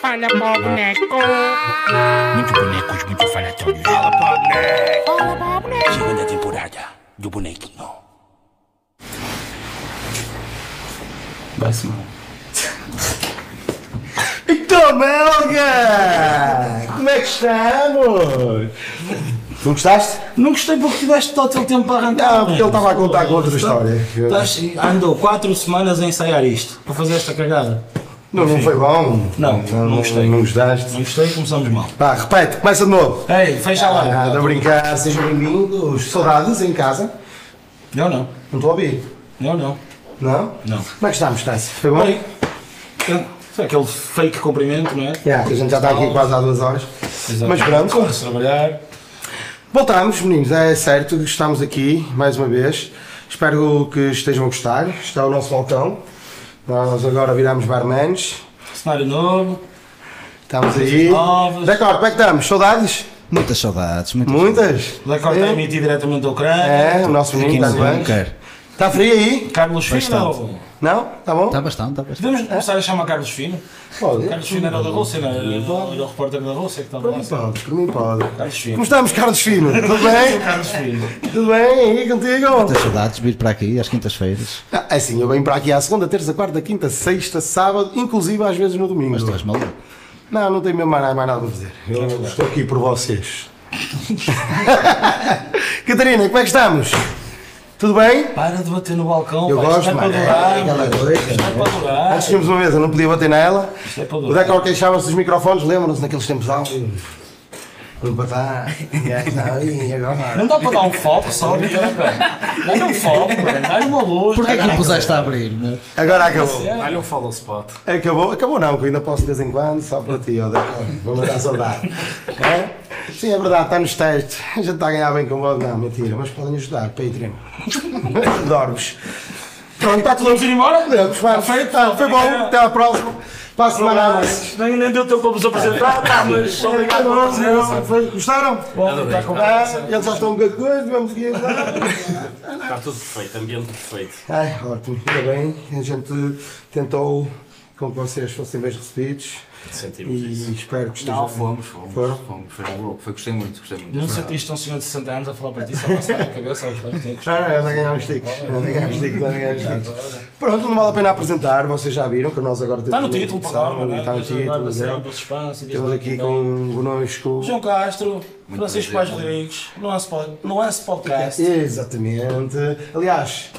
Fala pra boneco. Muitos bonecos, muitos falatórios. Fala pra boneco. Fala pra boneco. Segunda temporada do bonequinho. Vai-se mal. Então, Melga! Como é que estamos? Não gostaste? Não gostei porque tiveste todo o tempo para arrancar. Não, porque ele estava a contar com outra história. Andou 4 semanas a ensaiar isto para fazer esta cagada. Não, não foi bom? Não, não gostei. Não gostaste? Não gostei, começamos mal. Vá, repete, começa de novo. Ei, fecha lá. Ah, Nada a brincar, sejam bem-vindos. Saudades em casa? Eu não. Não estou a ouvir. Eu não. Não? Não. Como é que estamos, Tassi? Foi bom? Foi aquele fake cumprimento, não é? Yeah, que a gente já está aqui quase há duas horas. Mas pronto. Vamos trabalhar. Voltamos, meninos, é certo, estamos aqui mais uma vez. Espero que estejam a gostar. Está o nosso balcão. Nós agora viramos barmanes. Cenário novo. Estamos aí. novas. Decor, como é que estamos? Saudades? Muitas saudades, muitas Muitas? Decor está a emitir diretamente da Ucrânia. É, o nosso menino está no bem. Está frio aí? Carlos Fino. Não? Está bom? Está bastante, está bastante. Podemos começar a chamar Carlos Fino? Pode. Carlos Fino era o da Rússia, não era? Era o repórter da Rússia que estava Por lá. mim pode, por mim pode. Carlos Fino. Como estamos, Carlos Fino? Tudo bem? Carlos Fino. Tudo bem aí contigo? Muitas saudades de vir para aqui às quintas-feiras. Ah, É assim, eu venho para aqui à segunda, terça, quarta, quinta, sexta, sábado, inclusive às vezes no domingo. Mas tu és maluco. Não, não tenho mesmo mais, mais nada para fazer. Eu estou aqui por vocês. Catarina, como é que estamos? Tudo bem? Para de bater no balcão, Eu pá, gosto, é mano. para É, aquela coisa, Isto é para durar. Antes tínhamos uma mesa, não podia bater nela. Isto é para O durar. Decor queixava-se dos microfones, lembram-se naqueles tempos aí, não, dá para dar um foco só, Dá-lhe um foco, dá-lhe uma luz. Porquê é que não puseste a abrir? Né? Agora acabou. Dá-lhe um follow spot. Acabou, acabou não, que eu ainda posso de vez em quando, só para ti, ó, Decor. Vou mandar saudade. É? Sim, é verdade, está nos testes. A gente está a ganhar bem com vós. Não, mentira, mas podem ajudar, Patreon. Adoro-vos. Pronto, está tudo Vamos ir embora? Vá. feito? Tá, Foi bom, até à próxima. Para a semana a mais. Nem, nem deu tempo para vos apresentar, pá, mas obrigado presença. Foi- Gostaram? Bom, está com Ah, eles já estão um bocado de coisa, vamos aqui agora. Está tudo perfeito, ambiente perfeito. Ai, ótimo, ainda bem. A gente tentou com que vocês fossem bem recebidos Sentimos e isso. espero que estejam. Não, fomos, fomos. Foram? fomos foi um grupo, foi, gostei muito, gostei muito. Não sentiste um senhor de 60 anos a falar para ti, só passar a cabeça aos já, já ganhámos sticks. Já ganhámos sticks, já ganhámos sticks. Pronto, não vale a pena apresentar, vocês já viram que nós agora temos. Está no título, não é? Está no título, né? e lá aqui com conosco. João Castro, Francisco Paz prazer. Rodrigues, Nuance Pod- Nuance Podcast. Exatamente. Aliás,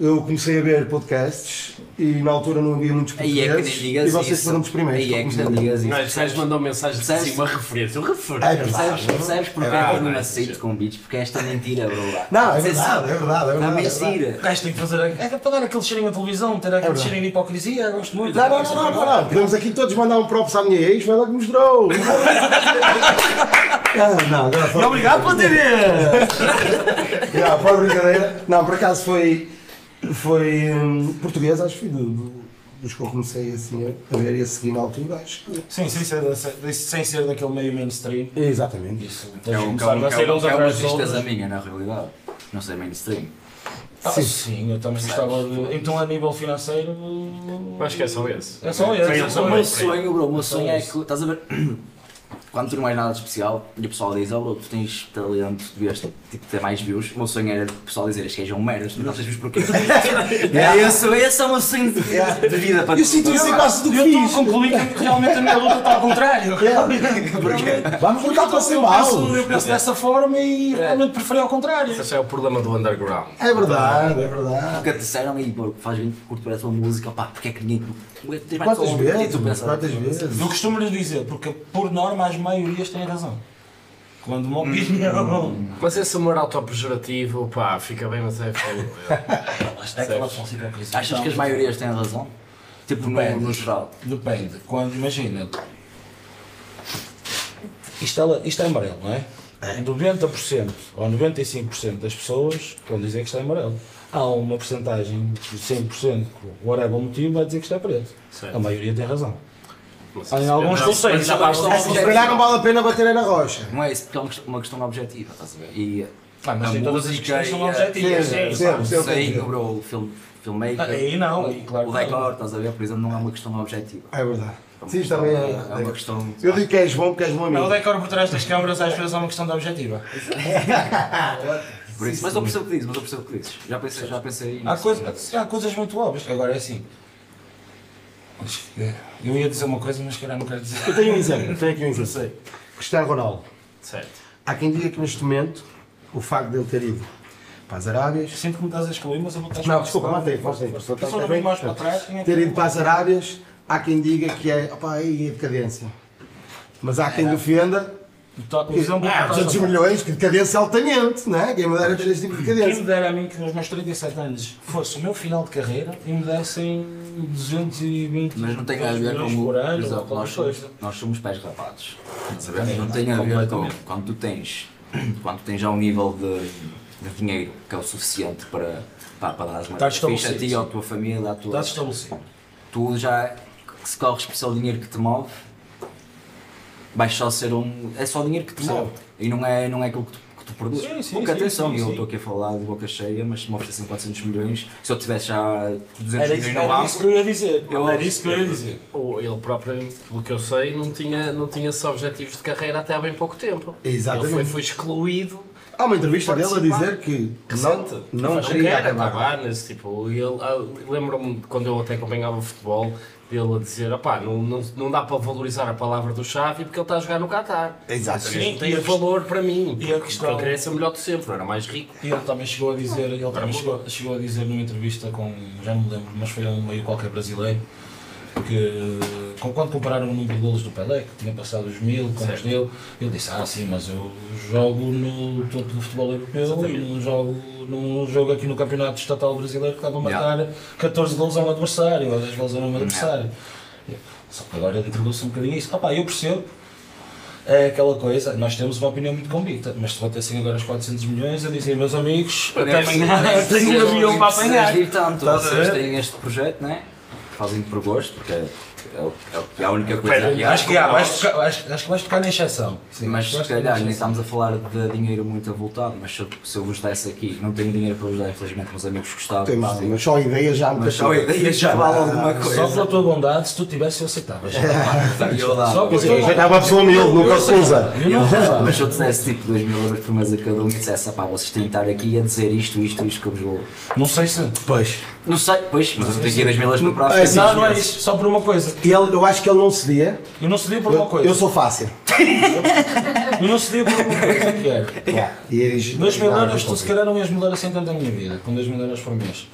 eu comecei a ver podcasts e na altura não havia muitos é que nem portugueses digas e vocês isso. foram dos primeiros. Aí é que nem digas Não, isso. os gajos mandou mensagem de Percebes? cima, referência. Eu É refiro. Percebes, percebes porque Ah, é que eu não não, aceito convites? Porque esta é mentira, bro. Não, é Isso verdade, assim. é verdade, é Não, verdade. mentira. O gajo tem que fazer. É para dar aquele cheirinho à televisão, ter aquele verdade. cheirinho de hipocrisia. Gosto muito. Não, não, não, não, não, não. Podemos aqui todos mandar um props à minha ex, foi ela que mostrou. não, não, agora E foi. obrigado pela TV! Não, foi brincadeira. Não, por acaso foi. Foi hum, português, acho que foi do, do- dos que eu comecei assim a ver e a seguir na altura, acho que. Sim, sem ser, sem, sem ser daquele meio mainstream. Exatamente. Isso. É um Começaram a é sair um- uns é uma atrás dos minha, na realidade. Não sei mainstream. Ah, sim, eu também gostava de. Então, a nível financeiro. Acho que é só esse. É só esse, é eles só O meu sonho, bro, o meu sonho é que. Estás a ver? Quando tu não és nada de especial e o pessoal diz, oh bro, tu tens talento, devias tipo, ter mais views. O meu sonho era o pessoal dizer, este gajo é um merda, tu não tens views porquê? é esse, esse é o meu sonho de, de vida para Eu sinto isso em quase tudo Eu que estou a concluir que realmente a minha luta está ao contrário. Vamos lutar para ser Eu mau. penso, eu penso dessa forma e realmente preferi ao contrário. Esse é o problema do underground. É verdade, é verdade. Te disseram aí, pô, faz bem curto a tua música, pá, porque é que ninguém. Quantas vezes? e Quantas vezes? Eu costumo lhes dizer, porque por norma as maiorias têm razão. Quando uma opinião. Mas esse humor autopejorativo, pá, fica bem, mas é feio. É aquela hipocrisia. Achas que as maiorias têm razão? Tipo, no, Depende. no geral. Depende. Quando, imagina. Isto é, isto é amarelo, não é? 90% ou 95% das pessoas vão dizer que isto é amarelo. Há uma porcentagem de 100% por whatever motivo vai dizer que isto é preto. Certo. A maioria tem razão. Isso- alguns mas- conselhos. mas há alguns Se calhar não vale a pena bater aí na rocha. Não é isso, porque é uma questão, uma questão objetiva, estás a ver? E Ah, mas a nem todas as música questões são e a- objetivas. Sim, sim, sim, sei, bro, o filme filmmaker. Ah, aí não, aí claro O que não. decor, estás a ver? Por exemplo, não é uma questão objetiva. É verdade. Sim, isto também É é. uma questão. Eu digo que és bom porque és bom Não, o amigo. decor por trás das câmaras às vezes é uma questão de objetiva. Por isso, mas eu percebo o que dizes, mas eu percebo o que dizes. Já pensei, já pensei Há, nisso. coisa, há coisas muito óbvias. Agora é assim. Que- Eu ia dizer uma coisa, mas calhar não quero dizer. Eu tenho um exemplo, eu tenho aqui um exemplo. Cristiano Ronaldo. Certo. Há quem diga que neste momento o facto de ele ter ido para as Arábias. Sinto que me estás a excluir, mas eu vou estar Não, desculpa, mantém, mantém. Eu sou bem mais para trás. quem é que- Ter ido para as Arábias, há quem diga que é. opá, aí é decadência. Mas há quem defenda. O exemplo Ah, 200 milhões, que decadência altamente, não é? Quem me dera ter este tipo de Quem me decadência. dera a mim que nos meus 37 anos fosse o meu final de carreira e me dessem 220 Mas não tem a ver com por o. ano Exato, nós somos, nós somos pés rapados. Sabes? Também, Não tem a ver com quando tu tens. Quando tu tens já um nível de, de dinheiro que é o suficiente para, pá, para dar as Estás marcas fixe a ti, à tua família, à tua. Estás estabelecido. tu já se corres por o dinheiro que te move, vais só ser um. É só o dinheiro que te move. E não é, não é aquilo que tu, que tu produzes. Sim, sim, Porque sim, atenção, sim, eu estou aqui a falar de boca cheia, mas se me oferecessem 400 milhões, se eu tivesse já 200 Era milhões no era banco. isso que eu ia dizer. Eu- Era isso que eu ia dizer. Ou ele próprio, pelo que eu sei, não tinha, não tinha esses objetivos de carreira até há bem pouco tempo. Exatamente. Ele foi, foi excluído. Há uma entrevista dele a dizer que Recente. não, não não queria quer acabar. acabar nesse tipo. ele- ah, Lembro-me de quando eu até acompanhava o futebol, dele a dizer: opá, não, não, não dá para valorizar a palavra do Xavi porque ele está a jogar no Qatar. Exato. Sim, Sim, tem e a valor para mim. e a porque questão- Ele queria o melhor de sempre, era mais rico. E ele também chegou a dizer, ele também chegou, chegou a dizer numa entrevista com, já não me lembro, mas foi um meio qualquer brasileiro, que quando compararam o número de golos do Pelé, que tinha passado os mil com os dele, ele disse, ah sim, mas eu jogo no topo do futebol europeu e não jogo num jogo aqui no campeonato estatal brasileiro que estava a marcar 14 golos a um adversário, ou 10 golos a um adversário. Só que agora ele entregou-se um bocadinho a isso. Opá, eu percebo, é aquela coisa, nós temos uma opinião muito convicta, mas se batessem agora os 400 milhões, eu dizia, meus amigos, até amanhã tenho um avião para apanhar. Tanto, a vocês têm este projeto, né? Fazem por gosto, porque é, é, é é a única coisa que há. Acho que, há, vais tocar, acho, acho que vais tocar na exceção. Sim, Mas acho que se na calhar nem estamos a falar de dinheiro muito avultado, mas se eu, se eu vos desse aqui, não tenho dinheiro para vos dar, infelizmente meus amigos gostavam. Tem mal, mas só a ideia já me Mas só a ideia já vale alguma coisa. Só pela tua bondade, se tu tivesse, eu aceitava. Eu dava. Só já está uma pessoa humilde, nunca não recusava. Mas se eu te desse tipo 2 mil euros por mês a cada um e dissesse, pá, vocês têm de estar aqui a dizer isto, isto, isto que eu vos vou. Não sei se. Pois. Não sei, pois, mas eu tenho aqui 2 mil euros para o É, próximo. sim, Não, não é isso. Só por uma coisa. E ele, eu acho que ele não cedia. Eu não cedia por uma coisa. eu sou fácil. Eu não cedia por uma coisa que era. E eles- 2 mil euros, tu se calhar não ias mudar assim tanto a minha vida, com 2 mil euros por mês.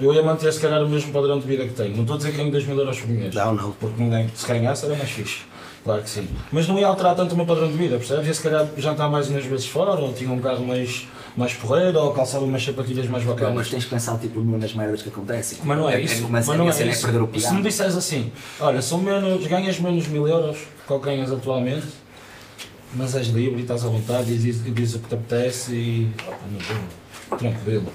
Eu ia manter se calhar o mesmo padrão de vida que tenho. Não estou a dizer que ganho 2 mil euros por mês. Não, não. Porque ninguém, se ganhasse era mais fixe. Claro que sim. Mas não ia alterar tanto o meu padrão de vida, percebes? Ia se calhar jantar mais umas vezes fora, ou tinha um carro mais, mais porreiro, ou calçava umas sapatilhas mais bacanas. mas tens que pensar tipo, nas merdas que acontecem. Mas não é que isso. Mas não é isso. perder o Se me disseres assim, olha, são menos, ganhas menos mil euros que ganhas atualmente, mas és livre e estás à vontade e dizes, dizes o que te apetece e. opa, não. Tranquilo.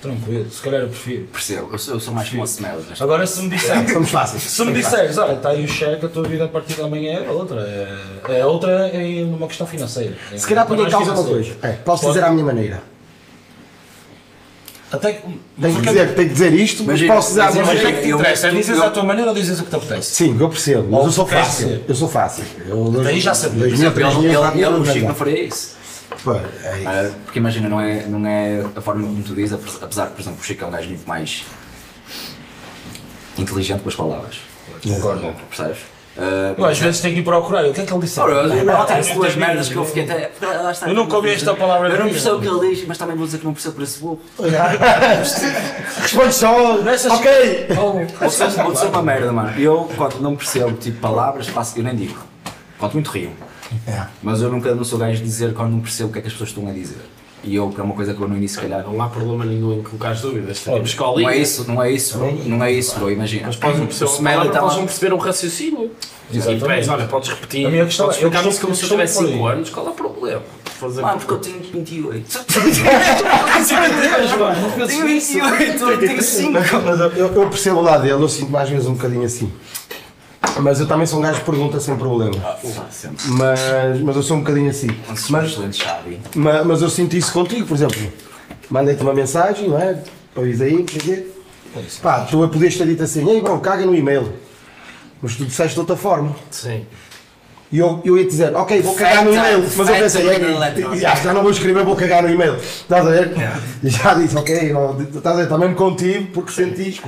Tranquilo. Se calhar eu prefiro. Percebo, eu sou, eu sou mais como a Agora se me disseres. Somos fáceis. Se me disseres, olha, está aí o cheque, a tua vida a partir de amanhã é outra. É, é outra em numa questão financeira. Se calhar põe em Mais causa uma financeira. coisa. É, posso Pode- dizer à minha maneira. Até que. Tenho que dizer, tenho que dizer isto, mas Imagina, posso dizer à mas minha Mas o que maneira. é que te Eu- interessa? É dizes eu- à tua maneira ou dizes o que te apetece? Sim, eu percebo, mas Ou eu sou fácil. ser. Eu sou fácil. Eu, Daí já sabia. dois ele, não faria isso. Pô, é isso. Ah, porque imagina, não é, não é a forma como tu dizes, apesar de, por exemplo, o Chico é um gajo muito mais inteligente com as palavras. Concordo. Percebes? Ah, Eu às vezes tenho que ir procurar. O que é que ele disse? Ora, eu não Ah, duas merdas que eu fiquei até. lá está. Eu nunca ouvi esta palavra Eu não percebo o que ele diz, mas também vou dizer que não percebo por esse burro. Responde só. Nessas- Ok. Dizer vou dizer uma merda, mano. Eu, quando não percebo tipo palavras, faço, eu nem digo. Quanto muito rio. É. Mas eu nunca não sou gajo de dizer quando não percebo o que é que as pessoas estão a dizer. E eu, que é uma coisa que eu no início, se calhar. Não há problema nenhum em colocar as dúvidas. Tipo, escola Não é isso, não é isso, não é isso, bro, imagina. Mas podes não perceber O palavra, tá podes perceber um raciocínio. Exatamente. E depois, olha, podes repetir. A minha questão podes é, eu explicar isso como se eu tivesse 5 por aí. anos, qual é o problema? Fazer Mano, porque eu tenho 28. Eu tenho 28, eu tenho 5. Mas eu, eu percebo o lado dele, eu sinto mais vezes um bocadinho assim. Mas eu também sou um gajo que pergunta sem problema. Mas, mas eu sou um bocadinho assim. Mas, mas, mas eu sinto isso contigo, por exemplo. Mandei-te uma mensagem, não é? Para o Isaí, quer dizer, Pá, tu podias ter dito assim, ei bro, caga no e-mail. Mas tu disseste de outra forma. Sim. E eu, eu ia te dizer, ok, vou cagar no e-mail. Mas eu pensei, facta "Ei, electron." já, já não vou escrever, vou cagar no e-mail. Estás a ver? E já disse, ok, estás a ver, também me contive porque senti.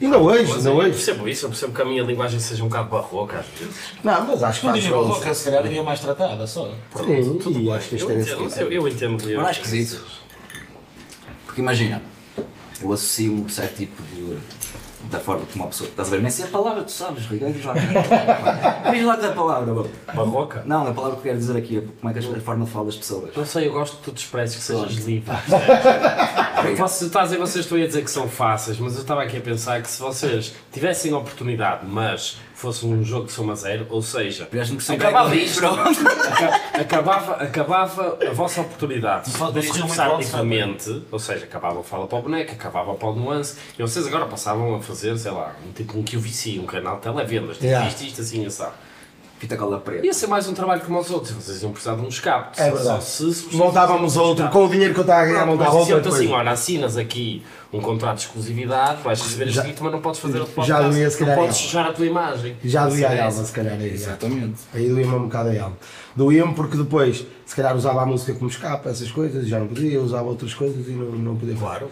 E não hoje, não eu hoje. percebo isso, eu percebo que a minha linguagem seja um bocado barroca às vezes. Não, mas acho que Não sentido. barroca, se calhar diria mais tratada só. Sim, e acho que isto Eu é esse eu, entendo. Mas não é esquisito. Porque imagina, eu associo um certo tipo de. Da forma como uma pessoa. Estás a ver? Nem sei a palavra, tu sabes, Ricardo. Diz lá. Diz lá da palavra, bro. Barroca? Não, a palavra que eu quero dizer aqui é como é que a forma de falar das pessoas. Não sei, eu gosto que tu te expresses que sejas livre. Estás a dizer, vocês estão a dizer que são fáceis, mas eu estava aqui a pensar que se vocês tivessem a oportunidade, mas fosse um jogo de soma zero, ou seja, que acabava, aca- acabava, acabava a vossa oportunidade de alto, livremente, ou seja, acabava a fala para o boneco, acabava para o nuance, e vocês agora passavam a fazer, sei lá, um tipo um QVC, um canal de televendas, tipo Yeah. isto, isto, assim, assado. Fita cola preta. Ia ser mais um trabalho como os outros, vocês iam precisar de um escape. É verdade. se- se- Montávamos outro, com o dinheiro que eu estava a ganhar, montava outra diziam-te assim, olha, assinas aqui um contrato de exclusividade, vais receber Já- este guito, mas não podes fazer outro já podcast, doía, se calhar, não podes ela. sujar a tua imagem. Já doía a é alma, essa. se calhar, aí. já. Exatamente. Aí doía-me um bocado a alma. Doía-me porque depois, se calhar usava a música como escapa, essas coisas, já não podia, usava outras coisas e não, não podia fazer.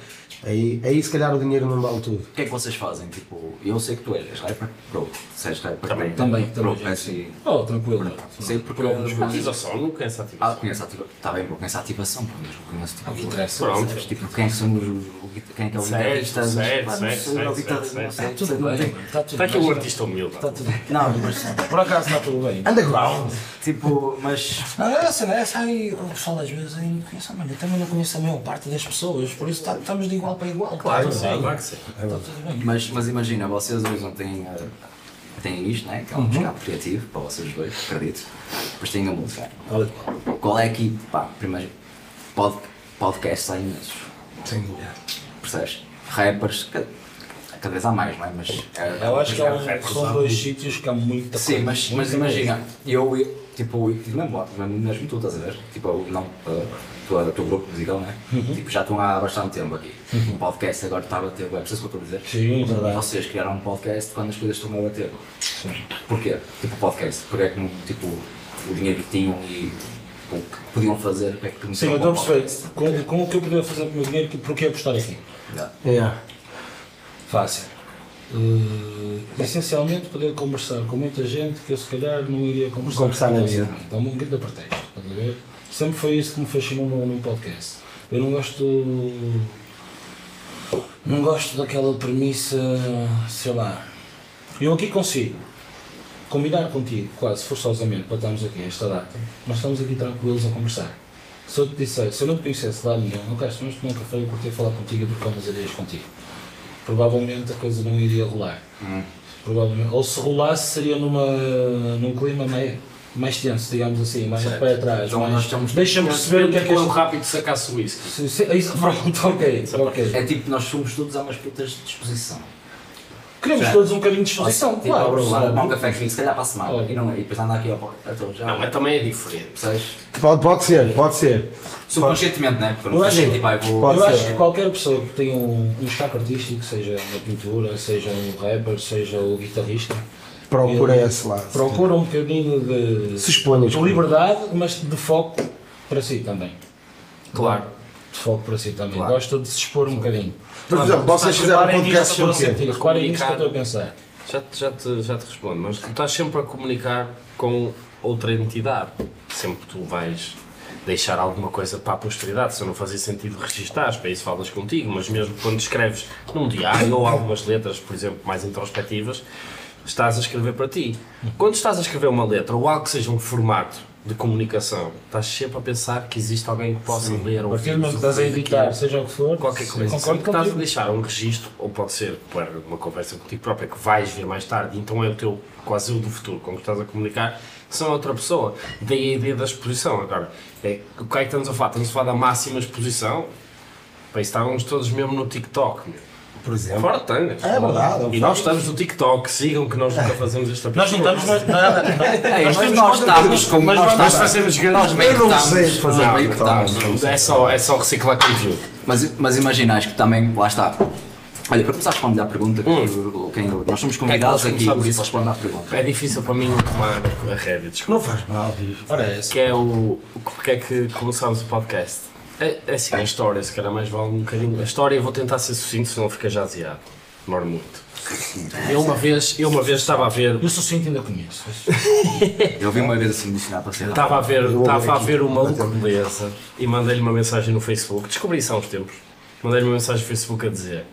Aí, aí se calhar o dinheiro não vale tudo. O que é que vocês fazem? Tipo, eu sei que tu és rapper, bro. Se és rapper Também, também, também, é assim. Oh, tranquilo. Sei porque. Ativação, não conheço a Ah, ativação. conheço a ativação. Está bem, bro, conheço a ativação, mas eu conheço tipo. que interessa. Pronto. Tipo, quem é são os. o Quem é que é o guitarrista? certo, não certo, certo, o não. Tudo não bem, está aqui um artista humilde. Está tudo bem. Não, mas. Por acaso está tudo bem. Underground! Tipo, mas. Não, essa, né? essa aí, o pessoal às vezes aí não conhece, mano, eu também não conheço a maior parte das pessoas, por isso tá- estamos de igual para igual. Claro, tá tudo sim, bem. claro que sim. Bem. Mas, mas imagina, vocês hoje não têm, eh, têm isto, né? que é um escape criativo para vocês dois, acredito. Depois têm a música. Qual é aqui, pá, primeiro, pod, podcasts há imensos, Sem dúvida. percebes? Rappers, cada, cada vez há mais, não é? Mas, é, Eu acho que há um- Rappers, são dois sítios que há muita Sim, coisa. mas, mas muita imagina, eu, eu, tipo, mesmo, mesmo, mesmo tu, estás a ver? Tipo, eu não, uh, tu, o teu grupo musical, né? Tipo, já estão há bastante tempo aqui. Um podcast agora está a bater, web, percebes o que eu estou a dizer? Sim, verdade. Vocês criaram um podcast quando as coisas estão a bater. Porquê? Tipo, podcast. Porque é que, tipo, o dinheiro que tinham e o que podiam fazer, o que é que Sim, eu estou a perceber. Com, com o que eu podia fazer com o meu dinheiro, que- por que apostar aqui? Yeah. Yeah. Fácil. Eh, essencialmente poder conversar com muita gente que eu se calhar não iria conversar. Conversar na vida. Dá-me um grande pretexto, estás a ver? Sempre foi isso que me fascinou no, no podcast. Eu não gosto. Não gosto daquela premissa, sei lá. Eu aqui consigo combinar contigo, quase forçosamente, para estarmos aqui esta data. Nós estamos aqui tranquilos a conversar. Se eu te dissesse, se eu não te conhecesse lá nenhum, não quero vamos tomar um café e curtir falar contigo e trocar umas ideias contigo. Provavelmente a coisa não iria rolar. Provavelmente. Ou se rolasse seria numa, num clima mais, mais tenso, digamos assim, mais Certo. para trás. Então mais- nós estamos- Deixa-me perceber o que é que Quando este- rápido sacasse o whisky. se- se- Isso, pronto, ok, ok. É tipo, nós somos todos a umas putas de disposição. Queremos Já. todos um bocadinho de disposição, Tipo, claro. sabe? tomar um café comigo, se calhar para a semana. E, não, e depois andar aqui ao então, já. Não, mas também é diferente. Percebes? Pode, pode ser, pode ser. Subconscientemente, né? Porque não tipo, eu vou. Eu acho que qualquer pessoa que tenha um, um escape artístico, seja na pintura, seja um rapper, seja o guitarrista, Procura Eu- esse lado. procura um bocadinho de, Se exponha. de liberdade, mas de foco para si também. Claro. De foco para si também. Claro. Gosta de se expor um bocadinho. Por exemplo, vocês fizeram um podcast nisso, porquê? porquê? Reparem nisso que eu estou a pensar. Já, te- já, te, já te respondo, mas tu estás sempre a comunicar com outra entidade. Sempre tu vais deixar alguma coisa para a posteridade, se não fazia sentido registares, para isso falas contigo, mas mesmo quando escreves num diário ou algumas letras, por exemplo, mais introspectivas, estás a escrever para ti. Quando estás a escrever uma letra ou algo que seja um formato de comunicação, estás sempre a pensar que existe alguém que possa ler A ou momento que estás a editar, seja o que for, qualquer sim, coisa. Sempre que estás a deixar um registro, ou pode ser para uma conversa contigo própria que vais ver mais tarde, então é o teu quase eu do futuro com que estás a comunicar, são outra pessoa. Daí a ideia da exposição. Agora, é, o que é que estamos a falar? Estamos a falar da máxima exposição. Isso estávamos todos mesmo no TikTok. Por exemplo. Fora de tangas. É verdade, é E nós estamos no TikTok, sigam que nós nunca fazemos esta Nós não estamos mais nada. Ei, mas nós estamos como mas nós nós estamos. fazemos Nós meio que Eu não estamos. Nós meio que estamos. É só, é só reciclar conteúdo. Mas, mas imagina, acho que também, lá está. Olha, para começar a responder à pergunta, que, quem, nós somos convidados Quer que aqui, nós por isso responda à pergunta. É difícil para mim tomar a rédea. Não faz mal. Ora, é essa. Que é o. o- Porque é que começámos o podcast? É, é assim, a história, se calhar mais vale um bocadinho. A história eu vou tentar ser sucinto, senão fica já aziado. Demora muito. Eu uma vez, eu uma vez estava a ver. Eu sou cinto ainda conheço. Eu vi uma vez assim dicionar para ser. Estava a ver, estava a ver maluco beleza e mandei-lhe uma mensagem no Facebook. Descobri isso há uns tempos. Mandei-lhe uma mensagem no Facebook a dizer: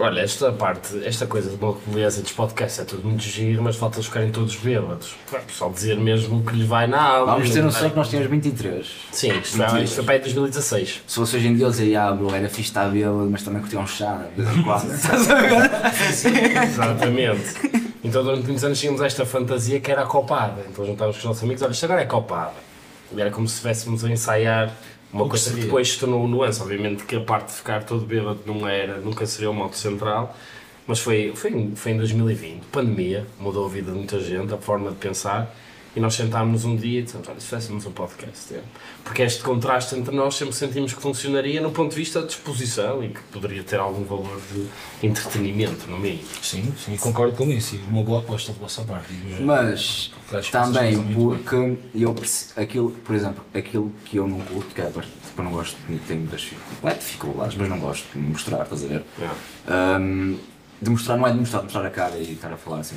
Olha, esta parte, esta coisa de maluco beleza dos podcasts é tudo muito giro, mas falta eles ficarem todos bêbados. Só dizer mesmo o que lhe vai na alma. Vamos ter noção vai- que nós tínhamos 23. Sim, isto foi, isto foi para aí 2016. Se fosse hoje em dia, eu dizia, ah, bro, era fixe estar bêbado, mas também curtia um chá, de. Estás a ver? Exatamente. Então durante muitos anos tínhamos esta fantasia que era a copada. Então juntávamos com os nossos amigos, olha, isto agora é copada. E era como se estivéssemos a ensaiar uma que coisa que seria? depois se tornou nuance. Obviamente que a parte de ficar todo bêbado não era, nunca seria o modo central. Mas foi, foi, foi em 2020, pandemia, mudou a vida de muita gente, a forma de pensar. E nós sentámos um dia e dissemos, olha, se fizéssemos um podcast. é. Porque este contraste entre nós sempre sentimos que funcionaria no ponto de vista de disposição e que poderia ter algum valor de entretenimento, no mínimo. Sim, sim, concordo com isso. E uma boa aposta da vossa parte. já. Mas também porque eu aquilo, por exemplo, aquilo que eu não curto, que é tipo, eu não gosto de tenho muitas não é dificuldades, mas não gosto de mostrar, estás a ver? Yeah. De mostrar não é de mostrar, de mostrar a cara e estar a falar assim.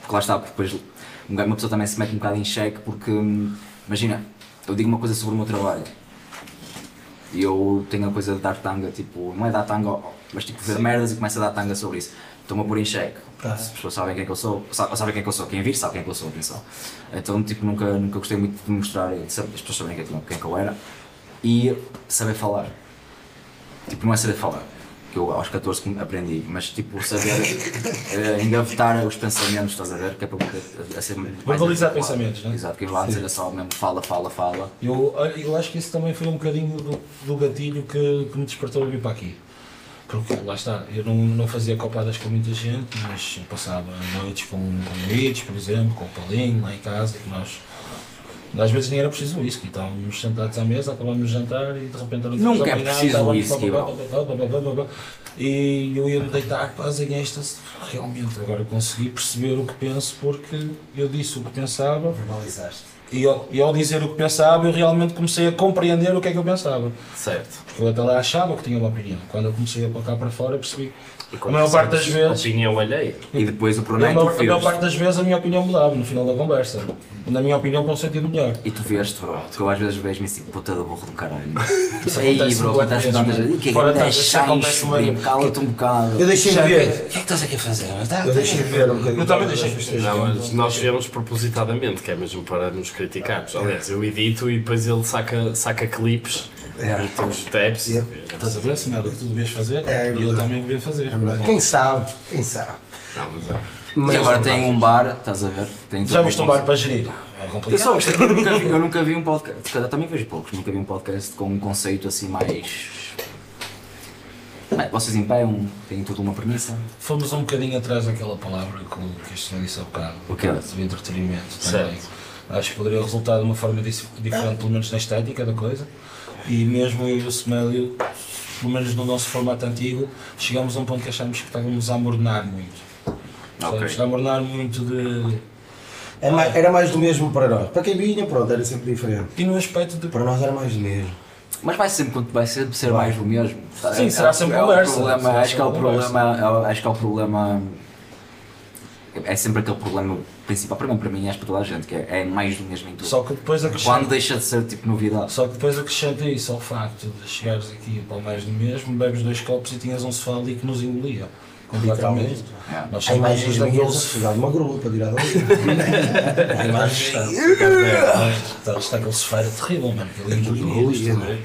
Porque lá está, porque depois uma pessoa também se mete um bocado em xeque porque hum, imagina, eu digo uma coisa sobre o meu trabalho e eu tenho a coisa de dar tanga, tipo, não é dar tanga, mas tipo ver merdas e começo a dar tanga sobre isso. Estou-me a pôr em xeque. As pessoas sabem quem é que eu sou, sa- sabem quem é que eu sou, quem vir sabe quem é que eu sou, atenção. Então tipo, nunca, nunca gostei muito de mostrar, as pessoas sabem quem é que- quem é que eu era e saber falar. Tipo, não é saber falar, que eu aos 14 que aprendi, mas tipo, saber eh, engavetar os pensamentos, estás a ver? Que é para a, a ser mais Verbalizar pensamentos, né? Exato, que lá dizer só mesmo fala, fala, fala. Eu, eu acho que isso também foi um bocadinho do, do gatilho que, que me despertou a vir para aqui. Porque lá está, eu não, não fazia copadas com muita gente, mas passava noites com, com amigos, por exemplo, com o Paulinho lá em casa, que nós às vezes nem era preciso uísque, estávamos sentados à mesa, acabámos de jantar e de repente era Nunca é preciso whisky, E eu ia-me deitar quase em êxtase, realmente, agora consegui perceber o que penso porque eu disse o que pensava. Verbalizaste. E ao, e ao, dizer o que pensava, eu realmente comecei a compreender o que é que eu pensava. Certo. Porque eu até lá achava que tinha uma opinião. Quando eu comecei a colocar para fora, percebi e A quando maior parte das vezes. Opinião alheia. E depois o A problema é que a tu maior vês. parte das vezes a minha opinião mudava no final da conversa. Na minha opinião, para um sentido melhor. E tu vês-te, bro, porque eu às vezes vejo-me assim, puta do burro do caralho. Isso Aí, acontece bro, acontece vezes, tantas vezes. O que é que Fora tantas, acontece cala-te um bocado. Eu deixei de ver. O que é que estás aqui a fazer? Tá, Eu deixei de ver um bocadinho. Eu também deixei. Não, mas nós vemos propositadamente, que é mesmo para nos criticarmos. Aliás, eu edito e depois ele saca, saca clipes É. e temos tabs. É. Estás a ver, assim, que tu devias fazer É, é e eu também devia fazer. É verdade. Quem sabe? Quem sabe? Não, mas é. E agora tem um bar, estás a ver? Tem Já viste um bar para gerir? É Eu complicado. eu nunca vi, eu nunca vi um podcast, se calhar também vejo poucos, nunca vi um podcast com um conceito assim mais. Bem, vocês empeiam, têm toda uma premissa. Fomos um bocadinho atrás daquela palavra que, o- que este senhor disse há bocado. O quê? Do entretenimento também. Certo. Acho que poderia resultar de uma forma dif- diferente, pelo menos na estética da coisa. E mesmo eu e o Semélio, pelo menos no nosso formato antigo, chegámos a um ponto que achámos que estávamos a amornar muito. Ok. Estávamos a amornar muito de. É mais- Era mais do mesmo para nós. Para quem vinha, pronto, era sempre diferente. E no aspecto de. Para nós era mais do mesmo. Mas vai sempre, vai sempre ser mais do mesmo. Sim, será sempre é o conversa. problema, Será acho que é o problema, é o- acho que é o problema. É sempre aquele problema principal, para mim, para mim, acho para toda a gente, que é, é mais do mesmo em tudo. Só que depois Quando acrescenta. deixa de ser tipo novidade. Só que depois acrescenta isso ao facto de chegares aqui para o mais do mesmo, bebes dois copos e tinhas um sofá ali que nos engolia. Completamente. É. Nós Há imagens da daqueles. pegar uma grua para tirar dali. Há imagens Está, está aquele sofá terrível, mano. Aquele engolia. Engolia, isto, não é?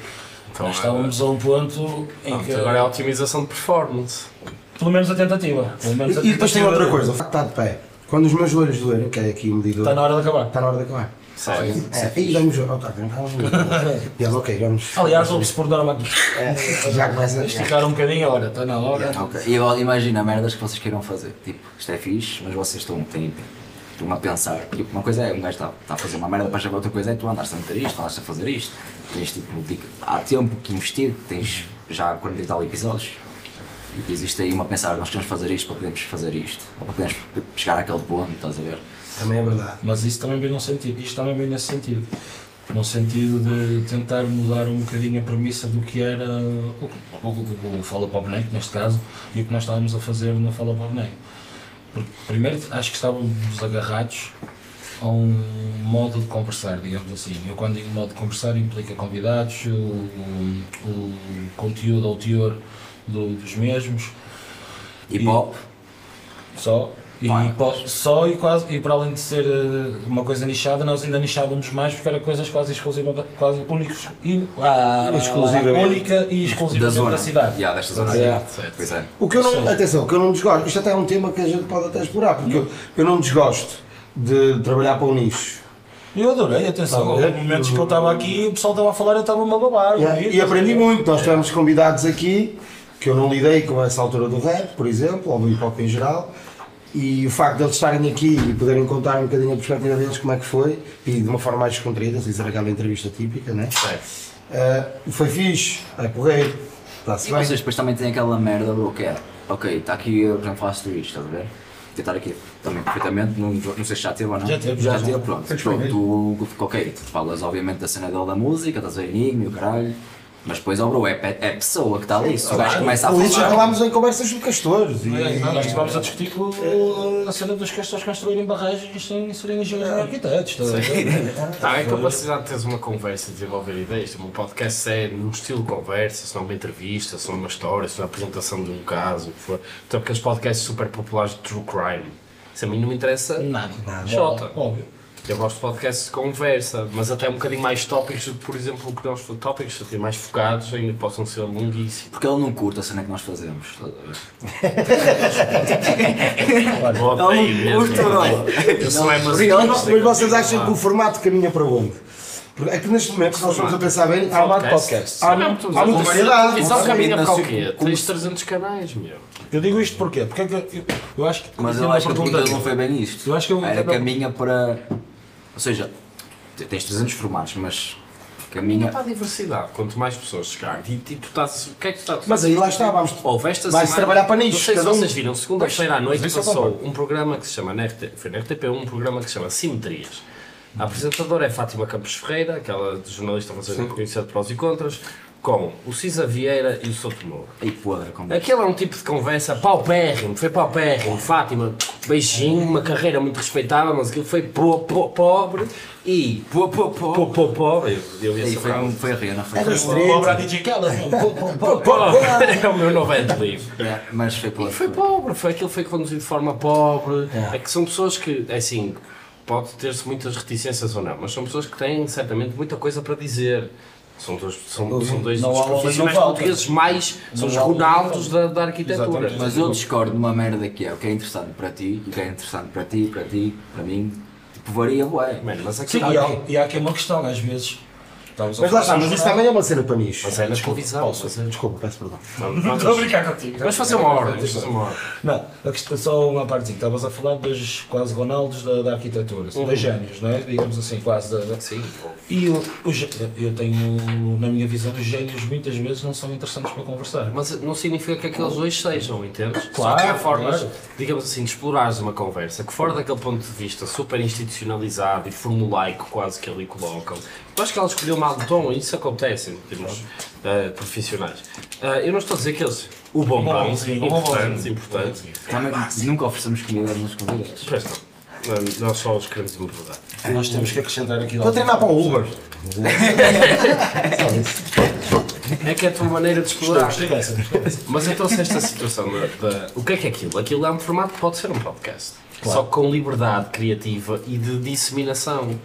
Então, Nós estávamos a um ponto em que. agora é a otimização de performance. Pelo menos a tentativa. Pelo menos a E depois tem tentativa outra coisa, o facto de estar de pé. Quando os meus joelhos doerem, que é aqui o medidor, Está na hora de acabar. está na hora de acabar. Sério. É, e vamos. Oh, tá, vamos. E ok, vamos. Aliás, ouve-se por norma já começa. esticar um bocadinho, olha, está na hora. Ok. E agora imagina merdas que vocês queiram fazer. Tipo, isto é fixe, mas vocês estão, têm, estão a pensar. Tipo, uma coisa é um gajo está, está a fazer uma merda para chegar outra coisa é tu andaste a meter isto, andaste a fazer isto. Tens tipo, há tempo que investir, tens já 40 e tal episódios. E existe aí uma pensar, nós queremos fazer isto para podermos fazer isto, ou para podermos chegar àquele ponto, estás a ver? Também é verdade. Mas isso também vem num sentido, isto também vem nesse sentido. No sentido de tentar mudar um bocadinho a premissa do que era o, o, o, o Fala para o Boneco, neste caso, e o que nós estávamos a fazer no Fala para o Boneco. Porque, primeiro, acho que estávamos agarrados a um modo de conversar, digamos assim. Eu, quando digo modo de conversar, implica convidados, o, o, o conteúdo ou teor do- dos mesmos, Hip hop, só. E Claro. po- só e quase, e para além de ser eh, uma coisa nichada, nós ainda nichávamos mais porque era coisas quase exclusivas, quase únicos, e, ah, Exclusivamente. única e da exclusivamente zona. da cidade. Yeah, desta zona É. Pois é. O que eu não, atenção, o que eu não desgosto, isto até é um tema que a gente pode até explorar, porque eu, eu não desgosto de trabalhar para o nicho. Eu adorei, atenção, Tá houve momentos que eu estava aqui, o pessoal estava a falar, eu estava-me a babar. E, e aprendi muito, nós tivemos convidados aqui que eu não lidei com essa altura do rap, por exemplo, ou do hip hop em geral, e o facto de eles estarem aqui e poderem contar um bocadinho a perspectiva deles como é que foi, e de uma forma mais descontraída, sem ser aquela entrevista típica, né? Ah, foi fixe, é porreiro, está-se E bem. vocês depois também têm aquela merda, bro, que é, ok, está aqui, eu, exemplo, faço isto, estás a ver? Vou tentar aqui também perfeitamente, não, não sei se já teve ou não. Já teve, já. já. teve, pronto. Pronto tu, ok, tu falas obviamente da cena dele da música, estás a ver enigma e o caralho, mas depois, oh, bro, é, pe- é pessoa que está ali, se o gajo começa a Com isso já falar... falámos em conversas sobre castores. E, É, não, nós estivemos a discutir com a cena dos castores construírem barragens sem serem engenheiros nem arquitetos. estás a ver? Há a capacidade de teres uma conversa e desenvolver ideias. Tipo, um podcast é num estilo de conversa, se não uma entrevista, se não uma história, se não uma apresentação de um caso, o que for. Então, aqueles podcasts super populares de true crime. Isso a mim não me interessa. Nada, nada. Jota. Óbvio. Eu gosto de podcasts de conversa, mas até um bocadinho mais tópicos, do que, por exemplo, o que nós tópicos até mais focados, ainda possam ser longuíssimos. Porque ele não curta a cena que nós fazemos. não bro. Eu sou é Mas, mas vocês acham que o formato caminha para onde? Porque é que neste momento, se nós estamos a pensar bem, há, uma, podcast. há, há muita variedade. É um caminho Na para o quê? Tens 300 canais, meu. Eu digo isto porquê? Porque é que eu, eu acho que. Mas eu uma acho que a pergunta- pergunta não foi bem isto. Eu acho que eu- Era caminha para. Ou seja, tens 300 formatos, mas caminha. Para a diversidade, quanto mais pessoas chegarem, e, e tu estás. O que é que tu estás Mas aí lá está, vamos. Houve esta Vai-se semana- trabalhar para nicho, Não sei se cada um. vocês viram, segunda-feira à noite eu passou um programa que se chama, na RT, foi na RTP1, um programa que se chama Simetrias. A apresentadora é Fátima Campos Ferreira, aquela jornalista não conhecem de prós e contras, com o Cisa Vieira e o Souto Moura. Aí podre, como Aquele é um tipo de conversa paupérrimo, foi paupérrimo. Fátima, beijinho, uma carreira muito respeitável, mas aquilo foi po, po, pobre e. Pô, pô, pô. Po, po, pobre. Eu, eu ser foi, bravo. foi a Rihanna, foi. Era. Pobre a DJ Khaled. É o meu novo livre. É, Mas foi E podre. foi pobre, foi aquilo que foi conduzido de forma pobre. É que são pessoas que, é assim, pode ter-se muitas reticências ou não, mas são pessoas que têm certamente muita coisa para dizer. São dois, são, são dois Não dos profissionais portugueses mais, são os Ronaldos da, da arquitetura. Exatamente. Mas eu discordo de uma merda que é o que é interessante para ti, e o que é interessante para ti, para ti, para mim, tipo, varia, bué. Mano, mas Sim, aquilo e há, e há aqui uma questão, às vezes. Estamos Mas lá está, mas isso também é uma cena para nicho. Mas é na televisão. posso? mas é- Desculpa, peço perdão. Vamos, Estou a brincar contigo. vamos fazer uma hora. Não, a questão, só uma partezinha. Estavas a falar dos quase Ronaldos da, da arquitetura, Uhum. dois génios, não é? Digamos assim, quase. Da, da- Sim, E gé- eu tenho, na minha visão, os génios muitas vezes não são interessantes para conversar. Mas não significa que aqueles dois sejam, entendes? Claro, Só que há formas, claro. digamos assim, de explorares uma conversa que fora daquele ponto de vista super institucionalizado e formulaico quase que ali colocam. Eu acho que ela escolheu mal o tom e isso acontece em termos eh, profissionais. Eh, eu não estou a dizer que eles, o bombom, importante, bombonzinho. importante. Também nunca oferecemos comida aos nossos convidados. Pois não. Nós só os queremos embordar. Nós temos que acrescentar aqui. Estou a treinar para o Uber. É que é a tua maneira de explorar. Mas então se esta situação da, da- O que é que é aquilo? Aquilo é um formato que pode ser um podcast. Só que com liberdade criativa e de disseminação.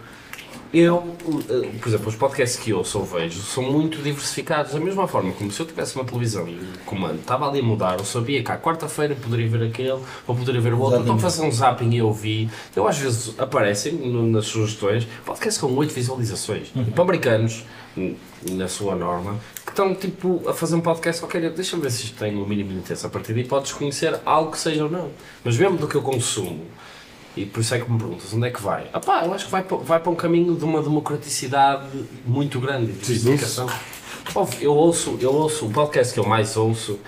Eu, eh, por exemplo, os podcasts que eu ouço ou vejo são muito diversificados. Da mesma forma como se eu tivesse uma televisão e o comando estava ali a mudar, eu sabia que à quarta-feira poderia ver aquele ou poderia ver o outro. Então fazer um zapping e eu vi. Eu às vezes aparecem nas sugestões podcasts com 8 visualizações. E para americanos, n- na sua norma, que estão tipo a fazer um podcast, ok, deixa-me ver se isto tem um mínimo de interesse. A partir daí podes conhecer algo que seja ou não. Mas mesmo do que eu consumo, e por isso é que me perguntas onde é que vai? Ah pá, eu acho que vai, pa- vai para um caminho de uma democraticidade muito grande, de. Ouve, Eu ouço, eu ouço, o podcast que eu mais ouço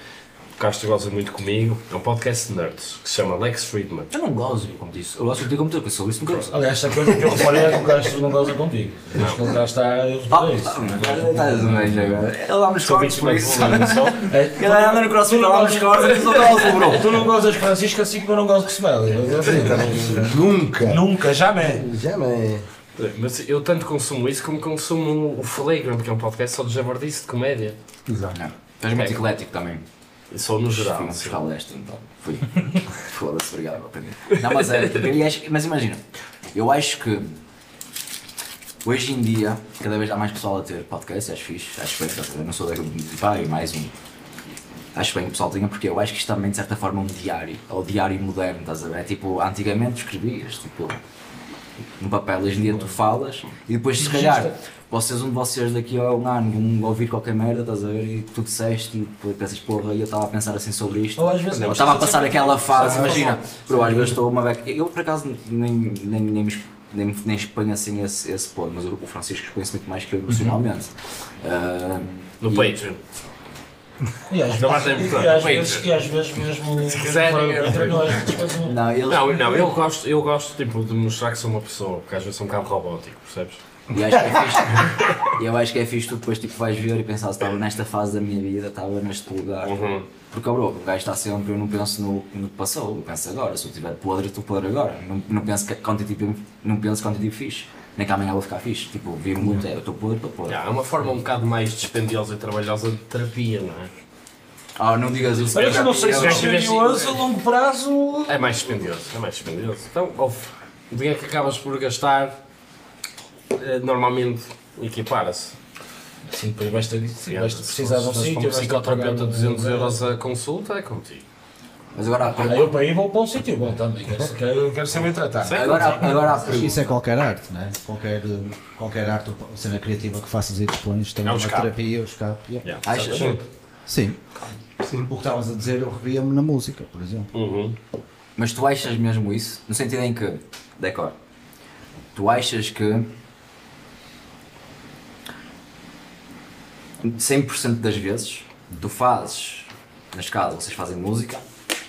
Castro goza muito comigo, é um podcast de nerds que se chama Lex Friedman. Eu não gosto, como disse. Eu gosto de ter como tu, porque eu sou isso, não gosto. Aliás, esta coisa que eu reparei é que o Castro não goza contigo. Desde que ele cá está, eu Ah, reparei isso. Estás a agora? Ele dá nos Sou cortes por isso. Ele anda no crossfit, dá nos cortes, eu sou calvo, bro. Tu não gozas Francisco assim como eu não gosto de Smelly. Nunca. Nunca, jamais. Jamais. Mas eu tanto consumo isso como consumo o Flagrant, que é um podcast só de javardice de comédia. Exato. Não, és muito eclético também. Só no geral. Fui fiscal desta, então. Fui. Foda-se, obrigado, vou aprender. Não, mas é, mas imagina, eu acho que hoje em dia, cada vez há mais pessoal a ter podcast, acho fixe, acho bem, eu não sou daquele de pá, e mais um. Acho bem que o pessoal tenha, porque eu acho que isto também de certa forma é um diário, é o diário moderno, estás a ver? É tipo, antigamente escrevias, tipo, no papel, hoje em dia tu falas e depois se calhar vocês, um de vocês daqui a um ano vão ouvir qualquer merda, estás a ver? E tu disseste e pensas, porra, e eu estava a pensar assim sobre isto. Ou às vezes eu estava a passar aquela fase, imagina, bro, às vezes estou uma beca. Eu por acaso nem, nem, nem, nem, nem exponho assim esse, esse ponto, mas o Francisco expõe-se muito mais que eu emocionalmente. Ah, No e- Patreon. E às Não vezes, e às muito. vezes, e às vezes mesmo. Se quiserem, não depois um- Não, eles, Não, não, eu gosto, eu gosto tipo, de mostrar que sou uma pessoa, porque às vezes sou um bocado robótico, percebes? E acho que é fixe. eu acho que é fixe tu depois tipo, vais ver e pensar se estava nesta fase da minha vida, estava neste lugar. Uhum. Porque bro, o gajo está sempre, eu não penso no, no que passou, eu penso agora. Se eu estiver podre, estou podre agora. Não, não penso que quanto tipo, não penso quanto tipo fixe. Nem que amanhã vou ficar fixe. Tipo, vi muito, é, eu estou podre, estou podre. Yeah, é uma forma um bocado mais dispendiosa e trabalhosa de terapia, não é? Ah, não digas isso. Mas eu não sei se é tiveste- curioso a longo prazo. É mais dispendioso, é mais dispendioso. Então, ouve, o dinheiro que acabas por gastar normalmente equipara-se. Sim, depois vais ter sim, vais Se precisar de um sítio. um ter que psicoterapeuta pagar um- 200 euros a consulta, é contigo. Mas agora, Ah, eu para ir vou para um sítio bom também. Quero, quero, ser bem tratado. agora, agora há pergunta. Isso é qualquer arte, não é? Qualquer, qualquer arte ou cena criativa que faças e dispões, tem É um uma escape. terapia, o escape. yeah. Yeah, Achas? sabes? Sim. O que estavas a dizer, eu revia-me na música, por exemplo. Uhum. Mas tu achas mesmo isso? No sentido em que, decor, tu achas que 100% das vezes tu fazes, na escala vocês fazem música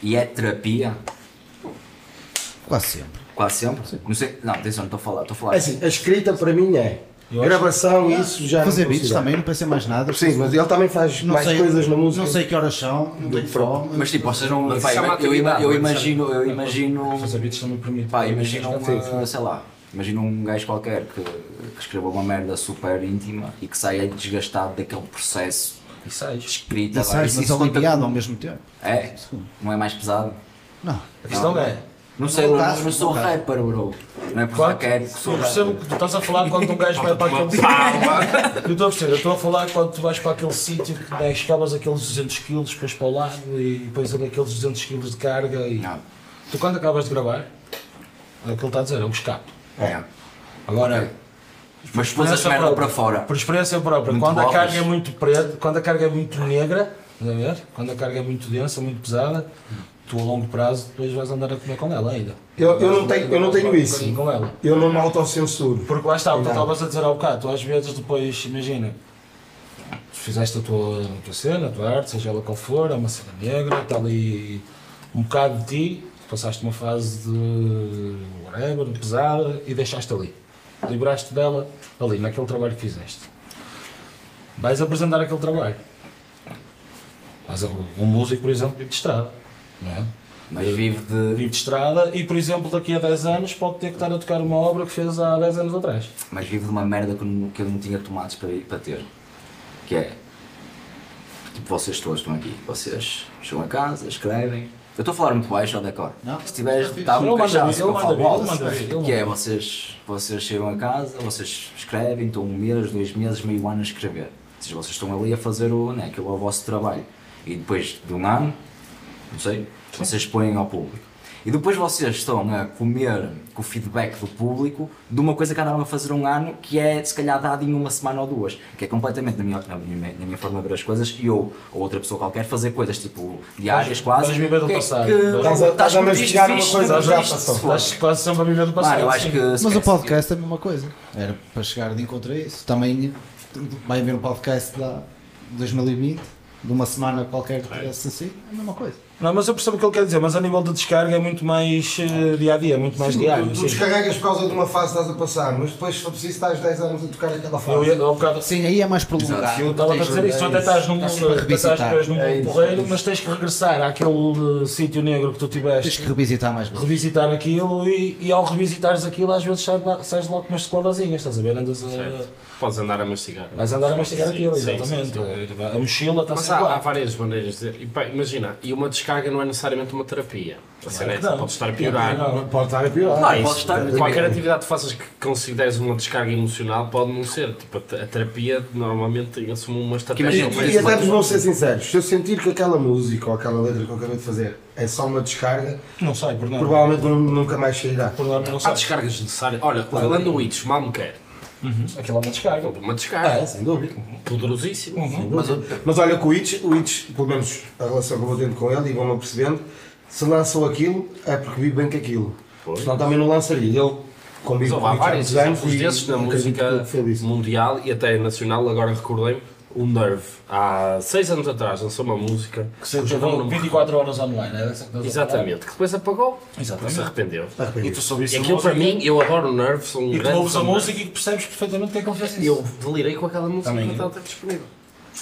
e é terapia Quase sempre. quase sempre? Não sei, não, atenção, não estou a falar, estou a falar. É assim, a escrita para mim é. Gravação, isso já. não Fazer beats também, não pensei mais nada. Sim, mas ele também faz não mais sei, coisas na música. Não sei que horas são, não tenho fome. Mas tipo, vocês não. Pá, é uma eu, ima- atividade, eu não é? imagino, eu imagino. Fazer beats também permite. Pá, imagina Sim, uma, sim. sei lá, imagina um gajo qualquer que, que escreveu uma merda super íntima e que saia desgastado daquele processo E sais. de escrita. E sais, mas conta aliviado ao mesmo tempo. É? Não é mais pesado? Não. A questão é. Não sei, Não eu não sou rapper, bro. Não é porque Quando, quero que sou eu percebo que tu estás a falar quando um gajo vai para aquele. Eu estou a perceber, eu estou a falar quando tu vais para aquele sítio que né, escavas aqueles 200 kg depois para o lado e depois ali aqueles 200 kg de carga e. Não. Tu quando acabas de gravar, é o que ele está a dizer, é um escape. É. Agora, Mas pôs a experiência merda própria. para fora. Por experiência própria, Muito quando a carga é muito preta, quando a carga é muito negra, a ver? Quando a carga é muito densa, muito pesada, tu a longo prazo depois vais andar a comer com ela ainda. Eu, eu não tenho, eu não tenho isso. com ela. Eu não me autocensuro. Porque lá está, o que estavas a dizer há bocado, tu às vezes depois, imagina, tu fizeste a tua, a tua cena, a tua arte, seja ela qual for, é uma cena negra, está ali um bocado de ti, passaste uma fase de whatever, pesada e deixaste ali. Liberaste dela ali, naquele trabalho que fizeste. Vais apresentar aquele trabalho. Mas um músico, por exemplo, vive de estrada. Não é? Mas vive de. Vive de estrada e, por exemplo, daqui a 10 anos pode ter que estar a tocar uma obra que fez há 10 anos atrás. Mas vive de uma merda que eu não, que eu não tinha tomates para, para ter. Que é. Tipo, vocês todos estão aqui. Vocês chegam a casa, escrevem. Eu estou a falar muito baixo ao decor. Não. Se tiveres, muito vir, cachaço, ele eu falo ele Que é, vocês, vocês chegam a casa, vocês escrevem, estão um mês, dois meses, meio ano a escrever. Ou seja, vocês estão ali a fazer o, né, aquilo é o vosso trabalho. E depois de um ano, não sei, vocês expõem ao público. E depois vocês estão a comer com o feedback do público de uma coisa que andaram a fazer um ano que é se calhar dado em uma semana ou duas, que é completamente na minha, na minha, na minha forma de ver as coisas e eu ou outra pessoa qualquer fazer coisas tipo diárias quase. vais viver do que- passado. que- Estás a- estás estás mastigar uma coisa já passou. Estás quase sempre a viver do passado. Mano, eu acho sim. que Mas o podcast é a mesma coisa. Era para chegar de encontro a isso. Também vai haver um podcast lá de 2020 de uma semana qualquer que tivesse assim, é a mesma coisa. Não, mas eu percebo o que ele quer dizer, mas a nível de descarga é muito mais eh, dia a dia, é muito mais diário. Tu, tu sim. descarregas por causa de uma fase que estás a passar, mas depois, se for preciso, estás 10 anos a tocar aquela fase. Eu bocado, Sim, aí é mais prolongado. eu estava a dizer isso, tu até estás num Estás revisitar. num É porreiro, é isso. mas tens que regressar àquele eh, sítio negro que tu Tens que tiveste, revisitar mais vezes. revisitar aquilo e, e ao revisitares aquilo às vezes sais, logo com umas sequelazinhas, estás a ver? Andas a, Certo. Podes andar a mastigar. vais andar a mastigar Sim, aquilo, sim, exatamente. sim, A mochila está Mas há, há várias maneiras de. pá, Imagina, e uma descarga não é necessariamente uma terapia. A cena é não. pode estar a piorar. Não. Pode estar a piorar. Não, pode estar. Qualquer atividade que faças que consideres uma descarga emocional pode não ser. Tipo, a, te- a terapia normalmente assume uma estratégia. imagina, mais- E até vos vou ser sinceros, se eu sentir que aquela música ou aquela letra que eu acabei de fazer é só uma descarga, Não sai, por nada. provavelmente nu- nunca mais sairá. Por não Há descargas necessárias. Olha, falando do Itch, mal me quer. Aquilo é uma descarga. Uma descarga. É, sem dúvida. Poderosíssima. Mas, mas olha que o Itch, o Itch, pelo menos a relação que eu vou tendo com ele e vão-me percebendo, se lançou aquilo é porque vive bem com aquilo. Pois. Senão também não lançaria. Ele convive com há vários muitos anos exemplos e desses na música que mundial e até nacional. Agora recordei-me, o Nerve, há seis anos atrás, lançou uma música. Que se teve me 24 horas online, é que? Exatamente, que depois apagou. Exatamente. Se arrependeu. E tu soubeste E aquilo para mim, eu adoro o Nerve, sou um E tu ouves a música e percebes perfeitamente o que é que ele fez isso. Eu delirei com aquela música que estava disponível.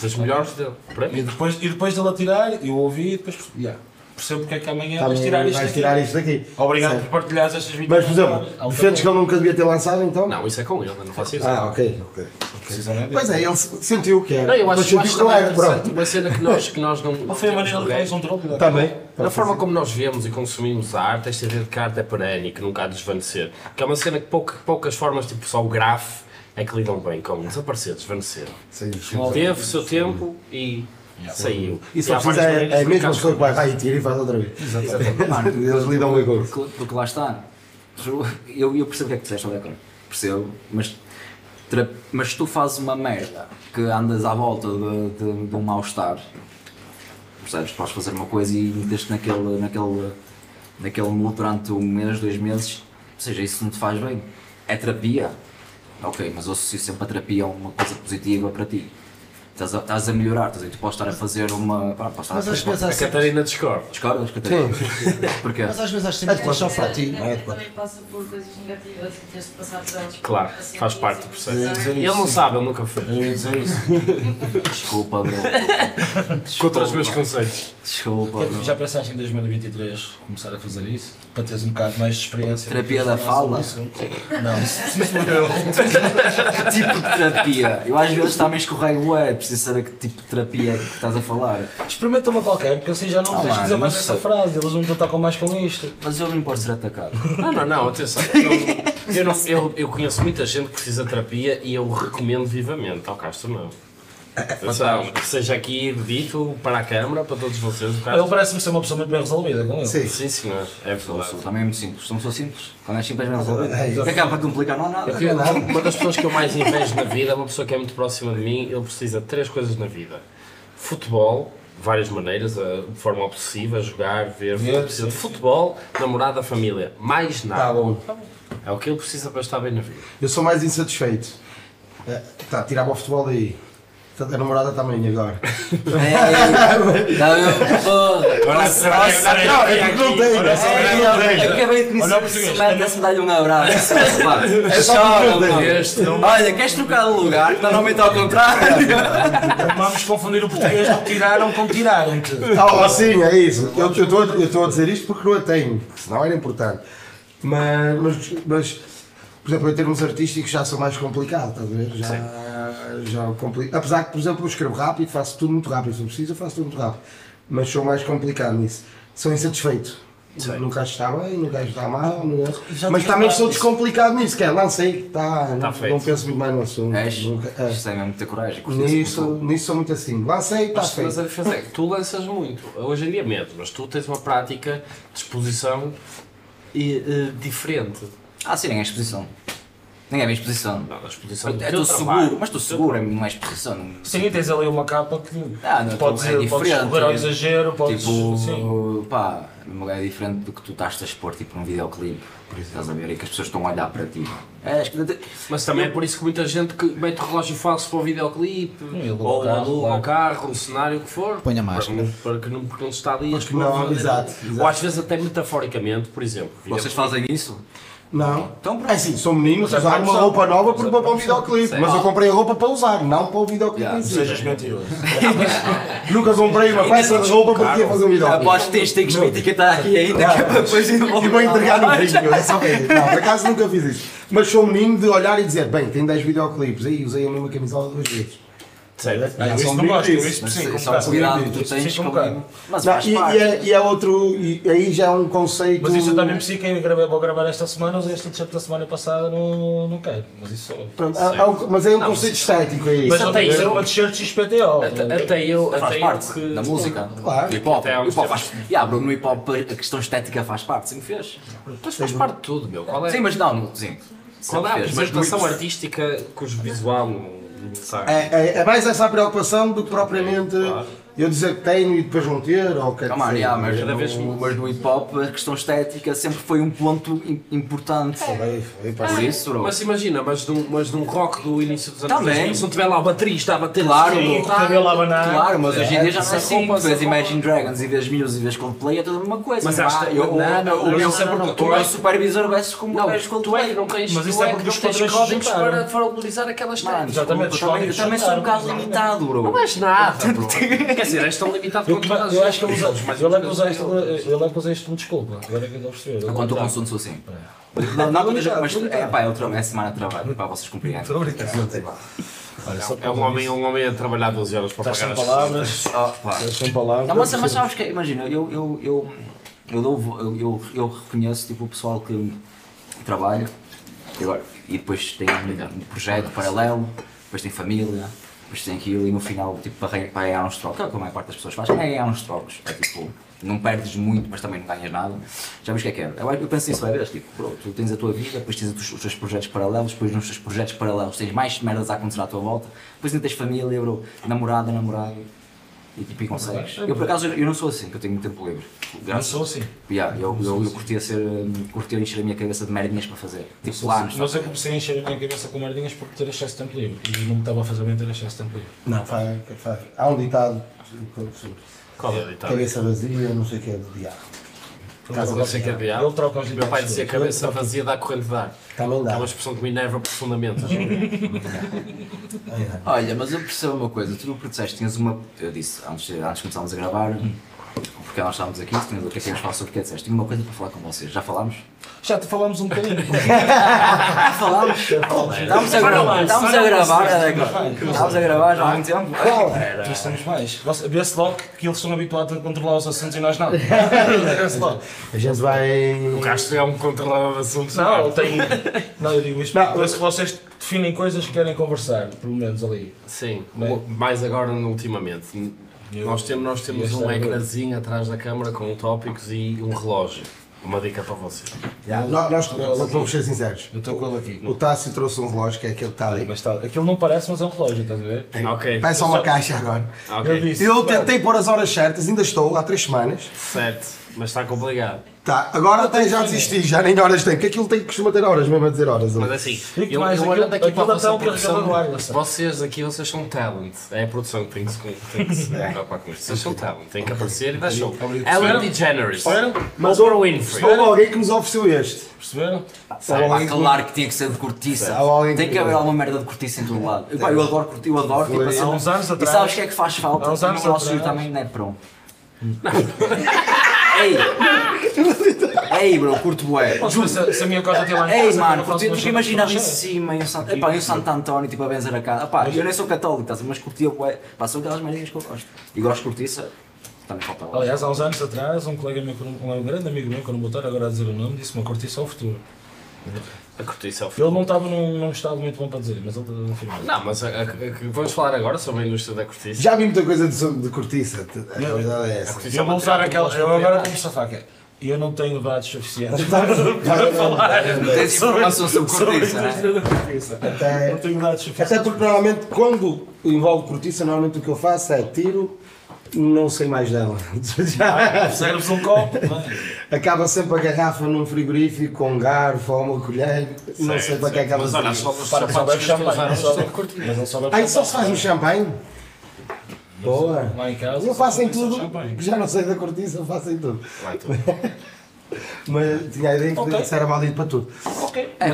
Das melhores dele. Para E depois, e depois dele a tirar, eu ouvi e depois yeah, percebo porque é que amanhã vais Também tirar isto vais daqui. tirar isto daqui. Obrigado Certo. por partilhares estas 20 Mas, por exemplo, defendes que ele nunca devia ter lançado então? Não, isso é com ele, eu não faço ideia. Ah, ok. ok. Precisamente. Pois é, ele se- sentiu que era. Não, eu Mas acho, acho que era, pronto. uma cena que nós, que nós não. Ou foi a maneira de fazer um troco. Também. Da forma como nós vemos e consumimos a arte, esta ideia de que a arte é perene e que nunca há de desvanecer. Que é uma cena que pouca- poucas formas, tipo só o grafo, é que lidam bem com desaparecer, desvanecer. Sim, sim. Teve o seu tempo e saiu. Várias é, é a mesma pessoa que vai lá e tira e faz outra vez. Mano, Eles lidam bem com isso. Porque, lá está. Eu, eu percebo o que é que disseste, Aleco. Percebo, mas, mas se tu fazes uma merda que andas à volta de, de, de um mal-estar, percebes? Podes fazer uma coisa e metes-te naquele, naquele, naquele durante um mês, dois meses, ou seja, isso não te faz bem. É terapia, ok, mas eu associo sempre a terapia a uma coisa positiva para ti. Estás a, estás a melhorar, estás a, tu podes estar a fazer uma. Pá, podes estar Mas a às vezes há A sempre- Catarina discorda. Discordas, Catarina? Porquê? mas às vezes há sempre que é só para ti. É, também passa por coisas negativas e tens de passar por elas. Claro, Assim, faz parte do assim, processo. assim. Ele não sabe, ele nunca fez. Eu ia dizer isso. Desculpa, bro. Contra os meus conceitos. Desculpa, bro. Já pensaste em 2023 começar a fazer isso? Para teres um bocado mais de experiência? Terapia da fala? Não. Que tipo de terapia? Eu às vezes também escorrego é, preciso saber que tipo de terapia é que estás a falar. Experimenta uma qualquer, porque assim já não Ah, tens que mano, dizer mais não essa frase, eles vão tentar com mais com isto. Mas eu não importo ser atacado. Não, não, não, atenção. Eu, eu, não- eu- eu conheço muita gente que precisa de terapia e eu recomendo vivamente. Ao Castro não. Atenção, que seja aqui dito para a câmara, para todos vocês. O Ele parece-me ser uma pessoa muito bem resolvida com ele. Sim. Sim, senhor, é Sou, verdade. sou, também é muito simples. Sou uma pessoa simples. Quando é simples, é resolvido. É, O que é que há para complicar? Não há nada. Eu- uma das pessoas que eu mais invejo na vida é uma pessoa que é muito próxima de mim. Ele precisa de três coisas na vida: futebol, várias maneiras, de forma obsessiva, jogar, ver. Ele precisa de futebol, namorada, família. Mais nada. Tá bom. É o que ele precisa para estar bem na vida. Eu sou mais insatisfeito. É, tá, tirava o futebol daí. A namorada também agora. É, tá bem, porra. Não, é porque não tenho. É, eu acabei de Olha o conhecer se mete-se dar-lhe um abraço. É só não Olha, queres trocar de lugar? Que normalmente é ao contrário. Vamos confundir o português com tiraram com tiraram-te. Ah, sim, é isso. Eu estou a dizer isto porque não a tenho, senão era importante. Mas, mas, mas, por exemplo, em termos artísticos já sou mais complicado, estás a ver? Já, já. Apesar que, por exemplo, eu escrevo rápido, faço tudo muito rápido, se eu preciso, eu faço tudo muito rápido. Mas sou mais complicado nisso. Sou insatisfeito. Sei. Nunca acho que está bem, nunca está mal, nunca- mas também sou descomplicado nisso, que é, lancei, tá, não, Tá feito. não penso muito mais no assunto. És? Nunca, é. Isto é mesmo ter coragem. Nisso, nisso sou muito assim. Lancei, está Mas, mas feito. a diferença é que tu lanças muito, hoje em dia menos, mas tu tens uma prática de exposição e, eh, diferente. Ah, sim, nem é exposição. Nem é bem exposição. Não, a exposição do É teu trabalho. seguro, mas estou seguro, é- não é exposição. não- Sim, tens ali uma capa que Ah, não, podes, é podes diferente. correr ao exagero, podes. Tipo, sim. pá, A é diferente do que tu estás a expor tipo num videoclipe, por isso estás a ver, e que as pessoas estão a olhar para ti. É, acho que Mas também é por isso que muita gente que mete o relógio falso para o videoclipe, ou o carro, aluga claro. o carro, o cenário, o que for. Põe a para máscara. Para que não, porque não se está ali a Porque não, expor. exato, exato. Ou às vezes até metaforicamente, por exemplo. vocês fazem isso? Não. Então pronto. É assim, sou menino, é usar uma roupa nova porque vou para um videoclipe. Mas eu comprei a roupa para usar, não para o videoclipe Yeah. Sejas mentiroso. Nunca comprei uma peça de roupa porque ia fazer um videoclipe. Que tens, tens que etiquetar aqui ainda, que é para depois ir E vou entregar no vídeo, é só. Não, por acaso nunca fiz isso. Mas sou menino de olhar e dizer, bem, tem 10 videoclipes, aí usei a mesma camisola duas vezes. Certo. Ah, isso não gosto, isso Mas sim, é um cuidado que tu tens sim, com... caso. Mas Não, e, e é, e é outro, e aí já é um conceito. Mas isso eu também me sei que gravei, vou gravar esta semana, usei este t-shirt da semana passada, não, não quero. Mas isso. Pronto, há- há um- mas é um conceito estético aí. Mas até isso é eu- uma t-shirt XPTO. Até, até eu. Faz Até parte da música. Claro. Do hip hop. Até há O uns hip hop tempos. faz. Yeah, bro, no hip hop a questão estética faz parte, sempre fez. Mas faz parte de tudo, meu. Qual é, Sim, mas não, não- sim. qual é a apresentação artística cujo visual não, não? É, é- é mais essa a preocupação do que propriamente Claro. Eu dizer que tenho e depois não ter, ou quer Calma, dizer. yeah, mas, cada vez mas no hip hop a questão estética sempre foi um ponto im- importante. Foi. Por isso, bro. Mas imagina, mas de, um, mas de um rock do início dos anos Também. 2000, se não tiver lá o baterista a bater Claro, bro. tá- cabelo a abanar. Claro, mas hoje em dia já não é assim. Tu vês Imagine Dragons e vês Muse e vês Coldplay, é tudo a mesma coisa. Mas não acho que- eu- não, o- não, o- não, eu não, sei não, porque não, tu és supervisor, vês como Não, és tu Coldplay. é não tens, Mas tu isso é é porque que os não tens padrões códigos para, valorizar aquelas técnicas. Exatamente, também, códigos também sou um caso limitado, bro. Não és nada, bro. Quer dizer, és tão limitado Eu, quanto a eu acho que eu gente. usei, mas eu levo que usei este, eu levo que como desculpa. Agora é que eu estou a perceber. Eu Quanto eu vou consumo sou assim. É. Não, não, mas, Limitado, mas é pá, é, outra, é semana de trabalho, para vocês compreendem. Estou a brincar. Olha, só É um homem, um homem a trabalhar 12 horas para Estás pagar sem as palavras. Ah, pá. Eles têm palavras. Não, mas, mas sabes que, imagina, eu, eu, eu, eu, dou, eu, eu, eu reconheço tipo, o pessoal que trabalha e, agora, e depois tem um projeto paralelo, depois tem família, depois tem aquilo e no final, tipo, para, ganhar uns trocos, é o que a maior parte das pessoas faz, é ganhar uns trocos. É tipo, não perdes muito, mas também não ganhas nada. Já vês o que é que é? Eu, penso nisso, vai tipo, tu tens a tua vida, depois tens os, os teus projetos paralelos, depois nos teus projetos paralelos tens mais merdas a acontecer à tua volta, depois ainda tens família, bro, namorada, namorado. E tipo, e consegues. Eu por acaso eu não sou assim, que eu tenho muito tempo livre. Não Graças sou assim. Yeah, eu, eu, eu curtia ser, hum, curtia encher a minha cabeça de merdinhas para fazer. Tipo planos. Mas eu comecei a encher a minha cabeça com merdinhas porque ter excesso de tempo livre. E não me estava a fazer bem ter excesso de tempo livre. Não, faz, faz. Há um ditado. Qual é o ditado? Cabeça vazia, não sei o que é do diabo. Seca de ar. Ele troca os Meu pai dizia cabeça vazia dá corrente de ar. Também É dá. uma expressão que me enerva profundamente. Olha, mas eu percebo uma coisa, tu porque disseste tinhas uma. Eu disse antes, de- antes de começarmos a gravar, porque nós estávamos aqui, que é que íamos falar sobre o que disseste. Tinha uma coisa para falar com vocês. Já falámos? Já te falamos um bocadinho. Já falámos? Estamos a gravar. Estamos a gravar, é, agora. Estamos a gravar já há muito tempo. Nós estamos mais. Vê-se logo que eles são habituados a controlar os assuntos e nós não. Vê-se logo. A gente vai. O Castro é um controlador de assuntos. Não, ele tem. Não, eu digo isto. Não, Vê-se que vocês definem coisas que querem conversar, pelo menos ali. Sim, Bem. mais agora ultimamente. Eu- Nós temos, nós temos um é ecrãzinho atrás da câmara com tópicos e um relógio. Uma dica para vocês. Yeah, nós, nós, vamos ser sinceros. Eu estou com ele aqui. O Tássio trouxe um relógio que é aquele que está ali. Mas está, aquilo não parece, mas é um relógio, estás a ver? Ok. Vai só uma caixa agora. Ok. Eu disse. Eu tentei pôr as horas certas, ainda estou, há três semanas. Certo, mas está complicado. Tá, agora até já desisti, já nem horas tem, porque aquilo tem que costuma ter horas mesmo a dizer horas. Mas assim, Digo-te eu, mais, eu olhando aqui para a vossa é produção, vocês aqui, vocês são talent. É a produção que tem que se, tem que se preocupar com isto. Vocês são talent, têm que aparecer e dar show. Ellen DeGeneres. Oprah Winfrey. houve alguém que nos ofereceu este. Perceberam? Pá, claro que tinha que ser de cortiça. Tem que- haver alguma merda de cortiça em todo lado. Eu adoro cortiça, eu adoro tipo assim. Há uns anos E atrás. sabes o que é que faz falta? Há uns anos no nosso atrás. também não é pronto. Ei! Ei, bro, curto bué. Mas se, se a minha coisa tem lá em Ei, casa, mano, eu não faço curti, uma porque imagina ali em cima, Santo, epá, em Santo António, tipo a benzer a casa. Epá, eu nem sou católico, estás a ver, mas curtia bué. Pá, são aquelas merdinhas que eu gosto. E gosto de cortiça, também falta lá. Aliás, há uns anos atrás, um colega meu, um grande amigo meu, que eu não vou estar agora a dizer o nome, disse-me uma cortiça ao futuro. A cortiça é o Ele não estava num, num estado muito bom para dizer, mas ele afirmou. Não, mas a- a- a- vamos falar agora sobre a indústria da cortiça. Já vi muita coisa de, de cortiça, a verdade é essa. cortiça Eu é vou usar aquela. Eu agora vou que é. Eu não tenho dados suficientes Tens informação sobre cortiça? Até, Não tenho dados suficientes. até porque normalmente quando envolve cortiça, normalmente o que eu faço é tiro Não sei mais dela. Já- Serves um copo, não é? Acaba sempre a garrafa num frigorífico com um garfo ou uma colher. Não sei para que é que ela Mas olha, serve. só bebe champanhe. usaram, só- não se faz um champanhe. Boa. Lá em casa. Eu faço em tudo, já não sei da cortiça, eu faço em tudo. Vai tu. Mas tinha a ideia que isso era válido para tudo. Ok. É,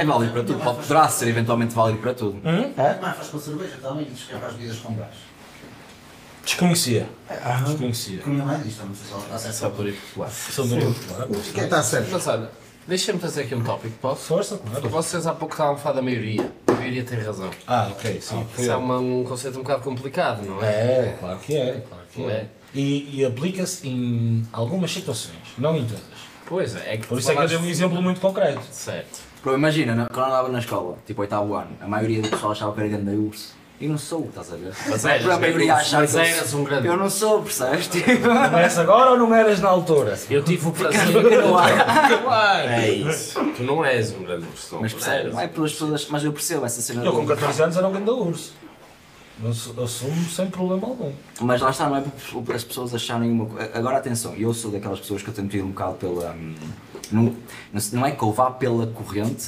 é válido para tudo, pode- poderá ser eventualmente válido para tudo. Mas faz com cerveja também, diz que é para as bebidas com gás. Desconhecia. Desconhecia. Comia mais disto, não sei se certo. Só por ir popular. Sou do claro. O que é que está certo? Mas olha, deixa-me trazer aqui um tópico, posso? Força, claro. Vocês há pouco estavam a falar da maioria. A maioria tem razão. Ah, ok, sim. Isso é uma- um conceito um bocado complicado, não é? É, claro que é. Claro que Não é. é? E, e aplica-se em algumas situações, não em todas. Pois é, é que Por isso é que eu dei um exemplo muito concreto. Certo. Bro, imagina, na- quando eu andava na escola, tipo oitavo ano, a maioria do pessoal achava que era grande urso. E não sou, estás a ver? Mas É eras para a grande maioria urso, achar mas que eu eras um grande Eu não sou, percebes? Tipo, Não és agora ou não eras na altura? Eu tive o prazer. É isso. Tu não és um grande urso. mas percebes? Não é pelas pessoas, mas eu percebo essa cena Eu com do... 14 anos era um grande urso. Eu assu- Assumo sem problema algum. Mas lá está, não é por as pessoas acharem uma coisa. Agora atenção, eu sou daquelas pessoas que eu tento ir um bocado pela. hum, Não, não é que eu vá pela corrente,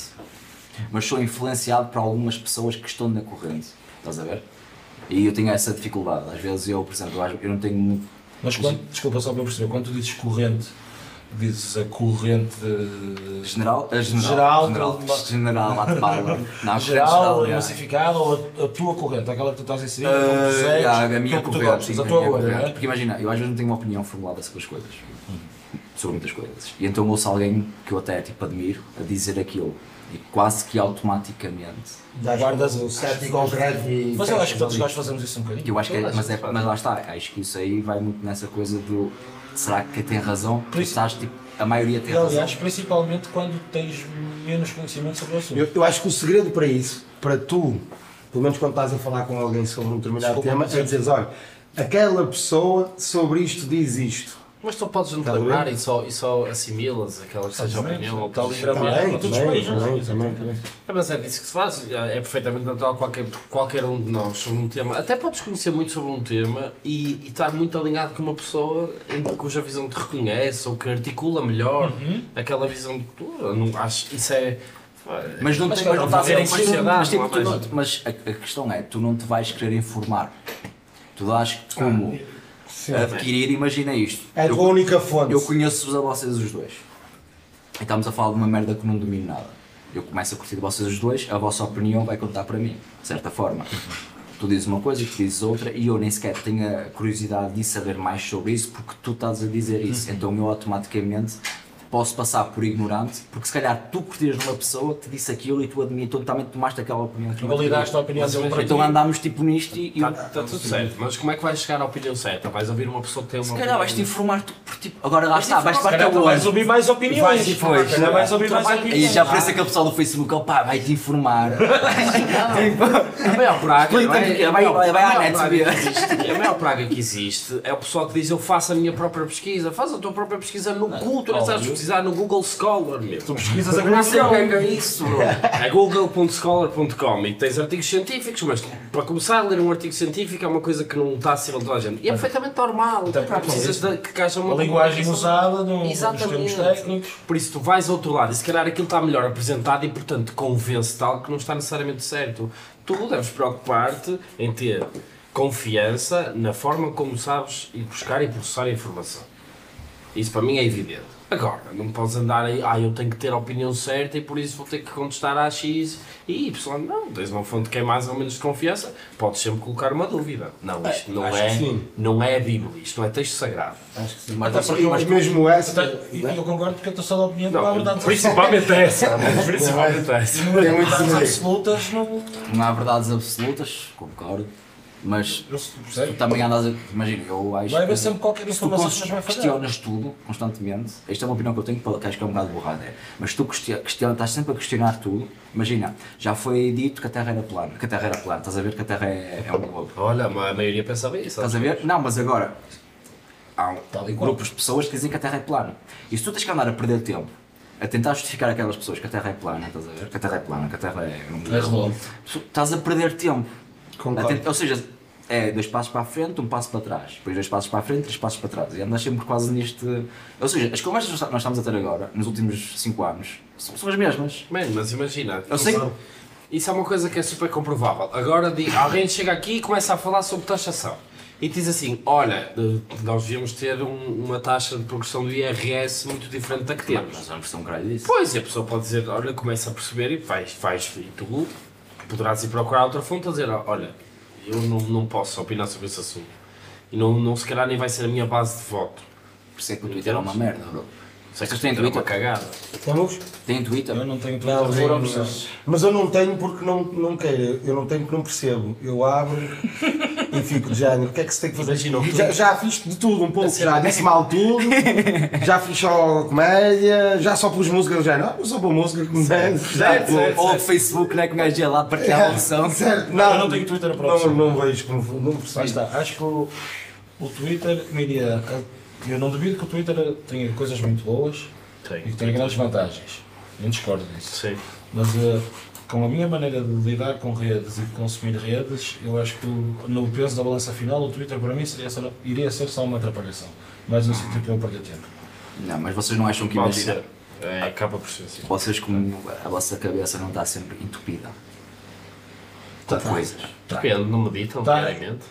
mas sou influenciado por algumas pessoas que estão na corrente. Estás a ver? E eu tenho essa dificuldade. Às vezes eu, por exemplo, eu não tenho muito. Mas quando, desculpa só para eu perceber, quando tu dizes corrente, dizes a corrente General? A Geral, general. General. mas- General, mate bala. Não, geral, é. massificada ou a, a tua corrente, aquela que tu estás a inserir, tu segues, yeah, a minha corrente, gostas, sim, a tua corrente. não é? Porque imagina, eu às vezes não tenho uma opinião formulada sobre as coisas. Sobre muitas coisas. E então ouço alguém que eu até tipo admiro a dizer aquilo. E quase que automaticamente. Guardas o certo e concreto e. Mas eu acho que todos nós fazemos isso um bocadinho. Eu acho que é, mas, é, mas lá está, acho que isso aí vai muito nessa coisa do será que tem razão? Tu estás tipo, a maioria tem E, razão. aliás, principalmente quando tens menos conhecimento sobre o assunto. Eu, eu acho que o segredo para isso, para tu, pelo menos quando estás a falar com alguém sobre um determinado Desculpa, tema, é dizeres, olha, aquela pessoa sobre isto diz isto. Mas tu podes não te Tá bem. lembrar e só, e só assimilas aquela que seja a opinião. ou Tal e. Também, também, também, é? É, mas é disso que se faz, é perfeitamente natural qualquer, qualquer um de nós sobre um tema. Até podes conhecer muito sobre um tema e, e estar muito alinhado com uma pessoa em cuja visão te reconhece ou que articula melhor Uhum. aquela visão de cultura. Não, acho, isso é. Mas não Mas tem não estás viver a em sociedade, mas, tipo, tu a, a questão é, tu não te vais querer informar. Tu dás como adquirir, imagina isto. É a Eu- tua única fonte. Eu conheço-vos a vocês os dois. E estamos a falar de uma merda que não domino nada. Eu começo a curtir de vocês os dois, a vossa opinião vai contar para mim, de certa forma. Tu dizes uma coisa e tu dizes outra e eu nem sequer tenho a curiosidade de saber mais sobre isso porque tu estás a dizer isso. Então eu automaticamente posso passar por ignorante porque se calhar tu curtias numa pessoa que te disse aquilo e tu admites, tu também tomaste aquela opinião. que não Validaste a opinião dele para Então andámos tipo nisto e e Está eu, tá tudo certo, mas como é que vais chegar à opinião certa? Vais ouvir uma pessoa que tem uma se opinião. calhar vais-te informar tu, por tipo, agora lá está, vais para tu vais o ouvir mais opiniões. Vais e. Se calhar vais ouvir mais opiniões. já aparece aquele pessoal do Facebook, opá, vai-te informar. A maior praga, é? A vai- à net praga ver. que existe- A maior praga que existe é o pessoal que diz eu faço a minha própria pesquisa. Faz a tua própria pesquisa no não sabes pesquisar no Google Scholar, meu. Tu pesquisas a Eu não sei o que é que Google. é isso, bro. É google.scholar.com e tens artigos científicos, mas para começar a ler um artigo científico é uma coisa que não está acessível a toda a gente. E é perfeitamente normal. Tu precisas de, que haja uma A linguagem usada no- nos termos técnicos. Por isso tu vais ao outro lado e se calhar aquilo está melhor apresentado e portanto convence tal que não está necessariamente certo. Tu deves preocupar-te em ter confiança na forma como sabes ir buscar e processar a informação. Isso para mim é evidente. Agora, não podes andar aí, ah, eu tenho que ter a opinião certa e por isso vou ter que contestar a X e Y. Não, tens uma fonte que é mais ou menos de confiança, podes sempre colocar uma dúvida. Não, isto não acho é, que sim. não é a Bíblia, isto não é texto sagrado. Acho que sim. Mas, Mas, mas mesmo essa. Portanto, E eu concordo porque eu estou só da opinião que a Não, verdade principalmente essa. Principalmente essa. Tem muito Verdades absolutas não. não há verdades absolutas, concordo. Mas Eu tu percebo. também andas a. Imagina, eu acho. Vai haver que- sempre qualquer se tu informação que vai questionas tudo constantemente, esta é uma opinião que eu tenho que acho que é um bocado borrada, é, mas tu question- questiona- estás sempre a questionar tudo. Imagina, já foi dito que a Terra era plana, que a Terra era plana, estás a ver que a Terra é, é um globo. Olha, a maioria pensava isso. Estás a ver? Não, mas agora há um, grupos de pessoas que dizem que a Terra é plana. E se tu tens que andar a perder tempo a tentar justificar aquelas pessoas que a Terra é plana, estás a ver? Que a Terra é plana, que a Terra é. um É. Tu Estás a perder tempo. Concordo. Ou seja, é dois passos para a frente, um passo para trás. Depois dois passos para a frente, três passos para trás. E andas sempre quase neste. Ou seja, as conversas que nós estamos a ter agora, nos últimos 5 anos, são, as mesmas. Bem, mas imagina, Eu sei que. isso é uma coisa que é super comprovável. Agora alguém chega aqui e começa a falar sobre taxação. E diz assim, olha, nós devíamos ter um- uma taxa de progressão do IRS muito diferente da que temos. Nós vamos ter um caralho disso. Pois, e a pessoa pode dizer, olha, começa a perceber e vais, vais e tu poderás ir procurar outra fonte a dizer, olha, eu não, não posso opinar sobre esse assunto. E não, não, se calhar nem vai ser a minha base de voto. Por isso é que o Twitter é uma merda, bro. Sei Vocês têm Twitter é uma cagada. Temos? Têm Twitter? Eu não tenho Não, Twitter, não, nem- não. Mas eu não tenho porque não, não quero. Eu não tenho porque não percebo. Eu abro e fico de género. O que é que se tem que fazer? Imagina, o que- já, já fiz de tudo um pouco. Já disse mal tudo. já fiz só comédia. Já só pus música do género. Ah, eu só pus música comédia. Já, certo, certo. Ou o Facebook, né? Que um gajo ia lá partilhar a opção. Certo, Eu não tenho Twitter para não, opção. não vejo, não, não percebo. está, acho que o, o Twitter me iria. Eu não duvido que o Twitter tenha coisas muito boas e que tenha grandes vantagens. Não discordo disso. Sim. Mas eh, com a minha maneira de lidar com redes e de consumir redes, eu acho que no peso da balança final, o Twitter para mim seria, só- iria ser só uma atrapalhação. Mais um sítio para eu perder tempo. Não, mas vocês não acham que Pode imagina. ser. É, acaba por ser assim. Vocês como a vossa cabeça não está sempre entupida com coisas. Depende, não meditam Tá. diariamente.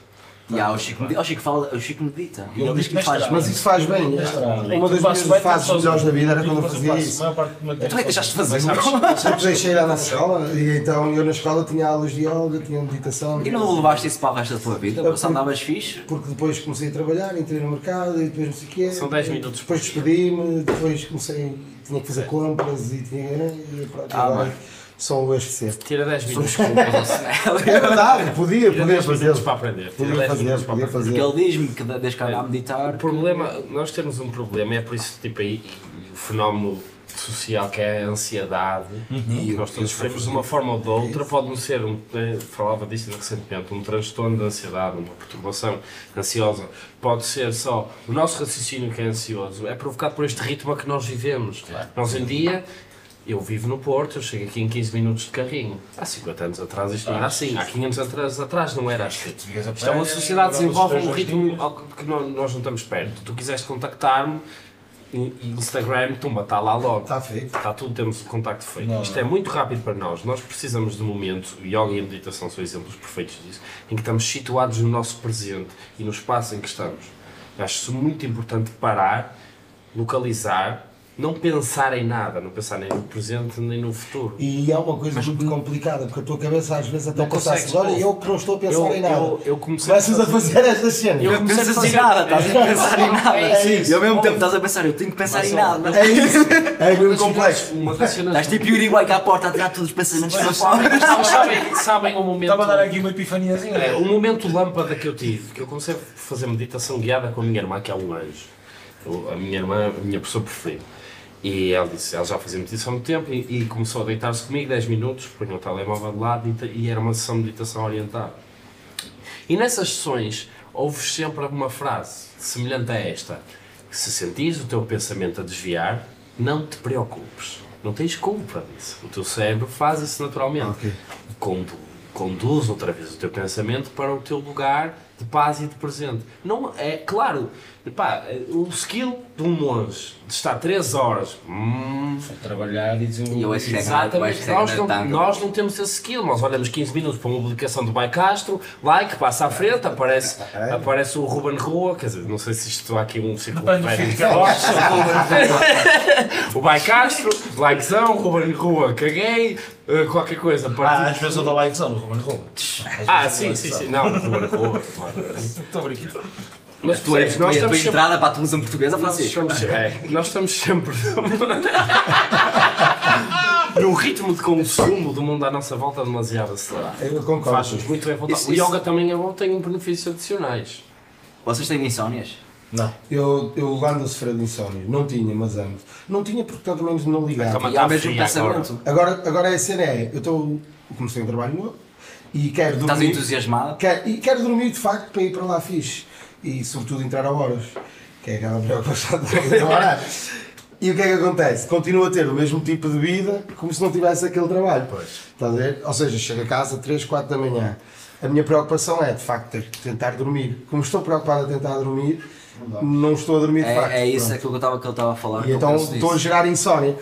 E há o Chico, medita, o Chico fala, o Chico medita. Eu Ele diz que faz. Mas isso faz bem. Mas, Uma das minhas fases melhores da vida era quando eu fazia passo isso. Tu é que deixaste de fazer isso? Sempre deixei ir na escola e então eu na escola tinha aulas de yoga, tinha meditação. E não levaste isso para o resto da tua vida? Só andavas fixe? Porque depois comecei a trabalhar, entrei no mercado e depois não sei o quê. São 10 minutos Depois despedi-me, depois comecei, tinha que fazer compras e tinha. E pronto, Ah, agora bem. Sou o SC. Tira 10 minutos. É verdade, podia, Tira podia 10 fazer. para aprender. Podia 10 fazer, podia aprender. Porque fazer. ele diz-me que desde que anda a meditar. O problema, nós temos um problema, é por isso tipo aí o fenómeno social que é a ansiedade e nós todos sofremos de uma forma ou de outra, pode não ser, um, eh, falava disso recentemente, um transtorno de ansiedade, uma perturbação ansiosa, pode ser só o nosso raciocínio que é ansioso, é provocado por este ritmo a que nós vivemos. Nós em dia, eu vivo no Porto, eu chego aqui em 15 minutos de carrinho. Há 50 anos atrás isto não era assim, há 500 anos atrás não era assim. Isto é uma sociedade que desenvolve um ritmo ao que nó- nós não estamos perto. Tu quiseste contactar-me, Instagram, tumba, está lá logo. Está feito. Está tudo, temos o contacto feito. Não, Isto é muito rápido para nós. Nós precisamos de momentos, o yoga e a meditação são exemplos perfeitos disso, em que estamos situados no nosso presente e no espaço em que estamos. Acho muito importante parar, localizar, não pensar em nada, não pensar nem no presente nem no futuro. E é uma coisa muito complicada, porque a tua cabeça às vezes até assim, olha, não. eu que não estou a pensar Eu- em nada. eu- eu comecei Começas a fazer estas cenas. Eu comecei a fazer- nada, estás a pensar em nada. É isso. E ao mesmo tempo estás a pensar, eu tenho que pensar em nada. É isso. É mesmo complexo. Estás tipo Boy cá à porta a tirar todos os pensamentos para fora. sabem, sabem um momento. Estava a dar aqui uma epifaniazinha. É, o momento lâmpada que eu tive, que eu comecei a fazer meditação guiada com a minha irmã, que é um anjo. A minha irmã, a minha pessoa preferida. E ela disse, ela já fazia meditação há muito tempo e, e começou a deitar-se comigo 10 minutos, punha o telemóvel de lado e, e era uma sessão de meditação orientada. E nessas sessões ouves sempre uma frase semelhante a esta: se sentires o teu pensamento a desviar, não te preocupes. Não tens culpa disso. O teu cérebro faz isso naturalmente. Condu- conduz outra vez o teu pensamento para o teu lugar de paz e de presente. Não é claro, pá, o skill de um monge de estar 3 horas. hum, Trabalhar e desenvolver. É Exatamente, nós não, nós não temos esse skill, nós olhamos 15 minutos para uma publicação do Bai Castro, like, passa à frente, aparece, aparece o Ruben Rua, quer dizer, não sei se isto há aqui um círculo férico. O Bai Castro, likezão, Ruben Rua, caguei, eh, qualquer coisa. Ah, partilha- às vezes eu dou likezão no Ruben Rua. Ah, sim, sim, sim, não, Ruben Rua. Estou a brincar. Mas Tu és, nós a tua estamos sempre entrada para a televisão portuguesa, nós Francisco. estamos, é, nós estamos sempre num ritmo de consumo do mundo à nossa volta demasiado acelerado. Eu concordo. Faz-nos muito bem voltar. Isso- O isso- yoga também é bom, tem benefícios adicionais. Vocês têm insónias? Não. Eu, eu ando a sofrer de insónio. Não tinha, mas ando. Não tinha porque tanto menos não ligava. Calma, E há mesmo pensamento. Agora, agora a cena é, eu estou, comecei um trabalho novo e quero Estás dormir. entusiasmado? Quero, e quero dormir de facto para ir para lá fixe. E sobretudo entrar a horas. Que é aquela preocupação de trabalhar. E o que é que acontece? Continuo a ter o mesmo tipo de vida como se não tivesse aquele trabalho. Pois. Estás a ver? Ou seja, chego a casa 3, 4 da manhã. A minha preocupação é, de facto, ter que tentar dormir. Como estou preocupado a tentar dormir, não estou a dormir de facto. É, é isso Pronto. aquilo que eu estava que ele estava a falar. E então estou a gerar insónia.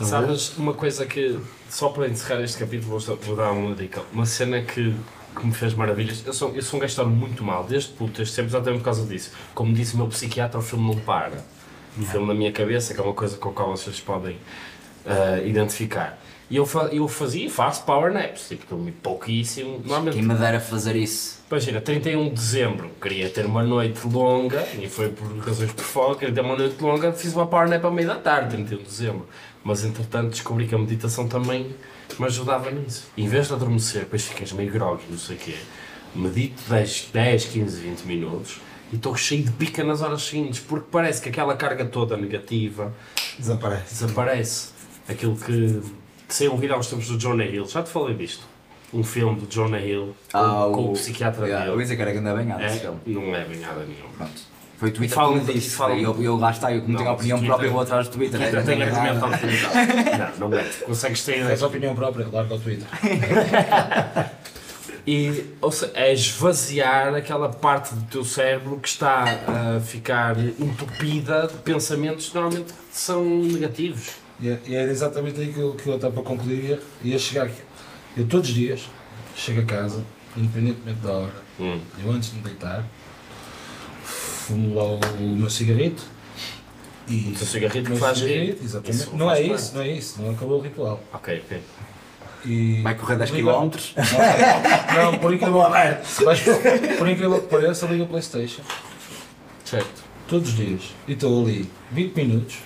Sabes, uma coisa que, só para encerrar este capítulo, vou, vou dar uma dica. Uma cena que, que me fez maravilhas. Eu sou, eu sou um gajo que muito mal, desde puto, desde sempre, exatamente por causa disso. Como disse o meu psiquiatra, o filme não para. O filme na minha cabeça, que é uma coisa com a qual vocês podem ah, identificar. E eu, fa- eu fazia e faço power naps, tipo, dormi pouquíssimo. Normalmente, Quem me dera fazer isso. Imagina, 31 de dezembro, queria ter uma noite longa, e foi por razões por fora, queria ter uma noite longa, fiz uma power nap à meia da tarde, 31 de dezembro. Mas entretanto descobri que a meditação também me ajudava nisso. Em vez de adormecer, depois ficas meio groggy, não sei o quê, medito 10, 10, 15, 20 minutos e estou cheio de pica nas horas seguintes, porque parece que aquela carga toda negativa Desaparece. desaparece. Aquilo que, que saiu ouvir há uns tempos do Jonah Hill, já te falei disto. Um filme do Jonah Hill com, Ah, com o psiquiatra yeah, Eu ia dele. dizer que era grande bem esse É, não é bem nada nenhum. Pronto. Foi o Twitter Falam que disse. falam- Eu, eu lá está, eu como Não, tenho a opinião Twitter- própria, eu vou atrás do Twitter. Twitter É, tem não é argumento nada. autoridade. Não, não é. Consegues ter Tens a opinião própria, larga o Twitter. E, ou seja, é esvaziar aquela parte do teu cérebro que está a ficar entupida de pensamentos que normalmente são negativos. E é, e era exatamente aí que eu, que eu estava para concluir. Ia, ia chegar aqui. Eu todos os dias chego a casa, independentemente da hora, Hum. eu antes de me deitar, fumo lá o, o meu cigarrito. E O teu cigarrito o meu faz cigarrito, rir. exatamente. Isso não faz é parte. isso, não é isso, não acabou o ritual. Ok, ok. E Vai correr 10 liga- km. Não, por incrível, Vais- por incrível que pareça, liga o Playstation. Certo. Todos os dias. E estou ali 20 minutos.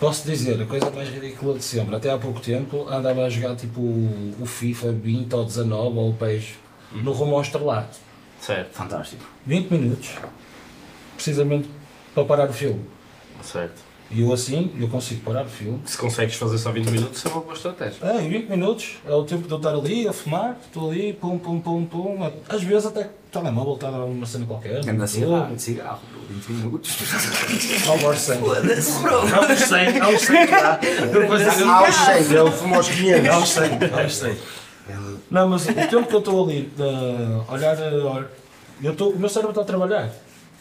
Posso dizer, a coisa mais ridícula de sempre. Até há pouco tempo andava a jogar tipo o FIFA 20 ou 19 ou o PES no rumo ao estrelato. Certo, Fantástico. 20 minutos. Precisamente para parar o filme. certo. E eu assim, eu consigo parar o filme. Se consegues fazer só 20 minutos, é uma boa estratégia. É, em 20 minutos é o tempo de eu estar ali a fumar, estou ali, pum, pum, pum, pum. Às vezes até o telemóvel está a dar uma cena qualquer. Anda cigarro, cigarro, 20 minutos. Ao bor 100. Foda-se, bro. Aos 100, aos 100 lá. Depois digo, Há os 100, ele fumou os 500. Aos 100, aos 100. Não, mas o tempo que eu estou ali a olhar, a- eu estou, o meu cérebro está a trabalhar.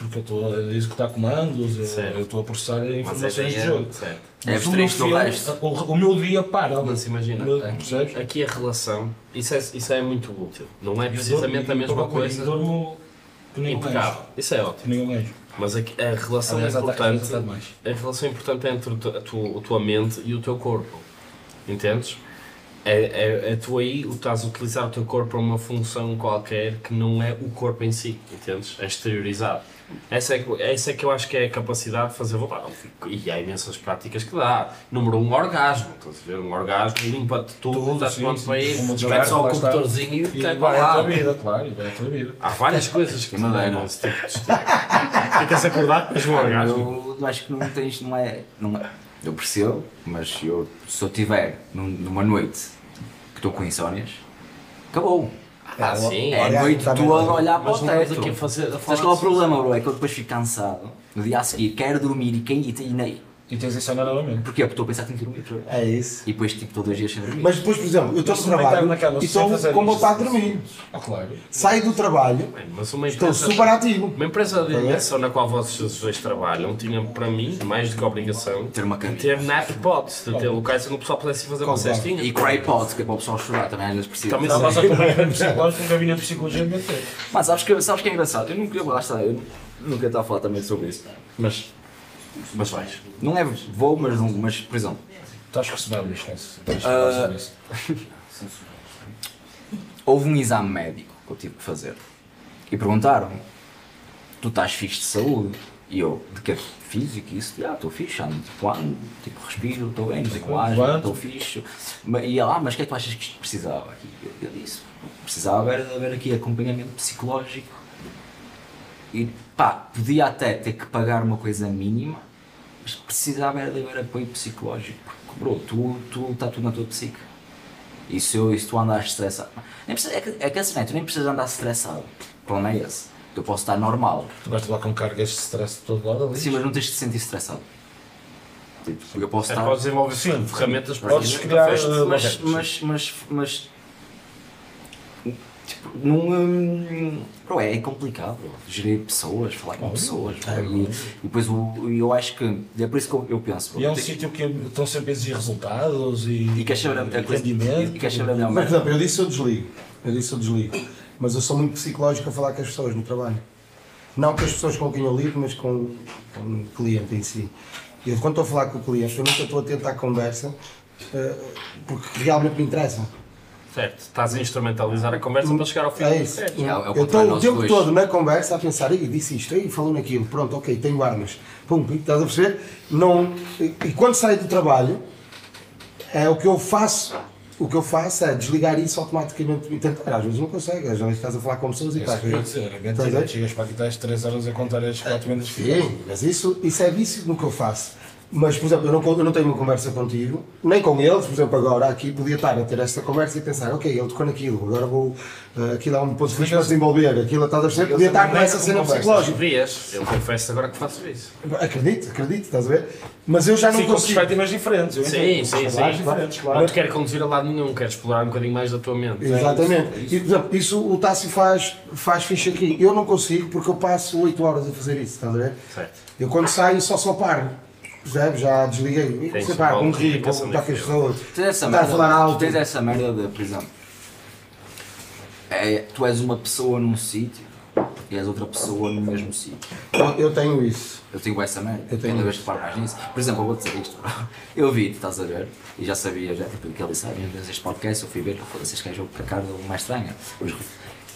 Porque eu estou a executar comandos, eu- estou a processar Mas informações é de jogo. Certo. É Mas do resto. o, o meu dia para. Mas imagina, Meu- aqui, aqui a relação, isso é, isso é muito útil. Não é precisamente a mesma coisa. Um Impecável. Isso é ótimo. Mas aqui, a relação Aliás, até- importante. A relação importante é entre a tua, a tua mente e o teu corpo. Entendes? É, é, é tu aí estás a utilizar o teu corpo para uma função qualquer que não é o corpo em si, entendes? É exteriorizado. Essa é, que- essa é que eu acho que é a capacidade de fazer volar. E há imensas práticas que dá. Número um, orgasmo. Estás a ver? Um orgasmo limpa-te tudo, estás pronto para ir, devagar, só o computadorzinho e vai para a tua lá. vida, claro, e vai a tua vida. Há várias coisas que levam a esse tipo de estilo. Ficas acordado com um orgasmo. Eu acho que não tens, não é, não é. Eu percebo, mas eu, se eu tiver num- numa noite que estou com insónias, acabou. Ah, sim. É a Olha, noite também toda não. a olhar para Mas o teto. aqui fazer. A Sabes qual é o problema, bro? É que eu depois fico cansado. No dia a seguir quero dormir e quem e, e E insónia novamente. Porquê? Porque estou a pensar que tenho que vez. É isso. E depois tipo estou dois dias sem dormir. Mas depois, por exemplo, eu estou também trabalho estar na cama e estou fazer com isto. vontade de dormir. Ah, claro. Saio do trabalho, Mas uma estou empresa, super ativo. uma empresa de Tá bem? dimensão na qual vocês dois trabalham tinha para mim mais do que a obrigação Ter uma de cabine. ter nap pods, de ter locais onde o pessoal pudesse fazer uma cestinha. E cry pod, que é para o pessoal chorar também às vezes precisa. Também psicológico, um gabinete de psicologia de ter. Mas sabes que, sabes que é engraçado? Eu nunca, lá está, eu nunca estava a falar também sobre isso. Mas, Mas vais. não é vou, mas, não- mas por exemplo, Estás falar sobre isso. houve um exame médico que eu tive que fazer. E perguntaram-me, tu estás fixe de saúde? E eu, de que físico isso? Ah, estou fixe, ando tipo, ando, tipo, respiro, estou bem, não sei com asma, Quanto? estou fixe. E ela, ah, mas o que é que tu achas que precisava? aqui? Eu disse, precisava era de haver aqui acompanhamento psicológico. E pá, podia até ter que pagar uma coisa mínima, mas precisava era de haver apoio psicológico. Porque, bro, tu, tu está tudo na tua psique. E se, eu, e se tu andares estressado, nem precisa, é, que, é que assim, né? tu nem precisas andar estressado. O problema é esse. Eu posso estar normal. Tu vais lá com cargas de stress de todo lado ali. Sim, mas não tens de te sentir estressado. Tipo, eu posso É, estar. podes desenvolver Sim, ferramentas para podes isso. criar, mas, Mas- mas, mas, mas, Tipo, não. hum, bro, é complicado, bro, gerir pessoas, falar com pessoas. bro, e, e depois o, e eu acho que. É por isso que eu, eu penso. bro, E é um tem- sítio que estão sempre a exigir resultados e, e queres saber a, a coisa. rendimento. E queres saber a melhor Mas, exemplo, eu disse eu desligo. Eu disse eu desligo. Mas eu sou muito psicológico a falar com as pessoas no trabalho. Não com as pessoas com quem eu lido, mas com, com o cliente em si. Eu, quando estou a falar com o cliente, eu nunca estou atento à conversa, eh, porque realmente me interessa. Certo, estás a instrumentalizar a conversa para chegar ao fim. É isso. Certo. É, é eu estou o tempo dois. todo na conversa a pensar, Ei, disse isto, Ei, falou naquilo, pronto, ok, tenho armas. Pum, estás a perceber? Não, e, e quando saio do trabalho, é o que eu faço. O que eu faço é desligar isso automaticamente e tentar. Às vezes não consegue, às vezes estás a falar com pessoas e Isso estás que eu ia dizer, é Estás a mentira. ver? Chegas para aqui, estás 3 horas a contar as 4 vendas que Sim, mas isso, isso é vício no que eu faço. Mas, por exemplo, eu não, eu não tenho uma conversa contigo, nem com eles, por exemplo, agora aqui podia estar a ter esta conversa e pensar, ok, ele tocou naquilo, agora vou, uh, aquilo há um ponto de vista para desenvolver, aquilo estás a perceber, podia estar com essa cena psicológica. Devias, eu confesso agora que faço isso. Acredito, acredito, estás a ver? Mas eu já não Sim, com consigo. perspectivas diferentes. eu Sim, entendo. sim, sim. Claro, diferentes, claro. Não te quero conduzir a lado nenhum, quero explorar um bocadinho mais da tua mente. Exatamente. E, por exemplo, isso o Tássio faz, faz ficha aqui. Eu não consigo porque eu passo 8 horas a fazer isso, estás a ver? Certo. Eu quando saio só só paro. Percebes? Já desliguei. Você para, uma um vou com as diferente. pessoas. Tens essa a merda, falar tu alto. tens essa merda de, por exemplo, é, tu és uma pessoa num sítio e és outra pessoa no mesmo sítio. Eu, eu tenho isso. Eu tenho essa merda, Eu tenho cada vez que paro mais nisso. Por exemplo, eu vou dizer isto, bro. eu vi-te, estás a ver, e já sabia, já, tipo, que ele disse, ah, vezes este podcast, eu fui ver, foda-se, este gajo é a cara dele mais estranha.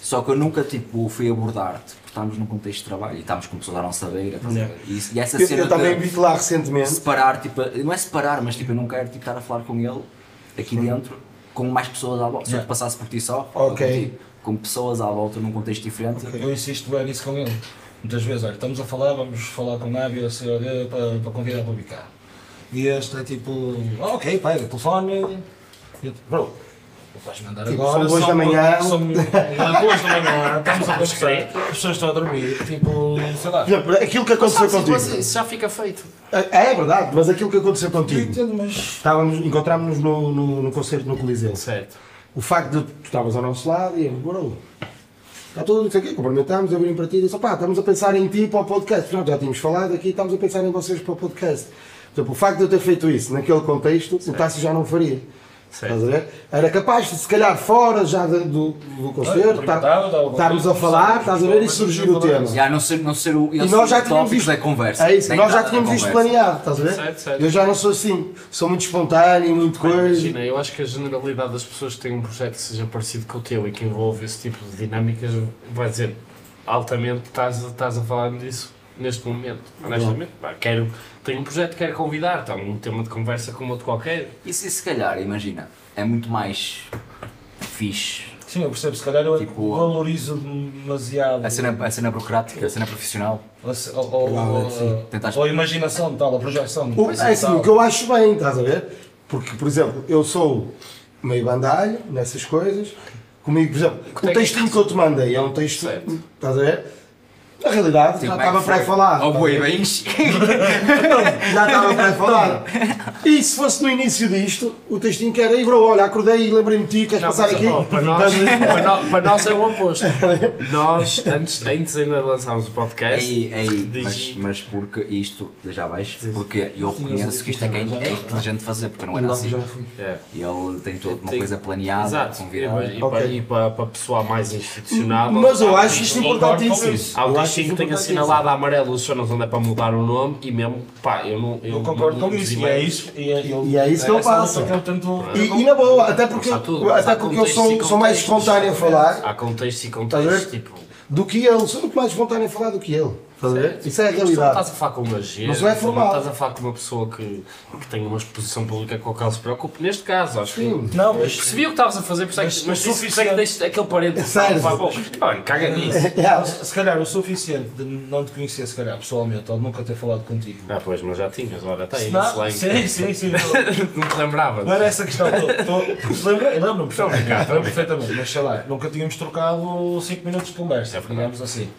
Só que eu nunca, tipo, fui abordar-te, estamos num contexto de trabalho e estamos com pessoas à nossa beira, estás a ver? E, isso- e essa Eu, cena eu também vi-te lá recentemente. separar, tipo, não é separar, mas tipo, eu não quero tipo, estar a falar com ele aqui dentro, com mais pessoas à volta. Se eu te passasse por ti só, Ok. contigo. com pessoas à volta num contexto diferente. Eu insisto bem nisso com ele. Muitas vezes, olha, estamos a falar, vamos falar com o Nábio, a COD, para, para convidar para bicar. E este é tipo, ok, pega o telefone. E bro, vais mandar Tipo, agora. são duas da manhã. São duas da manhã, estamos a conversar, as pessoas estão a dormir, tipo, sei lá. Aquilo que aconteceu Sabe, contigo. mas isso já fica feito. É, é verdade, mas aquilo que aconteceu contigo. Entendo, mas. Estávamos, encontrámos-nos no, no, no concerto no Coliseu. Certo. O facto de tu estavas ao nosso lado e eu, bro, está tudo, não sei o quê, cumprimentámos, eu vim para ti e disse, opá, estamos a pensar em ti para o podcast. Pronto, já tínhamos falado aqui, estamos a pensar em vocês para o podcast. Portanto, o facto de eu ter feito isso naquele contexto, o Tássio já não faria. Estás a ver? Era capaz de, se calhar, fora já do, do concerto, estar- cumprimentava, dava estarmos a falar, estás a ver, e surgir o tema. Já não ser, não ser o, E nós já tínhamos tópico isto. da conversa. É isso, nós já tínhamos isto planeado, estás a ver? Certo, certo. Eu já não sou assim, sou muito espontâneo, muito coisa. Imagina, eu acho que a generalidade das pessoas que têm um projeto que seja parecido com o teu e que envolve esse tipo de dinâmicas vai dizer altamente estás, a- estás a falar disso neste momento. Honestamente, pá, quero, tenho um projeto que quero convidar, está um tema de conversa como outro qualquer. E se se calhar, imagina, é muito mais fixe Sim, eu percebo, se calhar eu Tipo, valorizo demasiado. a cena, a cena burocrática, a cena profissional. Ou, ou. Tentaste- ou a imaginação tal, a projeção. O, é assim, o que eu acho bem, estás a ver? Porque, por exemplo, eu sou meio bandalho nessas coisas. Comigo, por exemplo, o textinho que eu te mandei é um texto. Certo. Estás a ver? Na realidade, já estava pré-falado. Oh, boi, bem. Já estava pré-falado. E se fosse no início disto, o textinho que era, "Ei, bro, olha, acordei e lembrei-me de ti, queres Não, passar mas, aqui? para, nós, para, nós, para nós é o oposto. Nós, antes, antes ainda de lançarmos o podcast, Ei, ei, mas, mas porque isto, já vais, porque eu reconheço que isto é, que é é inteligente de fazer, porque não era assim. é, E ele tem toda uma coisa planeada, Exato, e, para- e, Ok. para, e para, para pessoal mais institucional. Mas eu acho isto importantíssimo. O Eu que tem assinalado a amarelo os zonas onde é para mudar o nome e mesmo, pá, eu não. Eu concordo com isso, e é isso. E é, eu- E é isso que eu faço. que eu tento- E, e na boa, até porque, tudo, até porque eu sou, sou mais espontâneo a falar Há contextos e ver? tipo. do que ele. Sou muito mais espontâneo a falar do que ele. Estás a ver? Isso é a Mas tu não realidade. estás a falar com uma gente, Mas não é formal. estás a falar com uma pessoa que, que tem uma exposição pública com a qual se preocupe. Neste caso, acho Sim. que. Não, mas Percebi o que estavas a fazer, por isso é Mas que, mas é que suficiente. deixas aquele parente. Sério? Pá, caga nisso. Se calhar o suficiente de não te conhecer, se calhar pessoalmente, ou de nunca ter falado contigo. Ah, pois, mas já tinhas, ora, está aí, Não, sim, sim, sim. não- Não te lembravas? Não era essa a questão. Lembro-me perfeitamente, lembro-me perfeitamente, mas sei lá, nunca tínhamos trocado 5 minutos de conversa, digamos assim.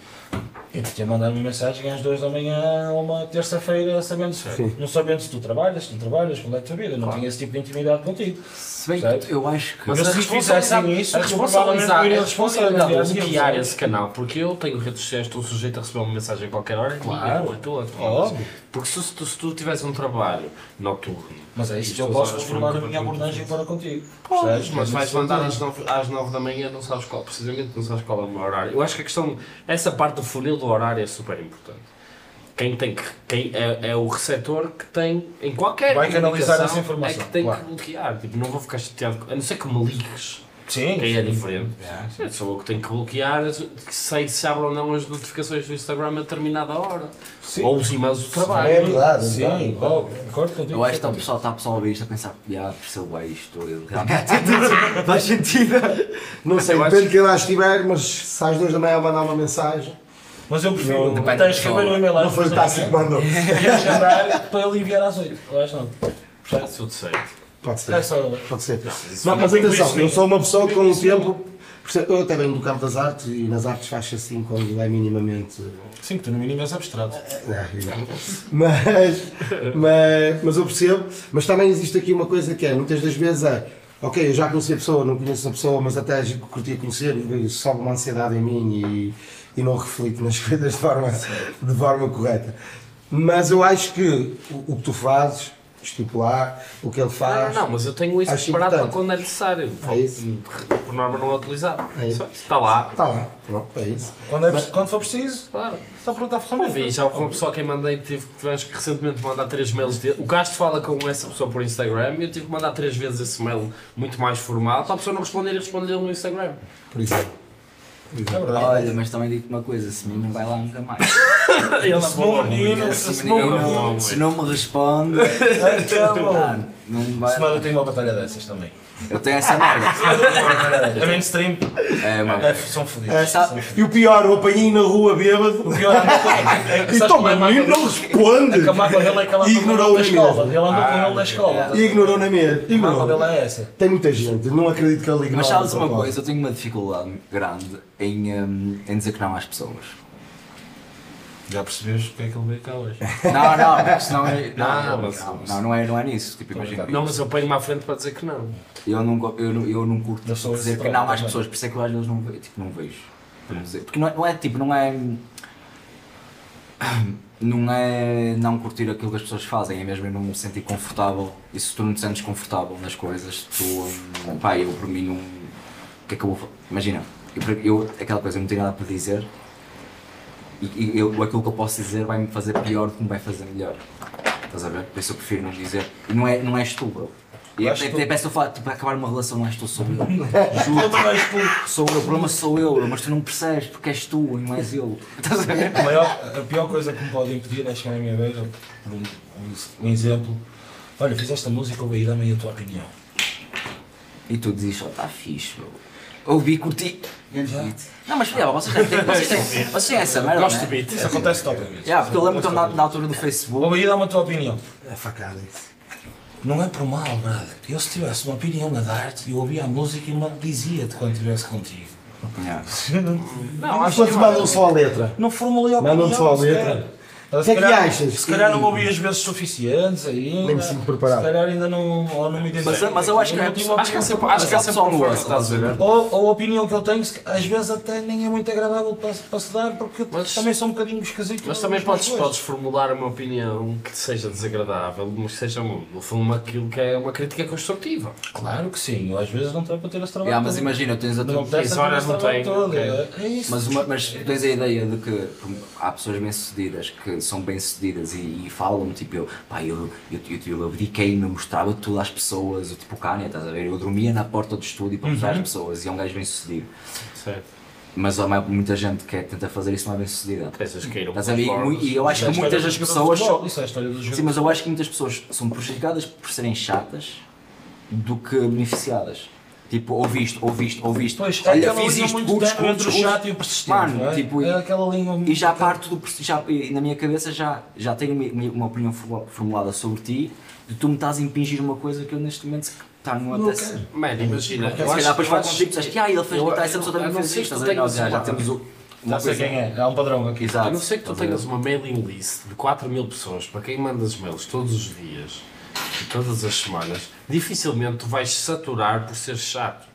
E te mandar uma mensagem às 2 da manhã ou uma terça-feira, sabendo se, Sim. não sabendo se tu trabalhas, se não trabalhas, qual é a tua vida. Não tinha esse tipo de intimidade contigo. Se bem que eu acho que. Mas se fizessem isso, a eu responsabilidade, a responsabilidade de bloquear esse canal, porque eu tenho redes sociais, estou sujeito a receber uma mensagem a qualquer hora, Claro. e eu a Óbvio. Porque se, tu- se tu tivesse um trabalho noturno, Mas é isso eu posso reformular a minha abordagem para contigo. Podes, mas vais mandar às 9, às 9 da manhã, não sabes qual, precisamente não sabes qual é o meu horário. Eu acho que a questão, essa parte do funil do horário é super importante. Quem tem que, quem é, é o receptor que tem, em qualquer Vai canalizar essa informação, É que tem claro. que bloquear. Tipo, não vou ficar chateado, a não ser que me ligues, Sim. que aí é diferente. É, Sou eu que tenho que bloquear, que sei se abre ou não as notificações do Instagram a determinada hora. Sim. Ou os e-mails do trabalho. É verdade, Sim, é concordo contigo. Eu acho que está o pessoal, está o pessoal a ouvir isto a pensar, já, percebo bem isto, eu realmente faz sentido. Não sei, depende de que lá estiver, mas se às 2 da manhã mandar uma mensagem, Mas eu prefiro Não, depende até do escrever um e-mail não foi o duas que mandou. e agendar para ele enviar às 8. Eu acho não. Já tudo certo. Pode ser. É só. Pode ser. Não, mas não tem atenção, eu sou uma pessoa que com o tempo. Eu até venho do campo das artes e nas artes faz assim quando é minimamente. Sim, que tu no mínimo és abstrato. Não, não. Mas, mas, mas eu percebo. Mas também existe aqui uma coisa que é, muitas das vezes é, ok, eu já conheci a pessoa, não conheço a pessoa, mas até curtia conhecer e sobe uma ansiedade em mim e, e não reflito nas coisas de forma, de forma correta. Mas eu acho que o, o que tu fazes, estipular, o que ele Não, faz. não, não, mas eu tenho isso Acho preparado para quando é necessário. É isso. Por norma não é utilizado. É isso. Só. Está lá. Está lá, pronto, é isso. Quando, é, quando for preciso, Claro. está pronto a Eu ferramenta. vi, já houve uma pessoa a quem mandei, tive, que recentemente mandar três mails dele. O Castro fala com essa pessoa por Instagram e eu tive que mandar três vezes esse mail muito mais formal para a pessoa não responder e responder no Instagram. Por isso. É. Olha, mas também digo uma coisa, esse menino não vai lá nunca mais. Ele Se não menino, se não não- se não me responde, Acabou. ah, não vai. Semana eu tenho uma batalha dessas também. Eu tenho essa merda. A mainstream É, mano. é, são fodidos. É, Sabe- E o pior, eu apanhei na rua bêbado. O pior é que E toma, o menino não responde. A camada dele é aquela E que ignorou na escola. mesa. Ele andou com ele da escola. E ignorou na mesa. Ignorou. dele é essa. Tem muita gente, não acredito que ele ignore. Mas sabes uma coisa, eu tenho uma dificuldade grande em, hum, em dizer que não às pessoas. Já percebes porque é que ele veio cá hoje? Não, não, não é. Não, Não, mas- não, não, não é, não é nisso. Tipo, imagina. Não, mas eu ponho-me à frente para dizer que não. Eu não, eu, não- eu não curto Eu dizer que não às pessoas, por isso é que eu às vezes não vejo. Tipo, não vejo. Para dizer. Porque não é, não é tipo, não é. Não é não curtir aquilo que as pessoas fazem, é mesmo eu não me sentir confortável. E se tu não te sentes confortável nas coisas, tu. hum, Pá, eu por mim não. O que é que eu vou Imagina, eu, eu, aquela coisa, eu não tenho nada para dizer. E, e eu, aquilo que eu posso dizer vai-me fazer pior do que me vai fazer melhor. Estás a ver? Por isso eu prefiro não dizer. E não, é, não és tu, bro. E é, És tu. é, parece que eu falo, tipo, para acabar uma relação não és tu, sou eu. Eu explico. Sou eu, o problema sou eu, mas tu não percebes porque és tu e não és ele. Estás a ver? A, maior, a pior coisa que me pode impedir é chegar à minha beira, por um, um exemplo. Olha, fizeste a música, ouvi, dá-me aí a tua opinião. E tu dizes, ó, está fixe, bro. Ouvi, curti. Não, mas já, vocês têm, vocês têm, vocês têm essa merda, Gosto de né? beat. Isso acontece top vezes. Já, porque eu lembro que na, na altura do Facebook. Ouvi, dá-me a tua opinião. É facada isso. Não é por mal, brother. Eu se tivesse uma opinião na arte, eu ouvia a música e me dizia-te quando estivesse contigo. Já. Não, Mas acho que quando mandam só a letra. Não formulei a opinião. Mandam-te só a sequer. letra. Se O que é que calhar- achas? Se calhar não ouvi as vezes suficientes ainda. Nem me sinto preparado. Se calhar ainda não, ou não me identifico. Mas, mas eu acho que é, acho que é opinião sempre, acho que é há sempre pessoal uma estás a ver? Ou, ou a opinião que eu tenho, às vezes até nem é muito agradável para, para se dar, porque Mas- também sou um bocadinho esquisito. Mas também podes, podes formular uma opinião que seja desagradável, mas que seja, no fundo, aquilo que é uma crítica construtiva. Claro que sim, eu às vezes não tenho para ter esse trabalho. Já, mas todo. imagina, tens a tua. me olha, esse não tenho, é- É. Mas, uma, mas tens a ideia de que há pessoas bem-sucedidas que são bem-sucedidas e, e falam, tipo, eu, pá, eu, eu, eu, eu abdiquei-me, eu mostrava tudo às pessoas, eu, tipo o Kanye, estás a ver? Eu dormia na porta do estúdio para mostrar às pessoas e é um gajo bem-sucedido. Certo. Mas há muita gente que tenta fazer isso não é bem-sucedida. Essas queiram Estás a ver? E, eu acho Isso é que muitas das pessoas. futebol, Isso é a história do jogo. Sim, mas eu acho que muitas pessoas são prejudicadas por serem chatas do que beneficiadas. Tipo, ouviste, ouviste, ouviste. Pois, é Olha, fiz isto, muito curtes, ténue entre o curtes, chato e o persistente. Mano, não é? tipo, é aquela linha E já parto do. Já, e na minha cabeça já, já tenho uma, uma opinião formu- formulada sobre ti, de tu me estás a impingir uma coisa que eu neste momento está no apetece. Mano, imagina. Se calhar depois falo contigo e disseste, ah, ele fez eu- essa pessoa eu também não fez sei isto, estás a ver? já, já uma- temos o- Já sei quem é, é um padrão aqui. A não ser que tu tenhas uma mailing list de 4 mil pessoas para quem mandas mails todos os dias todas as semanas, dificilmente tu vais saturar por ser chato.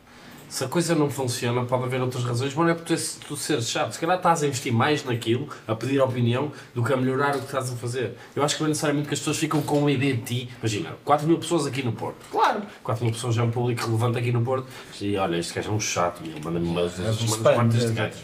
Se a coisa não funciona, pode haver outras razões, mas não é por tu, seres chato. Se calhar estás a investir mais naquilo, a pedir opinião, do que a melhorar o que estás a fazer. Eu acho que não é necessariamente que as pessoas ficam com a ideia de ti. Imagina, 4 mil pessoas aqui no Porto. Claro, 4 mil pessoas é um público relevante aqui no Porto. E olha, este gajo é um chato, manda-me um spam, parte deste é. gajo.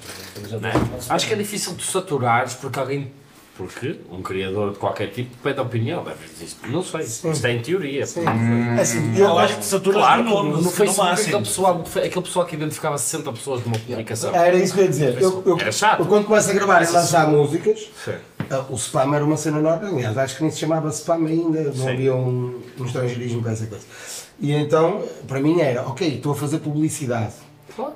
É? Acho que é difícil tu saturares porque alguém. Porque um criador de qualquer tipo pede opinião. Deve dizer, não sei, isto é em teoria. É assim, Eu acho que saturas Claro, no, no, no, Facebook, máximo. aquele pessoal, aquele pessoal que identificava 60 pessoas numa comunicação. Era isso que eu ia dizer. Eu, eu, Era chato. eu quando começo a gravar e lançar músicas, Sim. ah, o spam era uma cena enorme. Aliás, acho que nem se chamava spam ainda, não Sim. havia um, um estrangeirismo para essa coisa. E então, para mim era, ok, estou a fazer publicidade. Claro.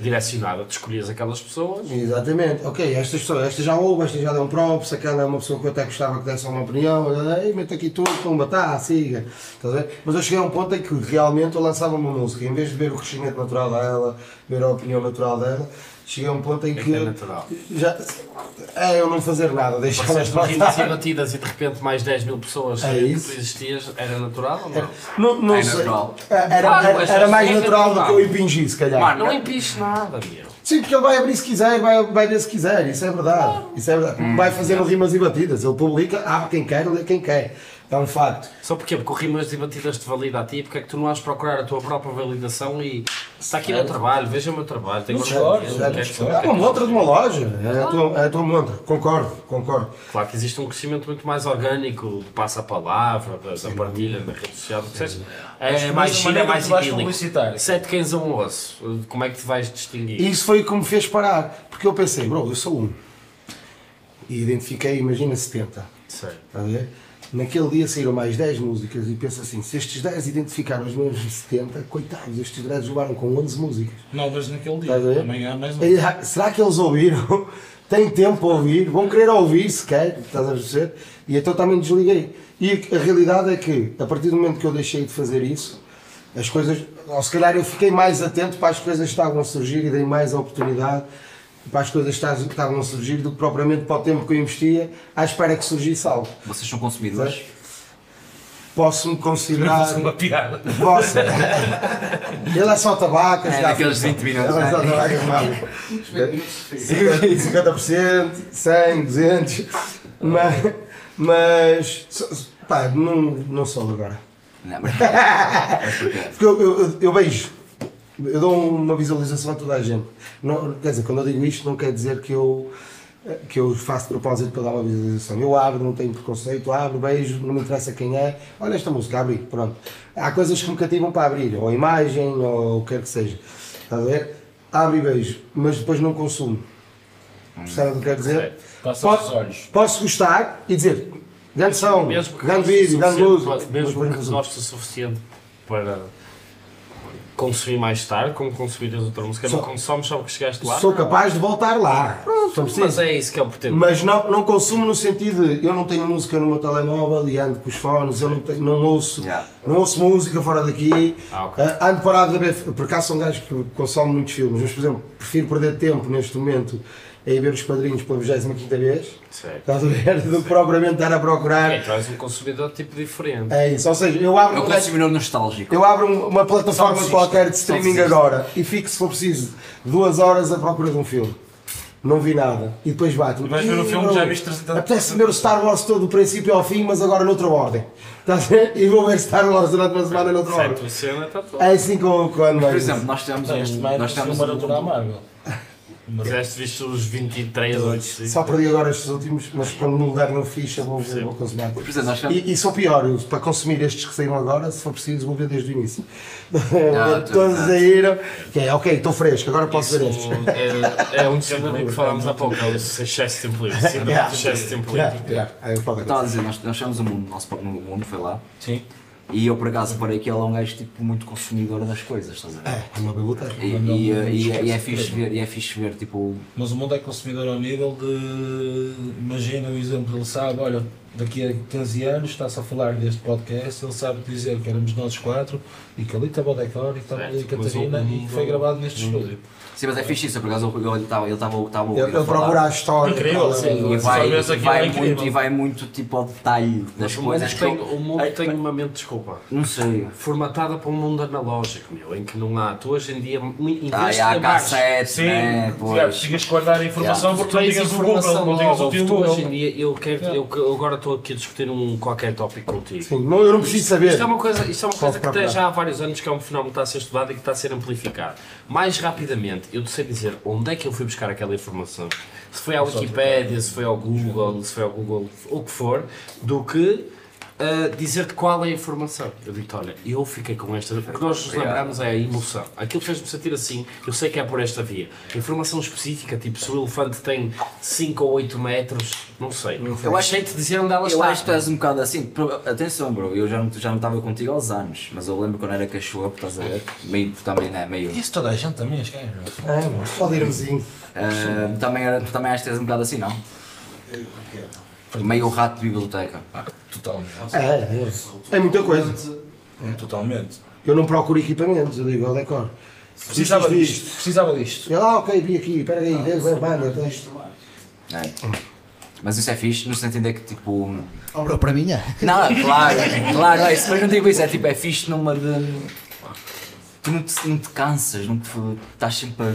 Direcionada, tu escolhias aquelas pessoas. Exatamente, ok, estas pessoas, esta já ouve, esta já deu um props, aquela é uma pessoa que eu até gostava que desse uma opinião, ei, mete aqui tudo, pumba, tá, siga? Mas eu cheguei a um ponto em que realmente eu lançava uma música, em vez de ver o crescimento natural dela, ver a opinião natural dela, cheguei a um ponto em É que. que é natural. Já, é eu não fazer nada, deixar as rindo e batidas e de repente mais 10 mil pessoas É que tu existias, era natural ou não? Não, não É sei. natural. Era, Claro, era, mas era mais é natural do que eu impingi, se calhar. Mano, Não impiste nada, meu. Sim, porque ele vai abrir se quiser, vai, vai ver se quiser, isso é verdade. Isso é verdade. Hum. Vai fazendo rimas e batidas, ele publica, abre quem quer, lê quem quer. É um facto. Só porque Porque o rimas e batidas te valida a ti, porque é que tu não has de procurar a tua própria validação e está aqui o meu trabalho, veja o meu trabalho, tenho dele, é. É uma montra de uma loja, é a tua, é a tua montra, concordo, concordo. Claro que existe um crescimento muito mais orgânico, do passa a palavra, da, partilha, da rede social, do que seja. Mas É mais China, é mais vais idílico. Sete cães a um osso, como é que te vais distinguir? Isso foi o que me fez parar, porque eu pensei, bro, eu sou um. E identifiquei, imagina 70. Sei. Está a ver? Naquele dia saíram mais 10 músicas e penso assim, se estes 10 identificaram os mesmos 70, coitados, estes 10 levaram com 11 músicas. Novas naquele dia. A? Amanhã mais um. E, ah, Será que eles ouviram? Têm tempo para ouvir? Vão querer ouvir sequer? Estás a perceber? E então também desliguei. E a realidade é que, a partir do momento que eu deixei de fazer isso, as coisas, ou se calhar eu fiquei mais atento para as coisas que estavam a surgir e dei mais a oportunidade para as coisas que estavam a surgir do que propriamente para o tempo que eu investia à espera que surgisse algo. Vocês são consumidores? Posso-me considerar. Uma piada. Posso. Ele é só tabaco, É, daqueles 20 minutos, Ele é só tabaco, mano. 50%, 100, 200. Mas. Mas. Pá, não, não sou agora. Não, mas? Porque eu, eu, eu- eu beijo. Eu dou uma visualização a toda a gente. Não, quer dizer, quando eu digo isto, não quer dizer que eu, que eu faço de propósito para dar uma visualização. Eu abro, não tenho preconceito, abro, beijo, não me interessa quem é. Olha esta música, abri, pronto. Há coisas que me cativam para abrir, ou a imagem, ou o que quer que seja. Estás a ver? Abro e beijo, mas depois não consumo. Percebe o que quer dizer? Passa os olhos. Posso gostar e dizer, grande som, grande vídeo, grande música. mas Mesmo não que goste o suficiente para consumir mais tarde, como consumir outra música, não Sou- consomes só porque chegaste lá. Sou Não. capaz de voltar lá. Preciso. Mas é isso que eu pretendo. Mas não, não consumo no sentido de eu não tenho música no meu telemóvel e ando com os fones, eu não, tenho, não, ouço, Yeah. não ouço música fora daqui. Ah, ok. Ah, ando parado de ver. Por acaso são gajos que consomem muitos filmes, mas por exemplo, prefiro perder tempo neste momento a ir ver os padrinhos pela 25 vez, Certo. estás a ver? Do que propriamente estar a procurar. É, tu és um consumidor tipo diferente. É isso, ou seja, eu abro, É um consumidor nostálgico. eu abro um- uma plataforma qualquer de streaming agora e fico, se for preciso, duas horas à procura de um filme. Não vi nada. E depois bate. Vais ver o filme que já viste 300 Apetece ver o Star Wars todo do princípio ao fim, mas agora noutra ordem. Estás a ver? E vou ver Star Wars durante uma semana noutra Certo, ordem. a cena está toda. É assim como quando Por exemplo, nós temos Este um. Nós temos uma maratona à um. Marvel. Tiveste visto os 23 ou Só perdi agora estes últimos, mas quando me der na ficha vou, ver, vou consumir. Temos. E, e sou pior, eu, para consumir estes que saíram agora, se for preciso, vou ver desde o início. Ah, Todos saíram. Que é, ok, estou fresco, agora posso ver Isso estes. é, é um síndrome que falámos há pouco, é o excesso de tempo livre. De excesso de tempo livre. estava a dizer, nós, nós temos o mundo, nosso próprio mundo foi lá. Sim. E eu por acaso parei que ele é um gajo tipo muito consumidor das coisas, estás a ver? É uma biblioteca. E, e, e, e é fixe ver, e é fixe ver tipo. Mas o mundo é consumidor ao nível de. Imagina o exemplo, ele sabe, olha, daqui a 15 anos está-se a falar deste podcast, ele sabe dizer que éramos nós quatro e que ali estava o decor e que estava ali a mas Catarina o- e que foi gravado neste estúdio. Sim, mas é fixe isso, por acaso ele estava ele estava a Ele, ouvir ele falar. procura a história. Incrível, é- sim. E vai, vai é incrível. muito, e vai muito tipo ao detalhe das Mas o mundo coisas que tem, o mundo Ei, tem uma mente, desculpa, Não sei. formatada para um mundo analógico, meu, em que não há. Tu hoje em dia, em vez Ah, de e há lembrares- cassetes, Sim, né? Pois. tinhas que guardar a informação Yeah. porque não tens tinhas o Google, não tinhas o tu hoje em Google. dia, eu, quero, eu, eu agora estou aqui a discutir um, qualquer tópico contigo. Sim, não, eu não preciso saber. Isto é uma coisa, isto é uma coisa que procurar. tem já há vários anos que é um fenómeno que está a ser estudado e que está a ser amplificado. Mais rapidamente, eu sei dizer onde é que eu fui buscar aquela informação. Se foi à Wikipédia, se foi ao Google, se foi ao Google, o que for, do que dizer-te qual é a informação. Eu digo olha, eu fiquei com esta. O que nós nos lembramos é a emoção. Aquilo fez-me sentir assim, eu sei que é por esta via. Informação específica, tipo se o elefante tem 5 ou 8 metros, não sei. Eu achei-te dizer onde ela Eu está. acho que és um bocado assim. Atenção, bro, eu já não já não estava contigo aos anos, mas eu lembro quando era cachorro, estás a ver? Meio, também, né? Meio. Isso toda a gente também, esquece. É, mano, pode irmozinho. Ah, também, era, tu também acho que és um bocado assim, não? Meio rato de biblioteca. Totalmente. É, é. É muita coisa. Totalmente. Eu não procuro equipamentos, eu digo, ó, decor. Precisava Isto, isto, disto. Precisava disto. Eu, ah, ok, vi aqui, espera aí, vem, vem, banda, texto. É. Mas isso é fixe, no sentido é que tipo. Bro, para mim é. Não, claro, claro, é isso, mas não digo isso, é tipo, é fixe numa de. Tu não te, não te cansas, não te, estás sempre a,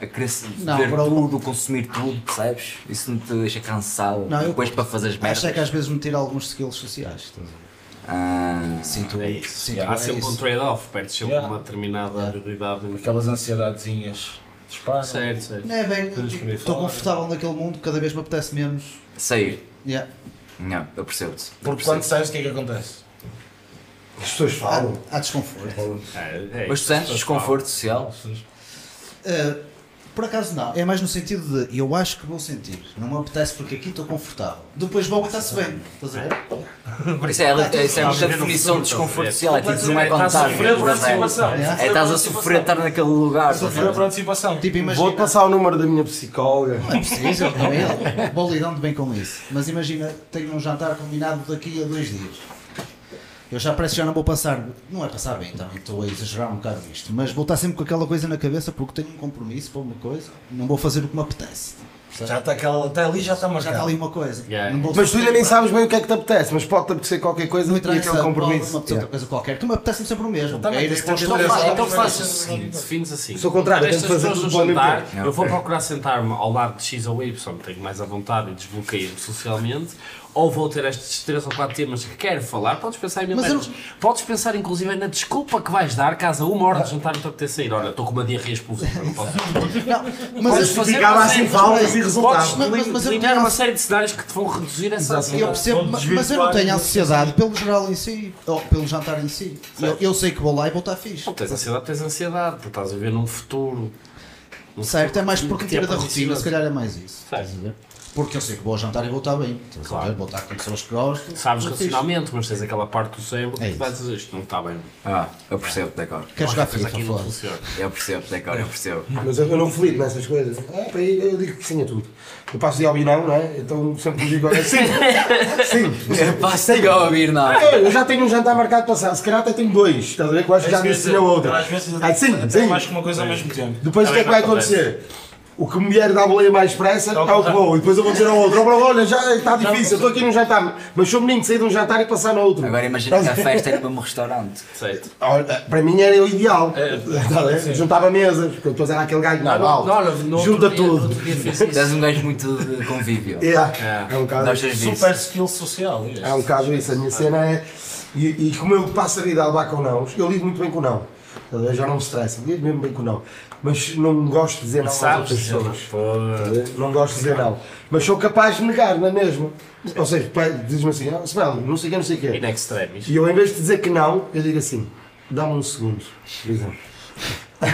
a querer Não, ver bro. tudo, consumir tudo, percebes? Isso não te deixa cansado Não, eu- depois para fazer as merdas. Acho é que às vezes me tira alguns skills sociais. estás? Ah, Sinto, É isso. sinto Há é sempre um isso. trade-off, perdes sempre Yeah. uma determinada habilidade. Aquelas ansiedadezinhas disparam. Certo, certo. Não é bem, aí estou confortável naquele mundo, cada vez me apetece menos. sair. Yeah. Não, eu percebo-te. Porque quando sais, o que é que acontece? As pessoas falam. Há desconforto. É, é Mas tu sentes desconforto social? Uh, por acaso não, é mais no sentido de eu acho que vou sentir, não me apetece porque aqui estou confortável. Depois vou está-se bem. Estás a ver? Isso é, isso é muita definição de desconforto social, é tipo, não é Estás a sofrer por antecipação. É, estás a sofrer de estar naquele lugar. a ver? por antecipação. Tipo, imagina. Vou-te passar o número da minha psicóloga. Não é preciso, eu também vou lidando bem com isso. Mas imagina, tenho um jantar combinado daqui a dois dias. Eu já parece que já não vou passar, não é passar bem também, estou a exagerar um bocado nisto, mas vou estar sempre com aquela coisa na cabeça porque tenho um compromisso para uma coisa, não vou fazer o que me apetece. Já está aquela. Até ali já está Já está marcado. ali uma coisa. Yeah. Mas tu ainda nem sabes bem o que é que te apetece, mas pode-te apetecer qualquer coisa não e aquele pode compromisso. apetecer outra coisa qualquer, que me apetece sempre o mesmo. Também é ir Então Mas- fazes o seguinte, defines assim. Sou contrário, Estas tenho que fazer tudo jantar, eu vou procurar sentar-me ao lado de X ou Y, tenho mais à vontade e desbloqueio socialmente, ou vou ter estes três ou quatro temas que quero falar, podes pensar em mil Mas eu merdas. Podes pensar inclusive na desculpa que vais dar caso a uma hora de jantar não te apetecer sair. Olha, estou com uma diarreia explosiva, não posso. Mas Podes eu- fazer ficava uma assim série- faltas e Podes resultados. Mas- mas- mas eu delinear tenho- uma série de cenários que te vão reduzir essa Eu ansiedade. percebo, mas mas eu não desvirtuar tenho ansiedade pelo geral em si, ou pelo jantar em si. Eu, eu sei que vou lá e vou estar fixe. Não tens ansiedade, tens ansiedade, porque estás a ver num futuro. num Certo, é mais que porque te tira da rotina, se calhar é mais isso. Certo. Estás a ver? Porque eu sei que vou ao jantar e vou estar bem. Estás a ver? Claro. Vou estar com pessoas que gostam. Sabes racionalmente, mas tens aquela parte do cérebro que É isso. vai dizer isto não está bem. Ah, eu percebo, decor. Quer jogar Coisa FIFA, aqui não foda-se. funciona. Eu percebo, decor, eu percebo. Mas eu, eu não flito nessas coisas. É, para aí eu digo que sim a tudo. Eu passo de ao não, não é? Então sempre digo é sim. Sim. Passa igual a ouvir, não. Eu eu já tenho um jantar marcado passado, se calhar até tenho dois. Estás a ver? Que eu acho que já disse a outra. Às vezes Ah, sim, sim. mais que uma coisa ao mesmo tempo. Depois o que é que vai acontecer? O que me vier da boleia mais depressa é o que vou. E depois eu vou dizer ao outro: "Oh, olha, já está difícil, eu estou aqui num jantar. Mas sou menino de sair de um jantar e passar no outro. Agora imagina que a festa era para um restaurante. Certo. Olha, Para mim era o ideal. A ver? Juntava mesas, porque depois era aquele gajo normal. Junta tudo. és isso. um gajo muito de convívio. Yeah. É um bocado. Gostas disso? Super skill social. É um bocado isso, a minha cena é. E, e como eu passo a vida a levar com não, eu lido muito bem com não. A ver? Já não me estressa, lido mesmo bem com não. Mas não gosto de dizer não às Sabes? outras pessoas. Não gosto de dizer não. Mas sou capaz de negar, não é mesmo? Ou seja, diz-me assim, ah, Ismael, não sei o que, não sei o In quê. extremis. E eu, em vez de dizer que não, eu digo assim, dá-me um segundo, por exemplo.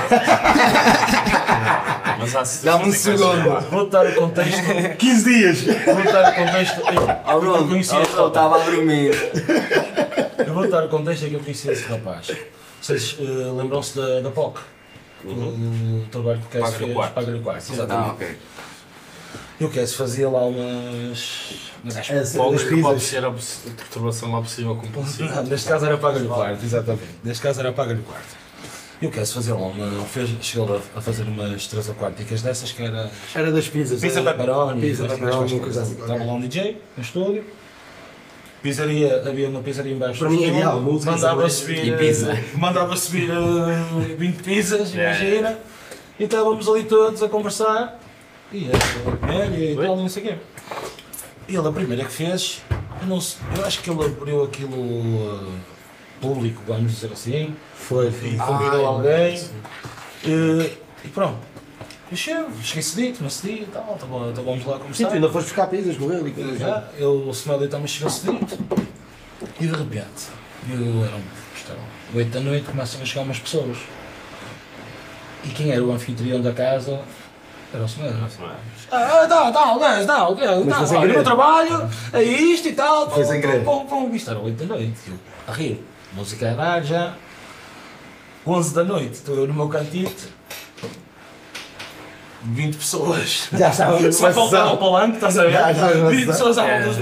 Mas há Dá-me um segundo. Vou dar o contexto. 15 dias! Vou dar o contexto. Oh, Eu Bruno, conheci oh, este Bruno, estava a dormir. Eu vou dar o contexto é que eu conheci esse rapaz. Vocês eh, lembram-se da, da POC? O trabalho que o o fez, quarto. Paga-lhe o quarto. Ah, Exatamente. ok. E o? Se fazia lá umas. umas As- Logo as que pode pizzas. ser obs- perturbação obsessiva compulsiva. Não, neste caso era paga-lhe o quarto, exatamente. Neste caso era paga-lhe o quarto. E o que é? Se fazia lá uma. Fez, chegou a, a fazer umas 3 ou 4 dicas dessas que era. Era das pizzas. Pizza pepperoni, Pizza pepperoni, assim. Estava lá um DJ no estúdio. Pizzaria, havia uma pizzaria embaixo. Para mim é ideal, música, Mandava subir. E pizza. eh, Mandava subir eh, 20 pizzas, Yeah. imagina. E estávamos ali todos a conversar. E a comer e tal, e não sei o quê. E ele, a primeira que fez, eu, não sei- eu acho que ele abriu aquilo eh, público, vamos dizer assim. Foi, E foi. convidou Ai, alguém. E, e pronto. Eu chego, cheguei cedito, não cedi e tal, então, então vamos lá Sim, conversar. tu ainda foste buscar pizzas com ele e coisas assim. Já, eu, o Smelly também chegou cedito. E de repente, eu era um, isto era 8 da noite, começam a chegar umas pessoas. E quem era o anfitrião da casa era o Smelly. Ah, tá, tá, o gajo, tá, o gajo, olha, o meu trabalho, é isto e tal. Querer. Pum, pum, pum. Isto era 8 da noite, eu a rir. Música a dar já. 11 da noite, estou eu no meu cantito. 20 pessoas. Já estava numa Só faltava o sessão. palanque, estás a ver? Já, já, já, 20 já. pessoas à volta.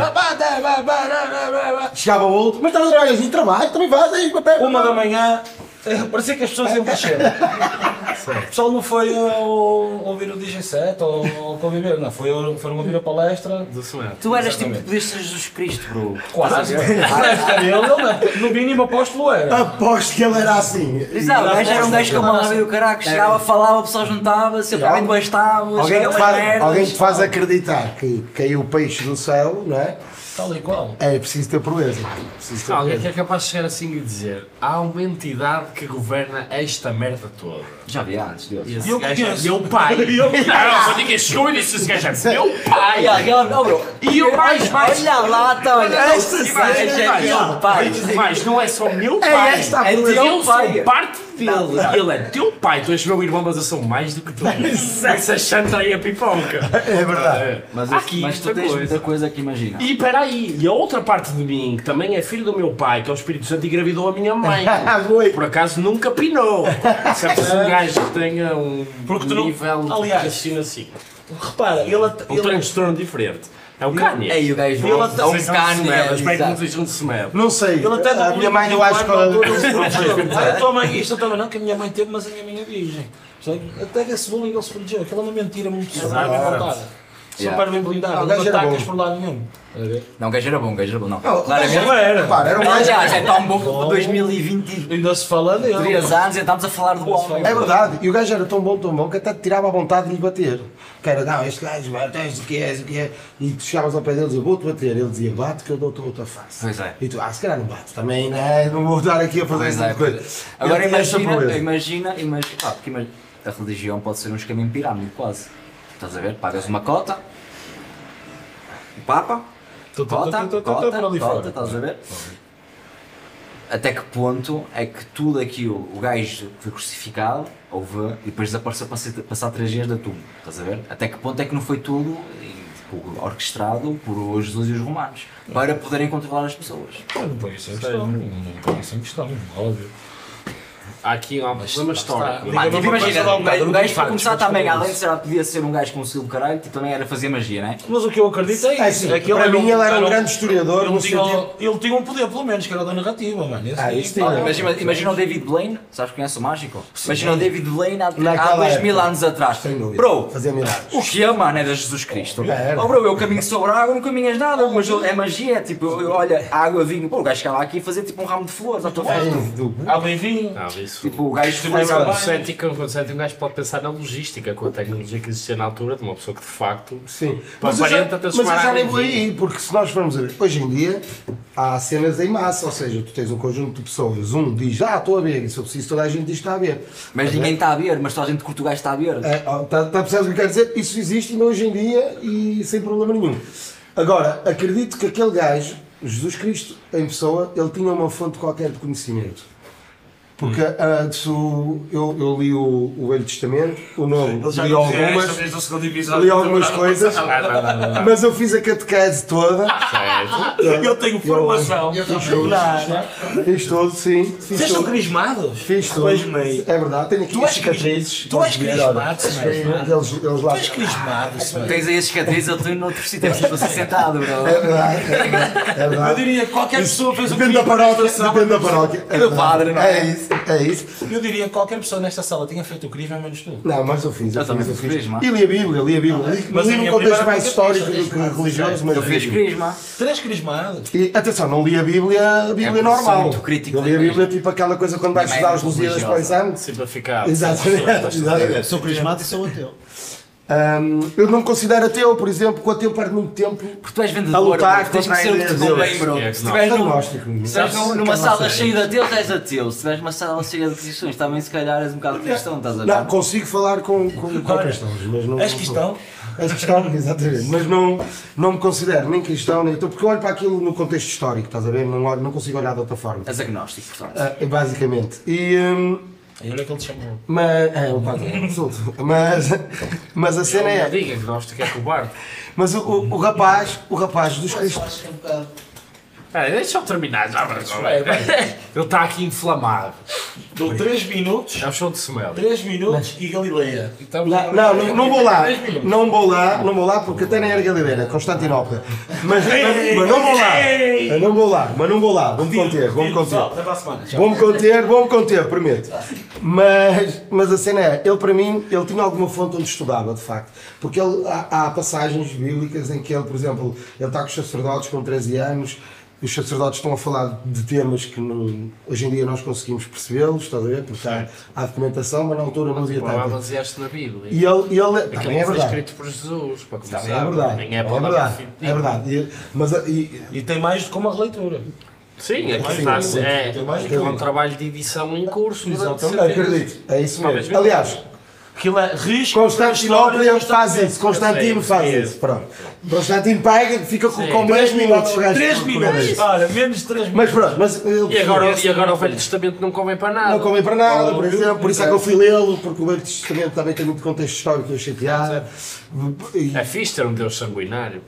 Chegava o outro, mas estás a trabalhar assim, trabalho, também faz aí, papel. Uma da manhã, parecia que as pessoas iam crescer. O pessoal não foi ao- ouvir o DJ set ou, ou conviver, não. Foi, foram ouvir a palestra. Do. Tu eras tipo, podias ser Jesus Cristo, bro. Quase. Ele, ele, no mínimo apóstolo era. Aposto que ele era assim. Exato, o gajo era um gajo com uma lábia do caralho, chegava, falava, o pessoal juntava-se, Yeah. alguém bastava, Alguém que, faz, alguém que te faz acreditar que caiu o peixe do céu, não é? Tal e qual. É preciso ter proeza. Preciso ter Alguém que é capaz de chegar assim e dizer há uma entidade que governa esta merda toda. Já vi antes deles. E Eu gajo é meu pai. Não, só ninguém chegou e disse esse gajo é meu pai. E o mais, mais. olha lá, tá, olha, Esta gajo é meu pai. Mas não é só meu pai. esta a é teu pai. parte dele. Ele é teu pai. Tu és meu irmão, mas eu sou mais do que tu. Essa chanta aí a pipoca. É verdade. Mas, Aqui, mas tu muita tens coisa. muita coisa que imagina. E peraí, e a outra parte de mim, que também é filho do meu pai, que é o Espírito Santo, engravidou a minha mãe. Por acaso nunca pinou. Se é um gajo que tenha um Porque tu não- nível de aliás, raciocínio assim. Repara, ele, Um ele, transtorno diferente. É o Kanye. Ei, o gajo Ele é até- um Kanye. Espero que não um Semedo. Não sei. ele até a minha mãe, eu acho que ela. ele se protegeu. A tua mãe, isto também não, que a minha mãe teve, mas a minha mãe é virgem. Até que esse bullying ele se protegeu. Aquela é uma mentira muito pesada. Super bem blindada, Ah, o não gajo era atacas por lado nenhum. Não, o gajo era bom, o gajo era bom, não. Não, Claramente. Não era. Repara, era um gajo. Aliás, é tão bom que 2023 Ainda se fala dele. anos e estamos a falar do homem. É verdade, e o gajo era tão bom, tão bom, que até te tirava a vontade de lhe bater. Que era, não, este gajo, o que é, o que é. E tu chegavas ao pé dele e dizia, vou-te bater. Ele dizia, bate que eu dou-te outra face. Pois é. E tu, ah, se calhar não bate também, né? não vou estar aqui a fazer Pois essa é, coisa. é. Agora imagina, imagina, imagina, pá, porque imagina, a religião pode ser um esquema em pirâmide quase. Estás a ver? Pagas uma cota, o Papa, cota, cota, cota, estás a ver? Até que ponto é que tudo aquilo, o gajo foi crucificado, houve, e depois desapareceu para passar três dias da tumba, estás a ver? Até que ponto é que não foi tudo tipo, orquestrado por Jesus e os romanos, para poderem controlar as pessoas? Não põe isso em questão. Não põe isso em questão, óbvio. Há aqui um problema histórico. Pá, tipo, uma imagina, um bocado, o não gajo para começar também, além de ser, podia ser um gajo com um estilo do caralho, tipo, também era fazer magia, não é? Mas o que eu acredito é É isso. sim, é que para era mim ele era um grande historiador, Ele no tinha, sentido- ele tinha um poder, pelo menos, que era o da narrativa, mano. Esse Ah, aí, isso tinha. Imagina, imagina o David Blaine, sabes que conhece o mágico? Imagina o David Blaine há, dois mil anos atrás. Sem dúvida. Bro, Fazia milagres. o que é, mano, era Jesus Cristo. Oh, bro, eu caminho sobre a água, não caminhas nada, mas é magia, é tipo, olha, água, vinho. Pô, o gajo chegava aqui e fazia tipo um ramo de flores à tua É, frente. Água e vinho. Isso. Tipo, o gajo foi. quando cético, quando cético, um gajo pode pensar na logística, com a tecnologia que existia na altura, de uma pessoa que de facto. Sim. Mas eu já, aparenta mas eu já nem em vou aí, porque se nós formos a ver, hoje em dia há cenas em massa, ou seja, tu tens um conjunto de pessoas, um diz, ah, estou a ver, e se eu preciso toda a gente diz que está a ver. Mas ninguém está a ver, mas toda a gente curte o gajo está a ver. É, ó, tá, tá a perceber o que eu quero dizer? Isso existe ainda hoje em dia e sem problema nenhum. Agora, acredito que aquele gajo, Jesus Cristo em pessoa, ele tinha uma fonte qualquer de conhecimento. Porque ah, se o- eu, eu li o, o Velho Testamento, o Novo, li algumas, li algumas coisas, mas eu fiz a catequese toda. Eu tenho formação. Eu também. Fiz tudo, sim. Fiz Vocês são tudo. crismados? Fiz tudo. Pois meio. É verdade, tenho aqui Tu és cicatrizes. Tu és crismado. Eles, eles lá. Tu és crismado. Tens aí a cicatriz, eu tenho noutro sítio, é preciso você sentado, bro. É verdade, é verdade. É Eu diria que qualquer pessoa fez o Depende da paróquia. Depende da paróquia. É, do padre, não é? É isso, é isso. Eu diria que qualquer pessoa nesta sala tinha feito o crime, menos tu. Não, mas eu fiz. Eu, Eu também fiz, eu fiz crisma. E li a Bíblia, li a Bíblia. Li, Mas li num contexto mais histórico do que religioso, mas Eu fiz crisma. Três crismados. E atenção, não li a Bíblia, a Bíblia É, normal. sou muito crítico eu li a Bíblia tipo aquela coisa quando vais estudar os é muito Lusíadas para o exame. Simplificado. Exatamente. Sou crismado e sou ateu. Hum, eu não me considero ateu, por exemplo, porque o ateu perde muito tempo Porque tu és A vendedor, lutar bro. tens que a ser o que te convém, bro. É que Se não. estiveres num- agnóstico. se estiveres num- numa sala cheia de ateus, és ateu. Se estiveres numa sala cheia de cristãos, também se calhar és um bocado cristão, estás a ver? Não, consigo falar com, com, com cristãos, mas não. És cristão? És cristão, exatamente. Mas não, não me considero nem cristão, nem ateu, porque eu olho para aquilo no contexto histórico, estás a ver? Não, olho, não consigo olhar de outra forma. És agnóstico, portanto. Ah, basicamente. E. hum, Aí olha que ele te chamou. mas. É, um padre, absoluto. Mas, mas a cena Não é. diga que nós que é cobarde. Mas o, o, o rapaz, o rapaz dos cristãos. Que é deixa eu terminar já, mas Vai, vai. Ele está aqui inflamado. Dou 3 minutos, É o show de Semel. 3 minutos e Galileia. Então, Não, não, não, não vou lá, não vou lá, não vou lá porque até nem era Galileia, Constantinopla. Mas, mas, mas não vou lá, eu não vou lá, mas não vou lá, vou-me conter, vou-me conter. Vou-me conter, vou-me conter, prometo. Mas, mas a cena é, ele para mim, ele tinha alguma fonte onde estudava, de facto. Porque ele, há, há passagens bíblicas em que ele, por exemplo, ele está com os sacerdotes com 13 anos, e os sacerdotes estão a falar de temas que não- hoje em dia nós conseguimos percebê-los, estás a ver? Porque há, há documentação, mas na altura não havia tanto. baseaste na Bíblia. E ele, e ele também é foi verdade. escrito por Jesus, para começar. Também é verdade. Nem é É verdade. É verdade. E- Mas e- E tem mais do que uma releitura. Sim, está. do que- É, é que- um trabalho de edição em curso. Exatamente. acredito, é isso mesmo. Aliás, Aquilo é risco. Constantinopla faz isso, Constantino faz isso. Pronto. Constantino pega, fica com, com 10 minutos. o gajo 3 por- por minutos. Olha, menos de 3 minutos. Mas pronto, mas ele E agora, e agora o Velho Testamento não convém para nada. não convém para nada, por exemplo, por isso é que eu fui lê-lo, porque o Velho Testamento também tem muito contexto histórico eu. E- É fixe ter um Deus sanguinário.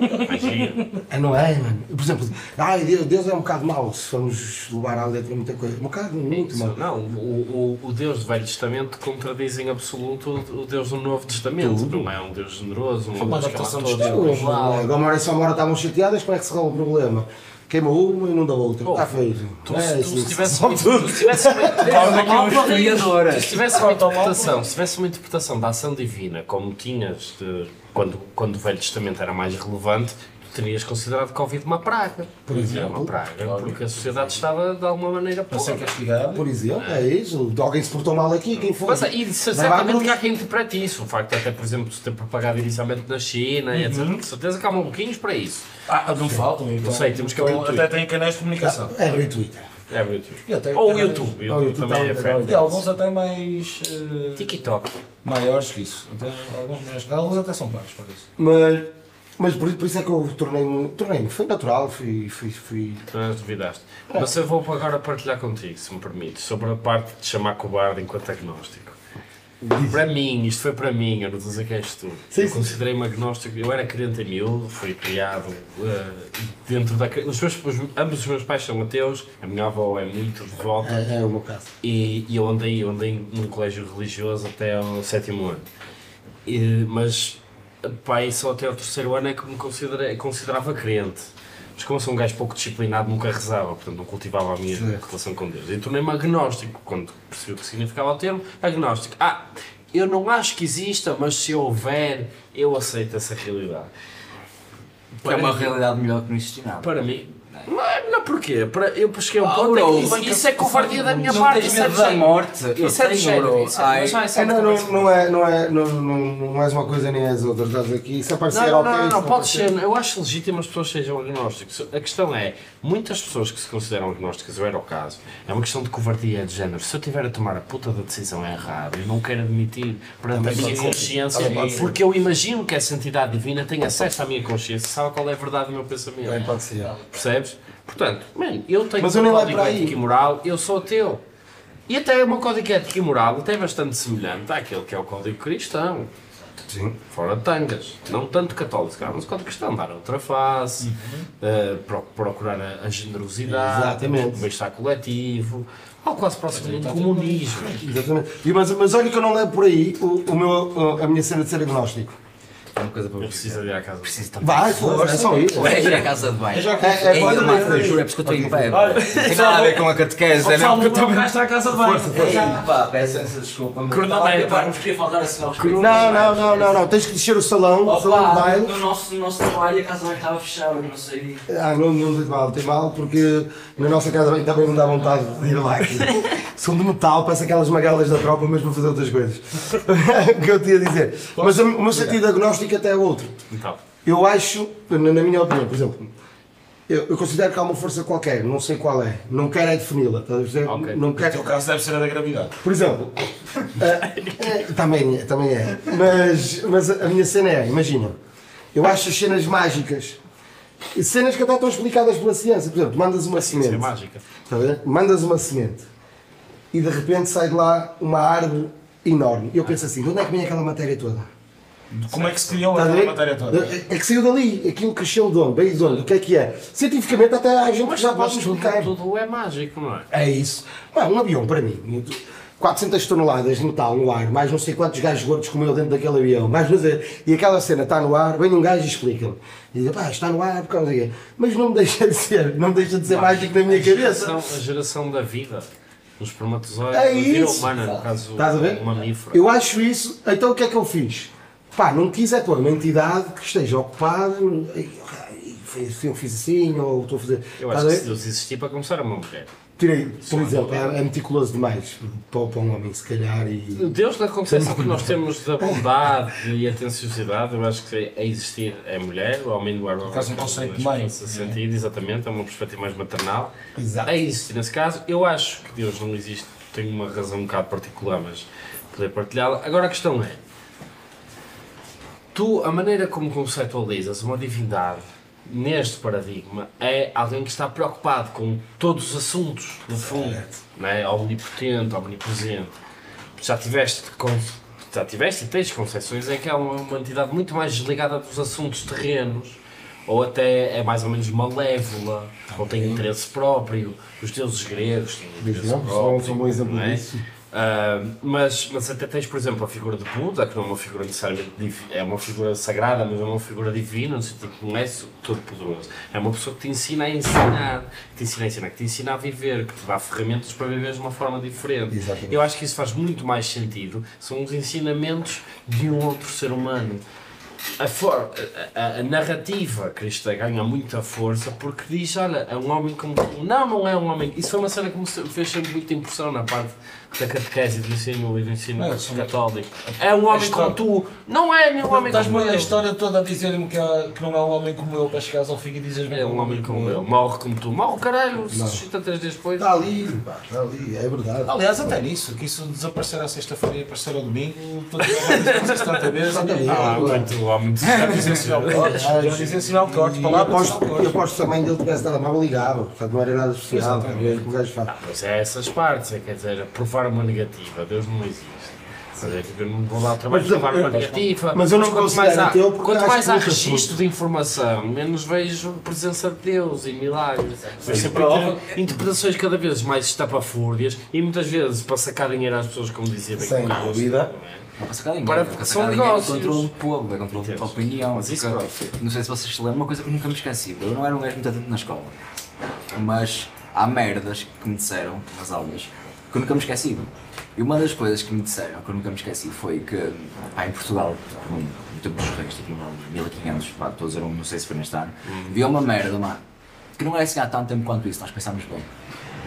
Imagina. Ah, não é, mano? Por exemplo, ai, Deus, é um bocado mau se formos levar à letra muita coisa. Um bocado, muito mau. Não, o, o, o Deus do Velho Testamento contradiz em absoluto o, Deus do Novo Testamento. Não é um Deus generoso, um uma Deus que ama Agora e só uma hora estavam chateadas, como é que se resolve o problema? Queima uma e não dá outra. Está feito. Tu, É, se, tu, se tivesse uma, interpretação, se tivesse uma interpretação, se tivesse uma interpretação da ação divina, como tinhas de- quando, quando o Velho Testamento era mais relevante, terias considerado Covid uma praga. Por exemplo. Uma praga, porque a sociedade estava de alguma maneira Para ser podre. castigado. Por exemplo, é isso. Alguém se portou mal aqui, quem foi? Mas, e certamente que há quem interprete isso. O facto de até, por exemplo, se ter propagado inicialmente na China, Uhum. etc. De certeza que há maluquinhos para isso. Ah, não faltam. Então, sei, temos que abrir o Até Twitter. tem canais de comunicação. É. É o até Ou o YouTube. Ou o YouTube YouTube também é fair. E alguns até mais eh, TikTok. maiores que isso. Alguns até são pagos para isso. Mas, mas por, por isso é que eu tornei-me. Tornei-me. Foi natural, fui. fui, fui duvidaste. Mas eu vou agora partilhar contigo, se me permites, sobre a parte de chamar cobarde enquanto agnóstico. Para mim, isto foi para mim, eu não estou a dizer que és tu. Sim, eu considerei-me agnóstico, eu era crente em miúdo, fui criado eh, dentro da. Os meus, os- ambos os meus pais são ateus, a minha avó é muito devota é, é o meu caso. e, e eu andei, eu andei num colégio religioso até ao sétimo ano. E- mas pai, só até ao terceiro ano é que me considerei, considerava crente. Mas como eu sou um gajo pouco disciplinado, nunca rezava, portanto não cultivava a minha Certo. relação com Deus. E tornei-me agnóstico, quando percebi o que significava o termo, agnóstico. Ah, eu não acho que exista, mas se houver, eu aceito essa realidade. É uma realidade melhor que não existir nada. Para mim. Não, não porquê? Para, eu cheguei a um Ah, ponto em que isso é covardia da minha Não parte. tens isso é da morte? Isso é de género. isso é- mas isso é É, não, não, não, é, não, é, não, não, não és uma coisa nem és outra, estás aqui. Se aparecer Não, não, ok, não, se não, pode ser. Eu acho legítimo as pessoas sejam agnósticos. A questão é, muitas pessoas que se consideram agnósticas, eu era o caso, é uma questão de covardia de género. Se eu tiver a tomar a puta da decisão errada, eu não quero admitir perante a minha consciência, porque eu imagino que essa entidade divina tem acesso à minha consciência, sabe qual é a verdade do meu pensamento. Também pode ser. Percebes? Portanto, man, eu tenho Mas eu nem um levo código ético e moral, eu sou ateu. E até o meu código ético e moral até é bastante semelhante àquele que é o código cristão. Sim. Fora de tangas. Não tanto católico, mas o código cristão, dar outra face, eh, pro- procurar a, a generosidade, Exatamente. o bem-estar coletivo, algo quase próximo do comunismo. Exatamente. E, mas, mas olha que eu não levo por aí o, o meu, a minha cena de ser agnóstico. É uma coisa para Eu preciso ir à casa. Preciso também. Vai, força, é só isso. É ir à casa de banho. É, é, É lá, ver. juro, é porque eu estou em pé. Não tem nada a ver com a catequese, é mesmo que eu estou à casa de banho. Pá, peço essa desculpa. Pá, Não queria faltar assim ao respeito. Não, não, não, não, não. Tens que descer o salão, o salão de baile. no nosso, no nosso trabalho a casa de banho estava fechada, não sei. Ah, não, não tem mal, tem mal, porque na nossa casa bem também não dá vontade de ir lá. São de metal, parece aquelas magalas da tropa, mas para fazer outras coisas. o que eu te ia dizer. Mas o meu sentido agnóstico até é outro. Então, Eu acho, na, minha opinião, por exemplo, eu, eu considero que há uma força qualquer, não sei qual é, não quero é defini-la, estás a perceber? Ok. Não No quero. teu caso deve ser a da gravidade. Por exemplo, eh, eh, também, é, também é, mas, mas a a minha cena é, imagina, eu acho as cenas mágicas, cenas que até estão explicadas pela ciência, por exemplo, mandas uma isso é semente, mágica. está a ver? mandas uma semente e de repente sai de lá uma árvore enorme. E eu penso assim, de onde é que vem aquela matéria toda? Como é que se criou a aquela matéria toda? É que saiu dali, aquilo cresceu de onde? Veio de onde? O que é que é? Cientificamente até há gente que já pode Mas tudo, explicar. tudo é mágico, não é? É isso. Pá, um avião para mim, 400 toneladas de metal no ar, mais não sei quantos gajos gordos comeu dentro daquele avião, mais não sei, e aquela cena está no ar, vem um gajo e explica-me. E diz, pá, está no ar por causa quê? Mas não me deixa de ser, não me deixa de ser mágico na minha A cabeça. geração, a geração da vida. Os espermatozoides, É a vida isso. humana, no caso, Estás a ver? o mamífero. Eu acho isso, então o que é que eu fiz? Pá, não quis é pôr uma entidade que esteja ocupada, e, eu fiz assim, ou estou a fazer. Eu acho a que se Deus existir para começar a uma mulher. Tirei, por exemplo, é, é meticuloso demais para, para um homem, se calhar, e. Deus, na concepção que nós temos da bondade e atenciosidade, eu acho que é existir é mulher, o homem do ar Faz um conceito meio. nesse sentido, exatamente, é uma perspectiva mais maternal. Exato. É existir nesse caso. Eu acho que Deus não existe, tem uma razão um bocado particular, mas poder partilhá-la. Agora a questão é: tu, a maneira como conceptualizas uma divindade neste paradigma é alguém que está preocupado com todos os assuntos, no fundo, não é? omnipotente, omnipresente. Já tiveste, já tiveste e tens concepções em que é uma, uma entidade muito mais desligada dos assuntos terrenos, ou até é mais ou menos malévola, ou tem interesse próprio. Os deuses gregos têm interesse exemplo, próprio. são- são um bom exemplo não é? disso. Ah, mas, mas até tens, por exemplo, a figura de Buda, que não é uma figura necessariamente é uma figura sagrada, mas é uma figura divina, no sentido que não é todo poderoso. É uma pessoa que te ensina a ensinar, que te ensina a ensinar, que te ensina a viver, que te dá ferramentas para viver de uma forma diferente. Exatamente. Eu acho que isso faz muito mais sentido. São os ensinamentos de um outro ser humano. A, for, a, a- a narrativa cristã ganha muita força porque diz: olha, é um homem como tu. Não, não é um homem. Isso foi uma cena que me fez sempre muita impressão na parte da catequese do ensino e do ensino É, são- católico. É um homem como tu. Não é nenhum homem Estás-me como a eu. história toda a dizer-me que, há- que não é um homem como eu para chegares ao fim e dizes É um homem como eu. Morre como tu. Morre, caralho. Se Não. suscita três dias depois. Está ali, pá, está ali, é verdade. Aliás, até nisso, que isso desaparecer à sexta-feira e aparecer ao domingo, tanta vez. Exatamente. Ah, muito homem de Já dizem sinal de cortes, já dizem sinal de cortes, E aposto, sinal de eu cortes. aposto que também dele tivesse telemóvel ligava, portanto não era nada especial. Exatamente. é o que o gajo faz. Mas é essas partes, é, quer dizer, provar uma negativa, Deus não existe. Eu não vou dar o trabalho de Mas, provar uma eu- negativa. mas eu não quanto considero mais há, porque quanto mais há registro de informação, menos vejo presença de Deus e milagres. Vejo sempre prova. inter- interpretações cada vez mais estapafúrdias e muitas vezes para sacar dinheiro às pessoas, como dizia bem Sem Costa, dúvida. não é? Para sacar dinheiro, Para- para são sacar dinheiro é controle do povo, é controle da opinião. Mas isso porque- não sei se vocês se lembram, uma coisa que eu nunca me esqueci. Eu não era um gajo muito atento na escola, mas há merdas que me disseram nas aulas que eu nunca me esqueci. E uma das coisas que me disseram que eu nunca me esqueci foi que pá, em Portugal, no tempo dos reis, tipo no 1500, pá, dizer, um, não sei se foi neste ano, havia uma merda, que não é assim há tanto tempo quanto isso, nós pensámos bem.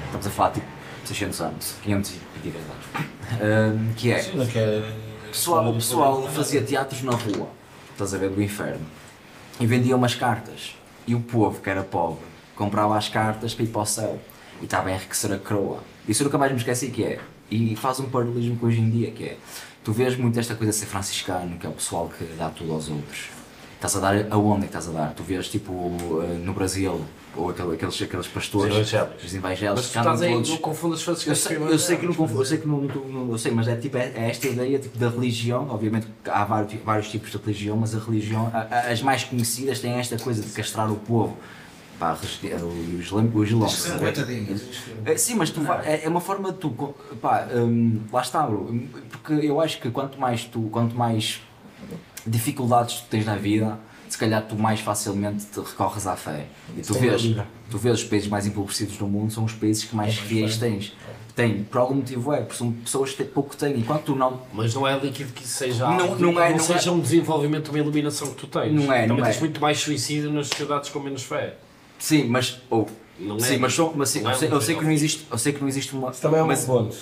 Estamos a falar tipo 600 anos, 523 anos. Ahm, que é. Não quer- Pessoal, o pessoal fazia teatros na rua, estás a ver, do inferno, e vendia umas cartas. E o povo, que era pobre, comprava as cartas para ir para o céu. E estava a enriquecer a coroa. Isso eu nunca mais me esqueci que é. E faz um paralelismo com hoje em dia, que é. Tu vês muito esta coisa de ser franciscano, que é o pessoal que dá tudo aos outros. Estás a dar aonde é que estás a dar? Tu vês tipo eh, no Brasil, ou aquele- aqueles, aqueles pastores, Os evangélicos. os evangélicos, Mas tu que andam todos. não confundas fases Eu sei, eu sei que não confundo, eu sei que não, não- eu sei, mas é tipo é, é esta ideia tipo, da religião, obviamente há vários, vários tipos de religião, mas a religião, a- a- as mais conhecidas têm esta coisa de castrar o povo. Pá, regi- o Islã, o Islã, São não é? coitadinhos. É, Sim, mas tu, vai- é, é uma forma de tu, pá, hum, lá está, bro, porque eu acho que quanto mais tu, quanto mais dificuldades tu tens na vida, se calhar tu mais facilmente te recorres à fé. E tu vês, tu vês os países mais empobrecidos do mundo são os países que mais fiéis tens. Tem, por algum motivo é, porque são pessoas que pouco têm, enquanto tu não, Mas não é líquido que isso seja Não- algo, não é- não não seja é. um desenvolvimento, uma iluminação que tu tens. Não é, Também não tens é. muito mais suicídio nas sociedades com menos fé. Sim, mas, ou, Não é? sim, mas, são- mas sim, Não é eu, sei, um eu sei que não existe, eu sei que não existe uma, Isso também é um mas, ponto.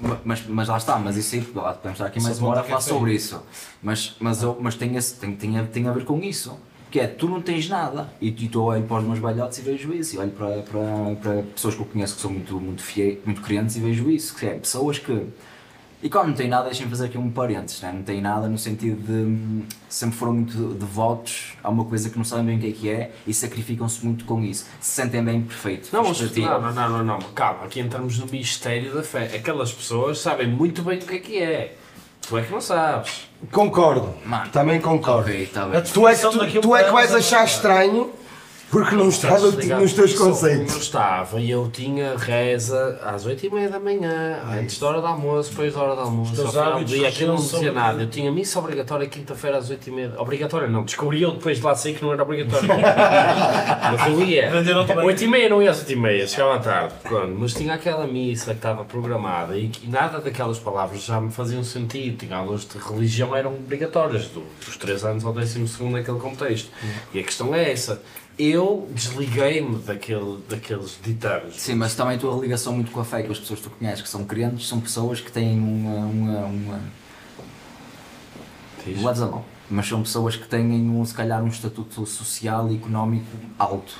Ma- Mas, mas lá está, mas isso aí, podemos estar aqui mais Só uma hora a falar é sobre isso. Mas, mas, eu, mas tem, esse, tem, tem, a, tem a ver com isso. Que é, tu não tens nada. E tu tu olho para os meus balhotes e vejo isso. E olho para, para, para pessoas que eu conheço que são muito, muito fiéis, muito crentes e vejo isso. Que é, pessoas que. E quando não têm nada, deixem-me fazer aqui um parênteses, né? não têm nada no sentido de sempre foram muito devotos a uma coisa que não sabem bem o que é que é e sacrificam-se muito com isso. Se sentem bem perfeito. Não, mas, não, não, não, não, não, calma, aqui entramos no mistério da fé. Aquelas pessoas sabem muito bem o que é que é. Tu é que não sabes. Concordo. Mano. Também concordo. Ok, tá. Tu é, que, tu, tu é que vais achar estranho porque não Ligado. nos teus Isso, Não conceitos. estava e eu tinha reza às 8h30 da manhã, antes da hora do almoço, depois da hora do almoço. Ao final do hábitos dia aquilo não dizia sobre- nada. Eu tinha missa obrigatória quinta-feira às 8h30. Obrigatória não, descobri eu depois de lá sair que não era obrigatório. mas eu ia. Aprenderam também. 8h30 não ia às 8h30, chegava à tarde. Pronto, mas tinha aquela missa que estava programada e, que nada daquelas palavras já me faziam sentido. Tinha aulas de religião eram obrigatórias, do- dos 3 anos ao 12 naquele contexto. E a questão é essa. Eu desliguei-me daquele, daqueles ditames. Sim, mas também a tua ligação muito com a fé, com as pessoas que tu conheces, que são crentes, são pessoas que têm uma. uma, uma mal, mas são pessoas que têm, um, se calhar, um estatuto social e económico alto.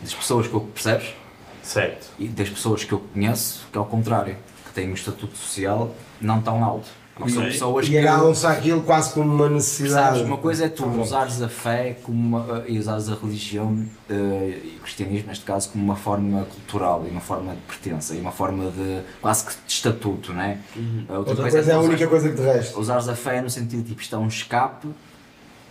Das pessoas que eu percebes Certo. e das pessoas que eu conheço, que é o contrário, que têm um estatuto social não tão alto. Não são Ok. pessoas E que. agarram-se àquilo quase como uma necessidade. Sabes, uma coisa é tu usares a fé como uma, e usares a religião eh, e o cristianismo, neste caso, como uma forma cultural e uma forma de pertença e uma forma de quase que de estatuto, não é? A Outra coisa é a tu única usares- coisa que te resta. Usares a fé no sentido de tipo, isto é um escape,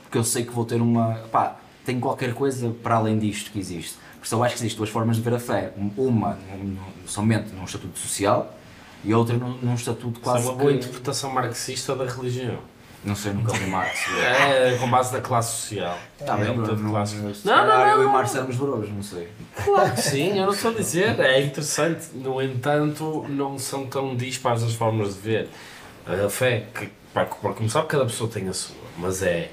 porque eu sei que vou ter uma. pá, tenho qualquer coisa para além disto que existe. Por isso eu acho que existem duas formas de ver a fé. Uma num- somente num estatuto social e outra num, num estatuto Isso é quase. uma boa que- interpretação marxista da religião. Não sei, nunca li Marx. É com base na classe social. Está bem, É de não, classe. não, Não, não, eu não, e não. Marx éramos bros, não sei. Claro que sim, eu não estou a dizer. É interessante. No entanto, não são tão dispares as formas de ver. A fé, que, para, para começar, cada pessoa tem a sua, mas é.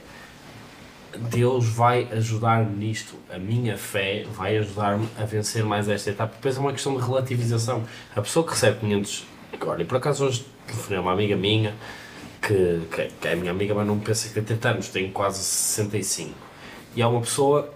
Deus vai ajudar-me nisto. A minha fé vai ajudar-me a vencer mais esta etapa. Depois é uma questão de relativização. A pessoa que recebe 500. E por acaso hoje telefonei a uma amiga minha que, que, que é minha amiga, mas não pensa que tem 30 anos, tem quase 65. E é uma pessoa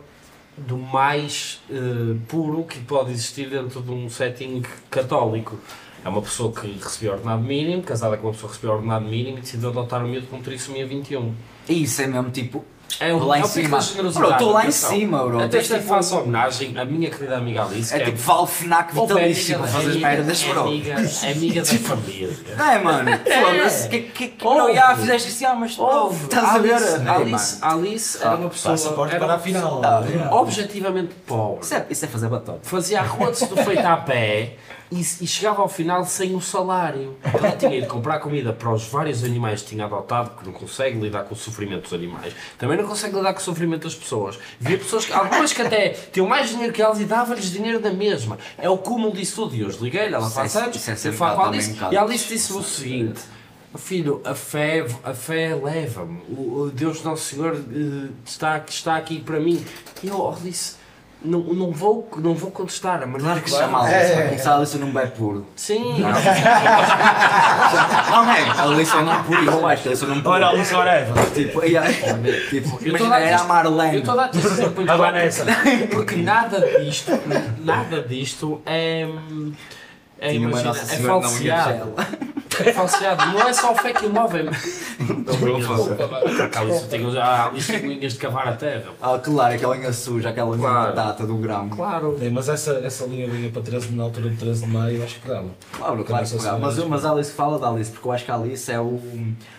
do mais eh, puro que pode existir dentro de um setting católico. É uma pessoa que recebeu ordenado mínimo, casada com uma pessoa que recebeu ordenado mínimo e decidiu adotar o miúdo com trissomia 21. E isso é mesmo tipo. É um, Tô lá em é cima. Bro, tô lá em cima, bro. Até esta tipo- faço homenagem à minha querida amiga Alice, É que tipo Val Fnac vitalício para é fazer merdas, é bro. amiga, é amiga da família. Não é, mano? Foda-se. Que, que, que, não, já fizeste isso, ah, mas Ouve, estás a ver? Alice, Alice, era uma pessoa, Passaporte era para uma a final. pessoa objetivamente pobre. Isso é, isso é fazer batota. fazia a rua de tudo feita a pé e, e chegava ao final sem o salário. Ela tinha ido comprar comida para os vários animais que tinha adotado, porque não consegue lidar com o sofrimento dos animais. Também não consegue lidar com o sofrimento das pessoas. Via pessoas, que, algumas que até tinham mais dinheiro que elas e dava-lhes dinheiro da mesma. É o cúmulo disso tudo. E hoje liguei-lhe, ela faz é- anos, é eu ser falo com a bocado Alice, também bocado. e a Alice disse-me o seguinte. Filho, a fé, a fé leva-me. O, o Deus Nosso Senhor eh, está, está aqui para mim. E eu oh, disse, não, não, vou, não vou contestar. A maneira Claro que chama a Alice, para começar a Alice não bebe puro. Sim, Não é? A Alice não puro, eu acho que a Alice não puro. Olha. Tipo, e aí, tipo, tô imagina, era a Marlene. Eu estou a dar este exemplo muito A claro, Vanessa. Porque nada disto, nada disto é. é Tinha uma imagina, é falseado. Gel. falseado. Não é só o fé que o move. é- A Alice tem a Alice linhas de cavar a terra. Ah, claro, aquela linha suja, aquela linha Claro. de data do grão. Claro. Sim, mas essa, essa linha vinha para 13, na altura de 13 de maio, acho que dava. Claro, claro que dá. Mas, mas a Alice fala da Alice, porque eu acho que a Alice é o.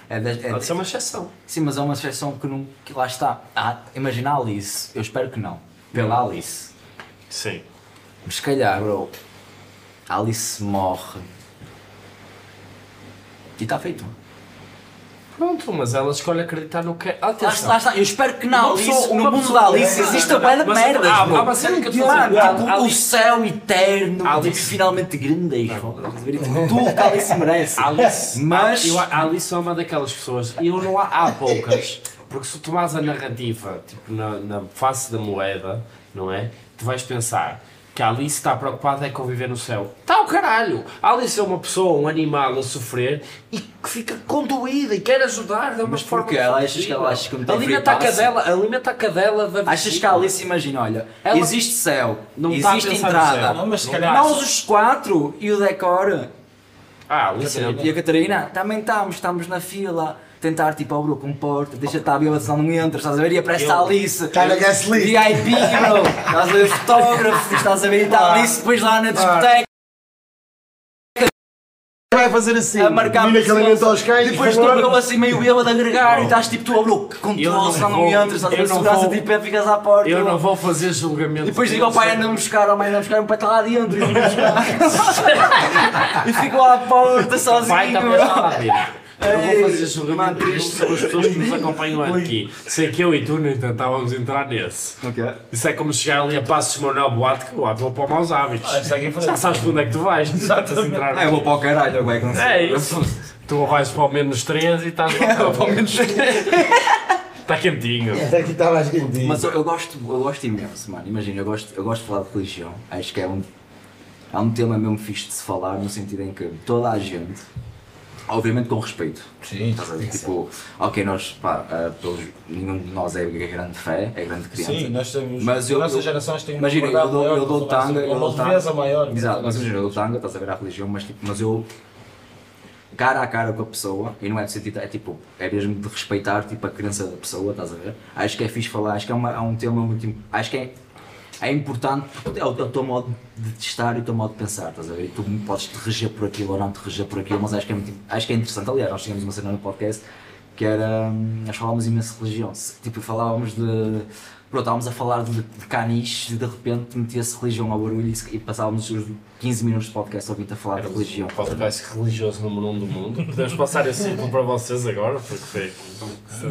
É, de- é, Pode ser uma exceção. Sim, mas é uma exceção que não. Que lá está. Ah, imagina a Alice, eu espero que não. Pela Alice. Sim. Mas se calhar, bro, a Alice morre. E está feito. Pronto, mas ela escolhe acreditar no que. Lá, Atenção. lá está, eu espero que não. Uma pessoa- Alice, no mundo da Alice existe a bué de Mas merdas. há- bro. há uma cena que eu estou a Mano, dizer. tipo, A o Alice- céu eterno, Alice- tipo, finalmente grande. Tipo, tudo que a Alice merece. Alice, Mas- eu, a Alice é uma daquelas pessoas, e eu não há, há poucas, porque se tu tomares a narrativa tipo, na, na face da moeda, não é? Tu vais pensar que a Alice está preocupada é com viver no céu. Está o caralho! A Alice é uma pessoa, um animal a sofrer e que fica condoída e quer ajudar de uma Mas forma. porquê? Ela achas que ela acha que não tem Alimenta a cadela, alimenta a cadela da Achas que a Alice imagina, olha, Ela- existe céu, Não está a existe entrada. Não, mas se calhar- nós os quatro e o decor Ah, Alice é- e a Catarina também estamos, estamos na fila. Tentar tipo, oh bro, comporta, deixa estar a bêbada, senão não entras, estás a ver? E aparece a Alice. Está na list. VIP, bro, estás a ver fotógrafos, estás a ver? E está a Alice depois lá na discoteca. Vai fazer assim. A marcar Menina que alimenta os cães. Depois estou eu assim meio bêbado a agregar e estás tipo tu, bro, que controle, não senão não entras, estás a ver? não Segurança tipo, é, ficas à porta. Eu não vou fazer julgamento. E depois digo ao pai, anda-me buscar, ao mãe, anda-me buscar, o pai está lá dentro, e anda-me buscar. e fico lá à porta sozinho. Bro. está. Eu vou fazer julgamento mano, sobre as pessoas que nos acompanham aqui. Sei que eu e tu nem tentávamos entrar nesse. O quê? Isso é como chegar ali a Passos Manuel Boate, que Boate vou para maus hábitos. Ah, frente. Já sabes para onde é que tu vais. Exatamente. Entrar Ah, eu vou para o caralho, agora que não sei. É isso. Tu vais para o menos 3 e estás vou para o menos Está quentinho. Esse aqui está mais quentinho. Mas eu, eu gosto, eu gosto imenso, mano. Imagina, eu gosto, eu gosto de falar de religião. Acho que é um, é um tema mesmo fixe de se falar, no sentido em que toda a gente, obviamente com respeito, Sim, estás a ver? Tipo, ok, nós, pá, ah, pelos, nenhum de nós é grande fé, é grande criança. Sim, nós temos. Mas eu- a nossa eu- geração tem Imagina, eu dou, eu dou tanga, eu dou uma tanga. leveza maior. Exato, mas imagina, eu dou tanga, estás a ver a religião, mas, tipo, mas eu, cara a cara com a pessoa, e não é de sentido, é tipo, é mesmo de respeitar tipo, a crença da pessoa, estás a ver? Acho que é fixe falar, acho que é, uma, é um tema muito, acho que é, é importante, porque é o, é o teu modo de testar e o teu modo de pensar, estás a ver? E tu podes te reger por aquilo ou não te reger por aquilo, mas acho que é, muito, acho que é interessante. Aliás, nós tínhamos uma cena no podcast que era, hum, nós falávamos imenso de religião, tipo, falávamos de, pronto, estávamos a falar de, de canis e de repente metia-se religião ao barulho e, e passávamos os 15 minutos de podcast ouvindo a falar de religião. O podcast religioso número 1 um do mundo. Podemos passar esse ciclo para vocês agora, porque foi.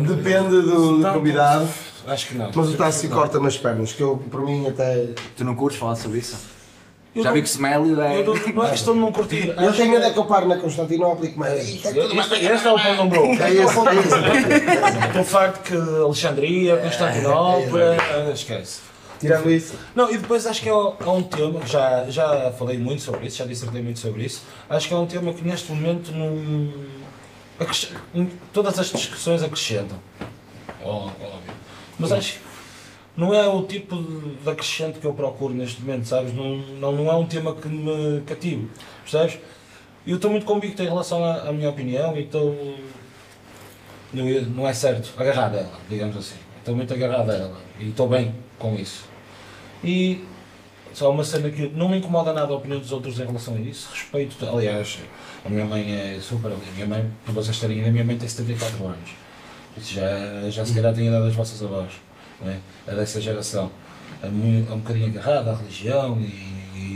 Depende do, do convidado. Acho que não. Mas o Tassi corta-me as pernas, que eu, por mim, até. Tu não curtes falar sobre isso? Eu Já não- vi que Smélio é. Eu não, não é questão de não curtir. Eu tenho medo é que eu paro na Constantinopla e comece. Este, este é o ponto número um. É esse, é esse. O facto que Alexandria, Constantinopla, ah, esquece. Tirando isso. Não, e depois acho que é, é um tema, que já, já falei muito sobre isso, já dissertei muito sobre isso, acho que é um tema que neste momento não. todas as discussões acrescentam. Ó- Óbvio. Mas acho que não é o tipo de acrescente que eu procuro neste momento, sabes? Não, não, não é um tema que me cative, percebes? Eu estou muito convicto em relação à, à minha opinião e estou. Não, é- não é certo, agarrado a ela, digamos assim. Estou muito agarrado a ela e estou bem com isso. E só uma cena que não me incomoda nada a opinião dos outros em relação a isso. Respeito, aliás, a minha mãe é super. A minha mãe, para vocês ideia, a minha mãe tem 74 anos. Isso já, já se calhar tem a idade das vossas avós, não é? É dessa geração. É, muito, é um bocadinho agarrada à religião e,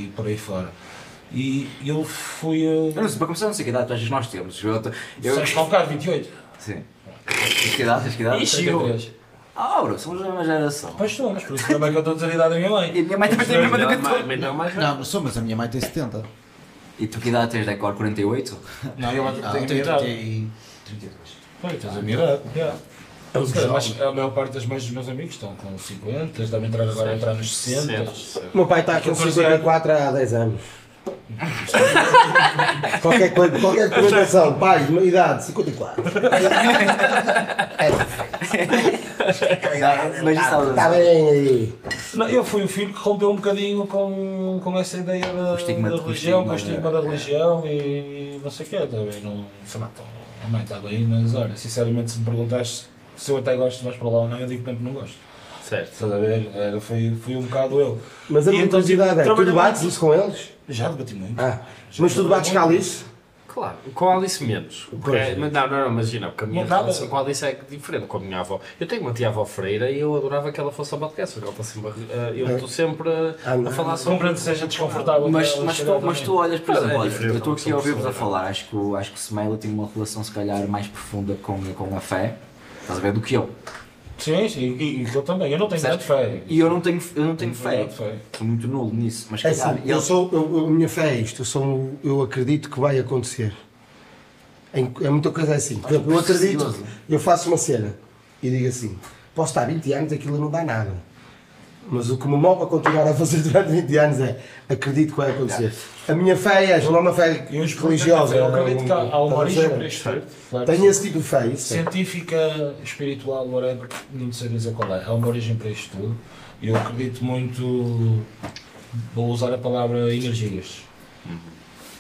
e por aí fora. E eu fui. Eu Uh, não sei, para começar, não sei que idade achas nós temos. Eu, eu, Sabes carro? 28? Sim. Tens que idade? Tens que idade? Ixi, eu- 33. Ah, bro, somos da mesma geração. Pois somos, por isso também que eu estou a dizer a idade da minha mãe. E a minha mãe também tem a mesma do que tu. Mas não, não sou, mas a minha mãe tem 70. E tu que idade tens, Decor? 48? Não, eu Ah, tenho a minha idade. 30 32. Pois, tens a minha idade, É calhar, mas a maior parte das mães dos meus amigos estão com 50, eles devem entrar agora a entrar nos 60. O meu pai está com 54 há 10 anos. qualquer, coisa, qualquer documentação, pai, idade 54. É Mas isso Está bem aí. Não, eu fui o filho que rompeu um bocadinho com, com essa ideia da, estigma- da religião, com o estigma estigma da religião e não sei o quê. Também não. Sei lá, a mãe está bem, mas olha, sinceramente, se me perguntaste se eu até gosto mais para lá ou não, eu digo que não gosto. Certo. Estás a ver? Era, foi, foi um bocado eu. Mas a E minha então, curiosidade é, tu trabalhava- debates isso com eles? Já debati muito. Ah, mas tu debates com a Alice? Claro, com a Alice menos. Porque, Pois. mas não, não, não, imagina, porque a minha Não, nada. relação com a Alice é diferente com a minha avó. Eu tenho uma tia avó freira e eu adorava que ela fosse ao podcast, porque ela está sempre a- a- eu estou sempre a, a falar sobre. Compreendo que seja desconfortável. Mas, para mas, tu, mas tu também. olhas, por Mas é exemplo, olha, diferente, eu estou aqui a são ouvir-vos a pessoas. falar, acho que, o- acho que o Smiley tem uma relação se calhar mais profunda com, com a fé, estás a ver, do que eu. Sim, sim, e, e eu também. Eu não tenho nada de fé. E eu não tenho, eu não tenho fé, sou muito nulo nisso, mas É calhar, assim, eu sou, eu, a minha fé é isto, eu, sou, eu acredito que vai acontecer. É muita coisa assim. Por exemplo, eu acredito, eu faço uma cena e digo assim, posso estar 20 anos, aquilo não dá nada. Mas o que me move a continuar a fazer durante 20 anos é acredito que vai acontecer. A minha fé é, não é uma fé Eu religiosa. Eu é acredito que há, uma origem estás a para. Claro. Tenho esse tipo de fé, isso. é. Científica, espiritual, whatever, não sei dizer qual é. Há uma origem para isto tudo. Eu acredito muito. Vou usar a palavra energias.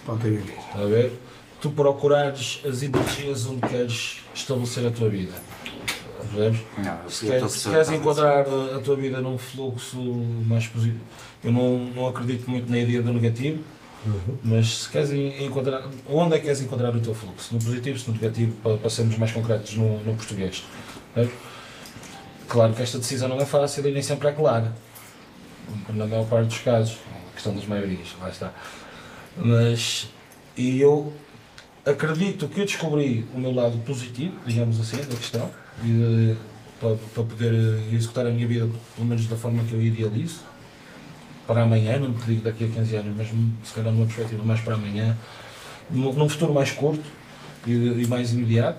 Pode ter aqui. Está a ver? Tu procurares as energias onde queres estabelecer a tua vida. Percebes? Não, Se queres, a se queres a enquadrar a a tua vida num fluxo mais positivo, eu não, não acredito muito na ideia do negativo, mas se queres en- enquadrar, onde é que queres enquadrar o teu fluxo? No positivo, se no negativo, para, para sermos mais concretos no, no português. certo? Claro que esta decisão não é fácil e nem sempre é clara, na maior parte dos casos, é questão das maiorias, lá está. Mas, e eu acredito que eu descobri o meu lado positivo, digamos assim, da questão, e de- para, para poder eh, executar a minha vida, pelo menos da forma que eu idealizo, para amanhã, não te digo daqui a 15 anos, mas se calhar numa perspectiva mais para amanhã, num, futuro mais curto e, e mais imediato.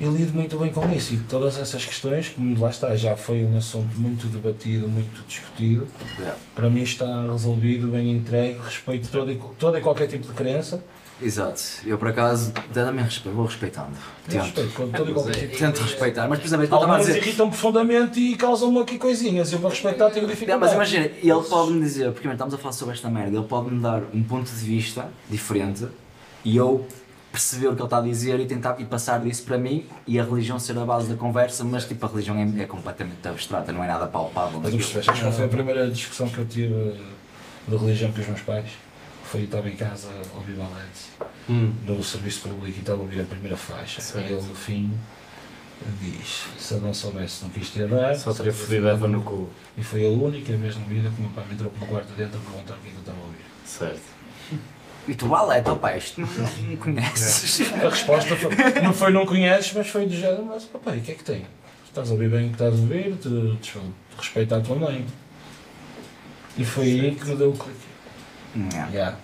E lido muito bem com isso e todas essas questões, como lá está, já foi um assunto muito debatido, muito discutido, Yeah. para mim está resolvido, bem entregue, respeito todo e, todo e qualquer tipo de crença. Exato, eu por acaso também respeito, vou respeitando. Eu Tento, respeito todo respeitar, mas por exemplo, que eu estava a Algumas dizer. irritam profundamente e causam-me aqui coisinhas. Eu para respeitar tenho Não, dificuldade. mas imagina, ele pode-me dizer, porque estamos a falar sobre esta merda, ele pode-me dar um ponto de vista diferente e eu perceber o que ele está a dizer e tentar e passar disso para mim e a religião ser a base da conversa, mas tipo a religião é, é completamente abstrata, não é nada palpável. Mas acho que não foi a primeira discussão que eu tive de religião com os meus pais. Foi, estava em casa a ouvir balanço Hum. no serviço público e estava a ouvir a primeira faixa. Certo. E ele no fim diz, se eu não soubesse não quis ter dar. Só teria fodido Eva no cu. E foi a única vez na vida que o meu pai me entrou pelo quarto dentro a perguntar o que é que eu estava a ouvir. Certo. E tu, Aleta, opa, isto não, não conheces. A resposta foi, não foi não conheces, mas foi do género, mas papai, o que é que tem? Estás a ouvir bem o que estás a ouvir, te, te, te respeita a tua mãe. E foi aí que me deu o clique. Não. Yeah.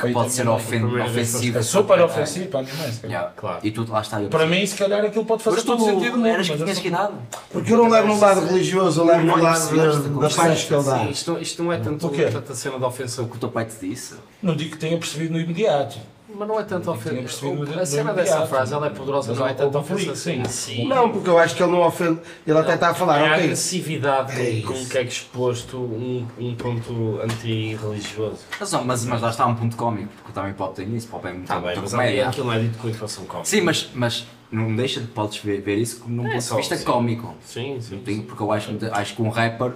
Que pode a ser ofen- ofensivo. É super ofensivo para a calhar. Yeah. Claro. E tu, lá está, Para mim, se calhar aquilo pode fazer Mas todo sentido mundo. eras que tinhas que idade? Porque eu não levo no lado religioso, eu levo no Não lado da- das pais que ele dá. Isto, não é tanto, tanta cena de ofensa, O que o teu pai te disse? Não digo que tenha percebido no imediato. Mas não é tanto ofensa. A cena dessa frase ela é poderosa, Mas não é tanto ofensa. Sim, sim. Não, porque eu acho que ele não ofende. Ele até está a falar, É a agressividade É com, que é exposto um, um ponto anti-religioso. Mas, ó, mas, mas lá está um ponto cómico, porque também pode ter isso, pode ter muito, Tá comédia. aquilo não é dito com educação cómica. Sim, mas, mas não deixa de podes ver, ver isso como num É ponto de vista sim. cómico. Sim, sim. Tem- Porque eu acho, acho que um rapper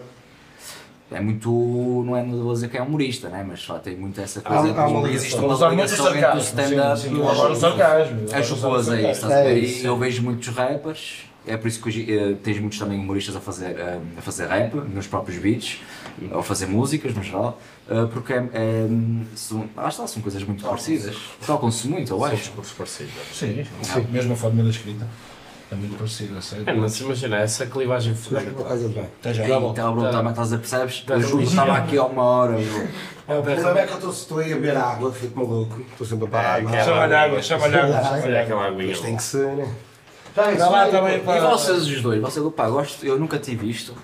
é muito. Não é vou dizer que é humorista, né? mas só tem muito essa coisa. Há- há uma existe uma ligação entre o stand-up e o Agora o sarcasmo. Usar o aí, estás a ver? É E eu vejo muitos rappers, é por isso que hoje eh, tens muitos também humoristas a fazer, eh, a fazer rap nos próprios beats, ou a fazer músicas no geral, eh, porque é, é, são, está, são coisas muito parecidas. Tocam-se muito, eu São acho. discursos parecidos. Sim, sim. Mesmo a forma da escrita. É muito parecido, a sério. É, mas imagina, essa clivagem fodida. acaso ele vai. Até já. Ei, Tá. Então, tá, estás a percebes? Tá Eu juro estava aqui há uma hora. meu. O problema é que eu estou- a beber água, fico maluco. Estou sempre a parar. É, que é? é Chama-lhe água, chama-lhe água. Chama-lhe Olha aquela aguinha. Mas tem que ser, né? Dá lá também E vocês os dois, vocês, pá, gosto, eu nunca tive visto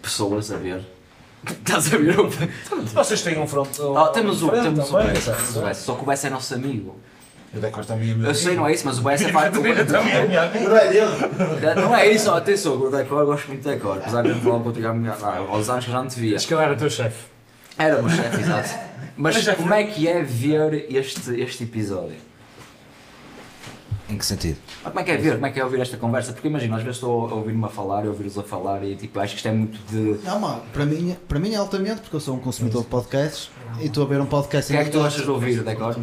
pessoas a ver. Estás a ver? Vocês têm um front. Ah, temos o diferente temos o também, temos o Bessa, só que o Bessa é nosso amigo. Eu decor também é. Eu sei, não é isso, mas o BS é faz. Não é dele. Não é isso, atenção, o decor, eu gosto muito de decor. Apesar de não falar contigo há aos anos que eu já não te via. Acho que ele era teu chefe. Era meu chefe, exato. Mas como é que é ver este, este episódio? Em que sentido? Ah, Como é que é ver? Como é que é ouvir esta conversa? Porque imagina, às vezes estou a ouvir-me a falar e ouvir-os a falar e tipo, acho que isto é muito de. Não, mano, para mim, para mim é altamente, porque eu sou um consumidor de podcasts e estou a ver um podcast O que é que tu achas de ouvir, decor?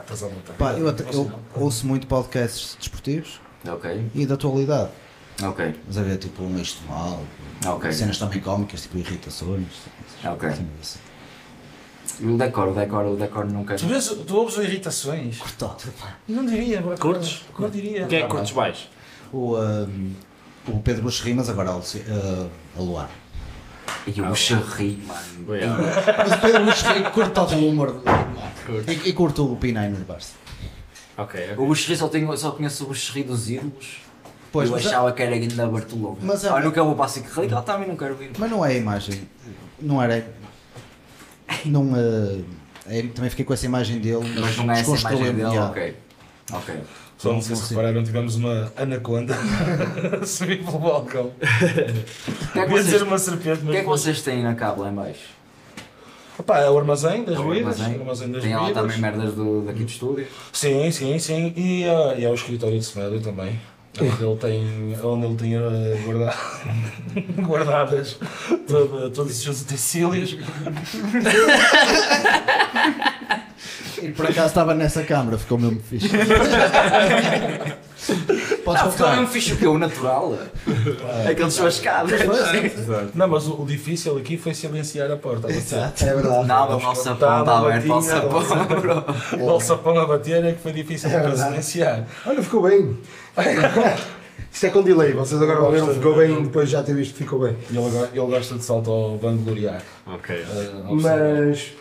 Estás vontade. Pá, eu, eu ouço muito podcasts desportivos Ok, e da atualidade. ok, Mas a ver tipo um isto mal, ok. cenas também cómicas, tipo irritações. Ok. assim, assim. O decor, o decor, o decor não quer. Tu, vês, tu ouves o irritações? Cortado, pá. Não diria. acaso. Curtes? Não diria. Quem é que curtes mais? O, um, o Pedro Buxo Rimas, agora uh, a Luar. E o charri, mano. Mas o Pedro Buxo Rimas curte todo o humor e, e curto o P9 no Barça. Ok, O Buxerri só, tenho, só conheço o Buxerri dos ídolos. Pois, eu mas, achava que era ainda Bartolomeu. Mas é- ah, nunca vou para a Radical, também não quero vir. mas não é a imagem. Não era. Não, uh, é- também fiquei com essa imagem dele. Mas não é essa imagem dele, yeah. ok. Ok. Só não sei se repararam, tivemos uma anaconda a subir pelo balcão. O que é que Ia vocês, dizer uma serpente, o mas. que é que vocês têm na cabo lá em baixo? Opa, é o armazém das É o armazém. o armazém das Tem lá também merdas do, daqui do estúdio. Sim, sim, sim. E, ah, e é o escritório de Semedo também. Onde ele tem, onde ele tem guarda- guardadas todo- todos os seus utensílios. E por acaso estava nessa câmara, ficou mesmo fixe. Podes Ah, ficou mesmo contar. fixe o que? O natural? Aquele churrascado. Não, mas o, o difícil aqui foi silenciar a porta. Exato. É verdade. Não, o nosso sapão está aberto para o sapão. O sapão a bater é que foi difícil para verdade. silenciar. Olha, ficou bem. Isto é com delay, vocês agora vão ver ficou bem depois de já ter visto que ficou bem. Ele, ele gosta de salto ao vangloriar. Ok. observar. Mas.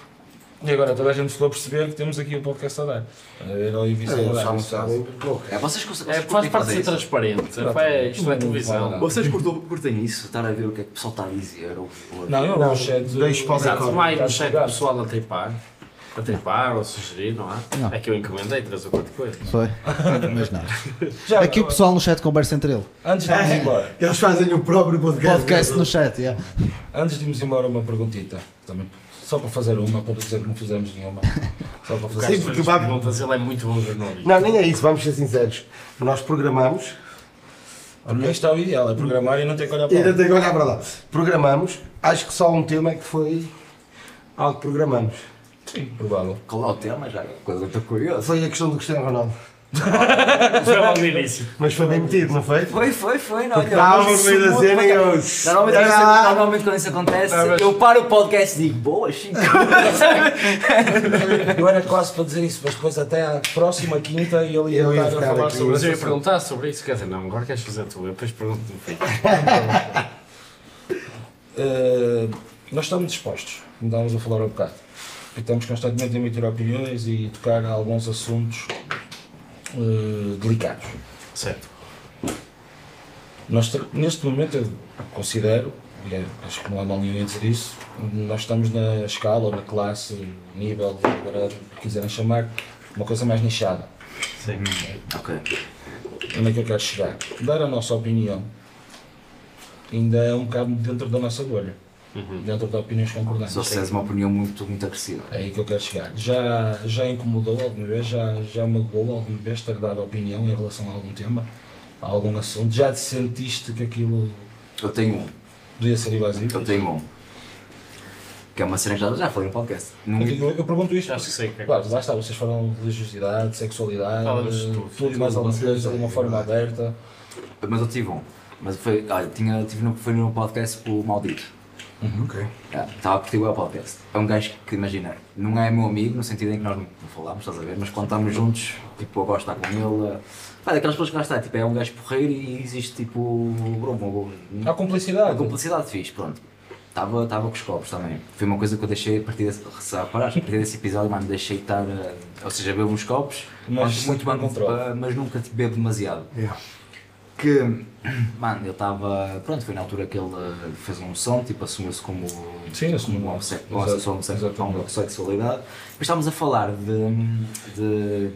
E agora toda a gente ficou a perceber que temos aqui o podcast a dar. Era o Ivice a Eles dar. não sabem. Bom, É, vocês conseguem. É, faz parte de ser transparente. É, pá, isto é televisão. Vocês curtam, curtem isso? Estar a ver o que é que o pessoal está a dizer? Ou, ou... Não, eu Não, no chat. deixo para o Exato, decor. vai no Está chat o ligado. pessoal a tripar. A tripar ou sugerir, não é? Não. É que eu encomendei três ou quatro coisas. Foi. Mas não. Já, Aqui o pessoal no chat conversa entre ele. Antes de irmos embora, Eles fazem o próprio podcast. Podcast no chat, yeah. antes de irmos embora, uma perguntita. Também, só para fazer uma, para dizer que não fizemos nenhuma. Só para O fazer Sim, porque fez vai- perguntas, ele é muito bom jornalista. Não, nem é isso, vamos ser sinceros. Nós programamos, Para mim está o ideal, é programar e não ter que olhar para lá. tenho que olhar para lá. Programamos, acho que só um tema é que foi algo que programamos. Sim, provável. Qual é o tema já? Coisa estou curioso. Foi a questão do Cristiano Ronaldo. Foi logo no início. Mas foi bem metido, não foi? Foi, foi, foi. Não, olha, Estávamos no meio da cena e eu. bacana. Normalmente, quando isso, normalmente quando isso acontece, Não, mas- eu paro o podcast e digo, boas, 5 Eu era quase para dizer isso, mas depois até à próxima quinta e ele ia Eu ia a falar aqui. sobre Mas eu ia isso. perguntar sobre isso, quer dizer, não, agora queres fazer tu, eu depois pergunto no fim. Uh, nós estamos dispostos, como estávamos a falar há bocado. E estamos constantemente a emitir opiniões e tocar a alguns assuntos uh, delicados. Certo. Nós, neste momento, eu considero, e é- acho que não há mal nenhum em dizer isso, nós estamos na escala, ou na classe, nível, agora quiserem chamar, uma coisa mais nichada. Sim. Ok. Onde é que eu quero chegar? Dar a nossa opinião ainda é um bocado dentro da nossa bolha, Uhum. dentro de opiniões concordantes. Só se tens uma opinião muito, muito agressiva. É aí que eu quero chegar. Já, já incomodou alguma vez, já, já magoou alguma vez ter dado opinião em relação a algum tema, a algum assunto? Já te sentiste que aquilo Eu tenho um. podia ser invasivo? Eu tenho um. Que é uma cena que já, já falei no podcast. Não, Eu, digo- eu pergunto isto Acho que sei que é que Claro, lá está, vocês falam de religiosidade, sexualidade, tudo, tudo, tudo e mais alguma coisa de uma forma aberta. mas eu tive um. Mas foi, olha, tinha, tive no, foi no podcast com o Maldito. Ok. Yeah, Estava a curtir o podcast. É um gajo que, imagina, não é meu amigo, no sentido em que nós não falamos, estás a ver? Mas quando estamos juntos, tipo, eu gosto de estar com ele. Pá, daquelas pessoas que lá está, tipo, é um gajo porreiro e existe, tipo, uma, Há cumplicidade. a cumplicidade fixe, pronto. Estava estava com os copos também. Foi uma coisa que eu deixei a partir desse, se reparares, a partir desse episódio, mano, deixei de estar, eh, ou seja, bebo uns copos, Mas muito bem, mas nunca tipo, bebo demasiado. Yeah. Que, mano, ele estava, pronto, foi na altura que ele eh, fez um som, tipo, assumiu-se como, Sim, assumiu. como homossexualidade. Depois estávamos a falar de, de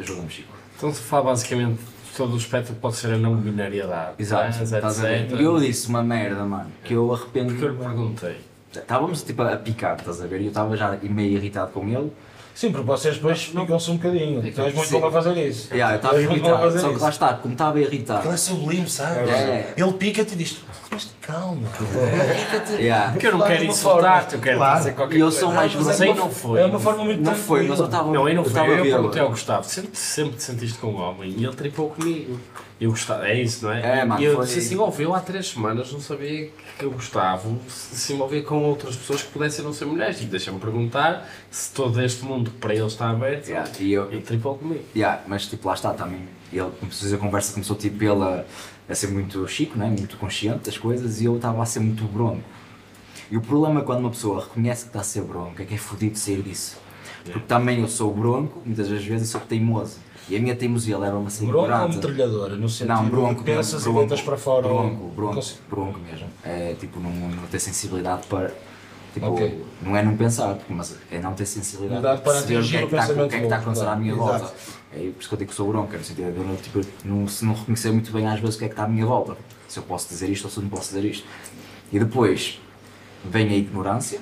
ajuda-me, Chico. Então se fala basicamente todo o espectro pode ser a não binariedade. Exato, trans, a ver? etc. E eu disse uma merda, mano, que eu arrependo. Porque eu lhe perguntei. Estávamos tipo a picar, estás a ver? E eu estava já meio irritado com ele. Sim, porque vocês depois ficam-se um bocadinho. Tu és muito Sim. bom a fazer isso. Yeah, eu estava a irritado, fazer só que lá está, como estava irritado. Ele é sublime, sabes? É. Ele pica-te e diz: Mas calma. Yeah. Porque eu não quero insultar-te, eu quero Claro. dizer qualquer E eu coisa. sou mais Mas grosso. aí não foi. É uma forma muito Não foi, mas eu estava. Não, aí não eu foi. estava Eu perguntei ao Gustavo, sempre, sempre te sentiste com um homem e ele tripou comigo. Eu gostava, é isso, não é? É, mano, e eu disse assim, ouve, eu há três semanas não sabia que o Gustavo se se envolvia com outras pessoas que pudessem não ser mulheres. Tipo, deixa-me perguntar se todo este mundo para ele está aberto Yeah, E eu, e tripou comigo. Yeah, mas tipo, lá está também. Ele começou a conversa, começou tipo ele a, ser muito chico, né? muito consciente das coisas e eu estava a ser muito bronco. E o problema é quando uma pessoa reconhece que está a ser bronco, é que é fodido sair disso. Porque também eu sou bronco, muitas das vezes sou teimoso. E a minha teimosia leva-me a ser Bronco ou metralhadora? No sentido Não, bronco. pensas mesmo, e deitas para fora. Bronco, bronco, bronco mesmo. É tipo, não, não ter sensibilidade para. Tipo, Ok. não é não pensar, porque- mas é não ter sensibilidade Idade para perceber o que é que está, o que é pensamento que está a acontecer à minha claro. volta. É por isso que eu digo que sou bronco, no sentido de eu não, tipo, não, se não reconhecer muito bem às vezes o que é que está à minha volta. Se eu posso dizer isto ou se eu não posso dizer isto. E depois vem a ignorância,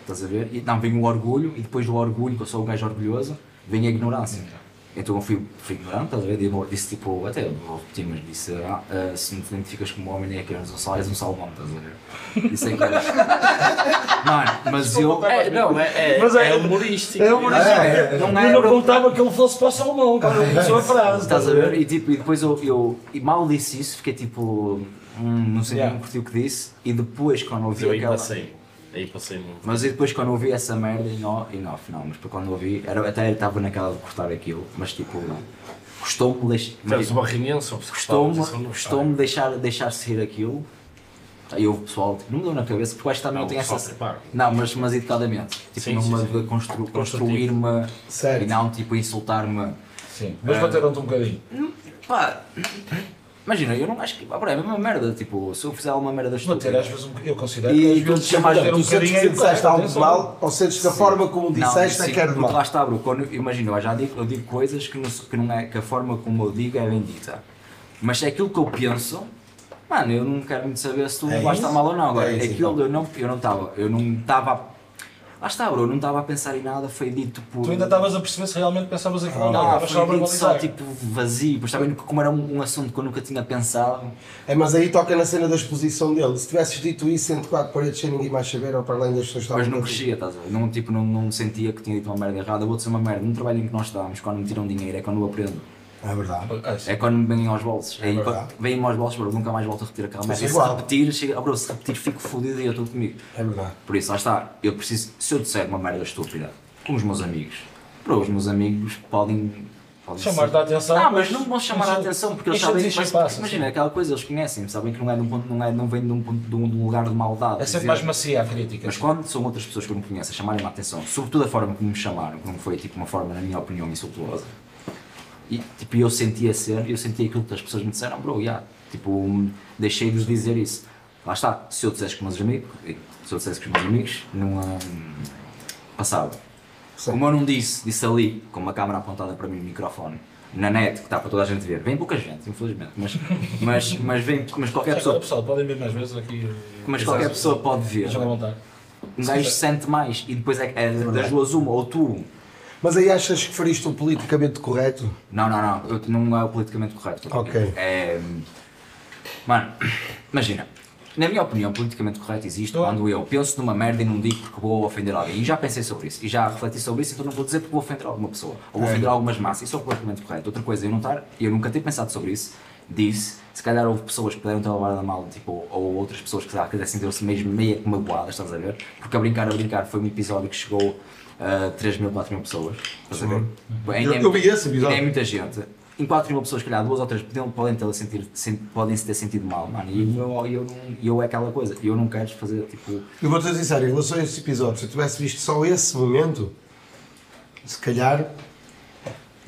estás a ver? E, não, vem o orgulho, e depois do orgulho, que eu sou um gajo orgulhoso, vem a ignorância. Então eu fui, fui ignorante, estás a ver? E Disse tipo, até eu vou repetir, mas disse: ah, ah, se não te identificas como homem, nem é que és um sal, és um salmão, estás a ver? Isso é que Mano, mas eu. É, não, é, é, Mas é- é humorístico. É humorístico. É, não é Eu não contava que ele fosse para o salmão, quando ele começou a frase. Estás a ver? E, tipo, e depois eu, eu e mal disse isso, fiquei tipo, hum, não sei Yeah. nem curti o que disse, e depois quando ouvi Eu aquela. passei. Aí passei muito. Mas e depois quando ouvi essa merda em off, em off não, mas quando ouvi, era, até estava naquela de cortar aquilo, mas tipo, custou-me deixar. Se Custou-me não custou deixar, deixar sair aquilo. Aí o pessoal tipo, não me deu na cabeça, porque acho que também Não, não pessoal essa. prepara. Não, mas, mas educadamente. Tipo, Sim, numa sim, sim. de constru, construir-me e não tipo insultar-me. Sim, mas bateram-te um bocadinho. Pá, imagina, eu não acho que. Ah, é a mesma merda. Tipo, se eu fizer alguma merda estúpida. às vezes um. Eu considero E tu te chamaste- bater um Tu sentes bocadinho que é disseste algo mal ou sentes que a forma como disseste é que era de mal? Lá está, bro. Quando, imagina, eu já digo, eu digo coisas que não, que não é. que a forma como eu digo é bendita. Mas é aquilo que eu penso. Mano, eu não quero muito saber se tu É vais estar mal ou não. Agora, É isso, aquilo então. eu não eu não estava. Eu não estava. Lá está, bro. Eu não estava a pensar em nada. Foi dito por. Tu ainda estavas a perceber se realmente pensavas aquilo ou não. Não, a foi dito só tipo vazio. Pois também, como era um, um assunto que eu nunca tinha pensado. É, mas aí toca na cena da exposição dele. Se tivesses dito isso entre quatro paredes sem ninguém mais saber, ou para além das pessoas que Mas estavam não crescia, estás a ver? Não, tipo, não, não sentia que tinha dito uma merda errada. Vou dizer uma merda. No trabalho em que nós estávamos, quando me tiram dinheiro, é quando eu aprendo. É verdade. Ah, sim. É quando me vêm aos bolsos. É, verdade. quando vêm-me aos bolsos, bro, nunca mais volto a repetir aquela merda. Se igual. repetir, chega, bro, se repetir, fico fodido e eu estou comigo. É verdade. Por isso, lá está. Eu preciso, se eu disser uma merda estúpida com os meus amigos, bro, os meus amigos podem. podem Chamar-te a atenção. Ah, mas não vão chamar a atenção porque eles sabem. Enche-te e mas- passa, Imagina, aquela coisa, eles conhecem, sabem que não, é de um ponto, não, é, não vem de um, ponto, de um lugar de maldade. É sempre dizer- mais macia a crítica. mas quando são outras pessoas que eu não conheço a chamarem-me a atenção, sobretudo a forma como me chamaram, que não foi tipo uma forma, na minha opinião, insultuosa, e tipo, eu sentia ser, eu sentia aquilo que as pessoas me disseram, bro, yeah, tipo, deixei-vos dizer isso. Lá está, se eu dissesse com os meus amigos, se eu dissesse com os meus amigos, não hum, passava. Sim. Como eu não disse, disse ali, com uma câmera apontada para mim, no microfone, na net, que está para toda a gente ver. Vem pouca gente, infelizmente, mas, mas, mas, vem, mas qualquer pessoa, pessoal, podem vir mais vezes aqui. mas qualquer pessoa pode ver. Um gajo sente mais e depois é, é das duas uma, ou tu. Mas aí achas que fariste o politicamente correto? Não, não, não, eu, não é o politicamente correto. Ok. É, mano, imagina, na minha opinião, politicamente correto existe Estou- quando eu penso numa merda e não digo porque vou ofender alguém. E já pensei sobre isso, e já refleti sobre isso, então não vou dizer porque vou ofender alguma pessoa, ou vou É. ofender algumas massas. Isso é o politicamente correto. Outra coisa, eu não estar, eu nunca ter pensado sobre isso, disse, se calhar houve pessoas que puderam ter levado a mal, tipo, ou outras pessoas que já sentiram-se mesmo meio que magoadas, estás a ver? Porque a brincar, a brincar foi um episódio que chegou a 3 mil, 4 mil pessoas, estás a ver? Ainda é Eu- eu vi esse episódio. ainda É muita gente. Em 4 mil pessoas, se calhar duas ou três podiam, podem, ter sentir, sen- podem se ter sentido mal, mano. E eu, eu, eu é aquela coisa, eu não quero fazer tipo. Eu vou-te dizer sério, em relação a esse episódio, se eu tivesse visto só esse momento, se calhar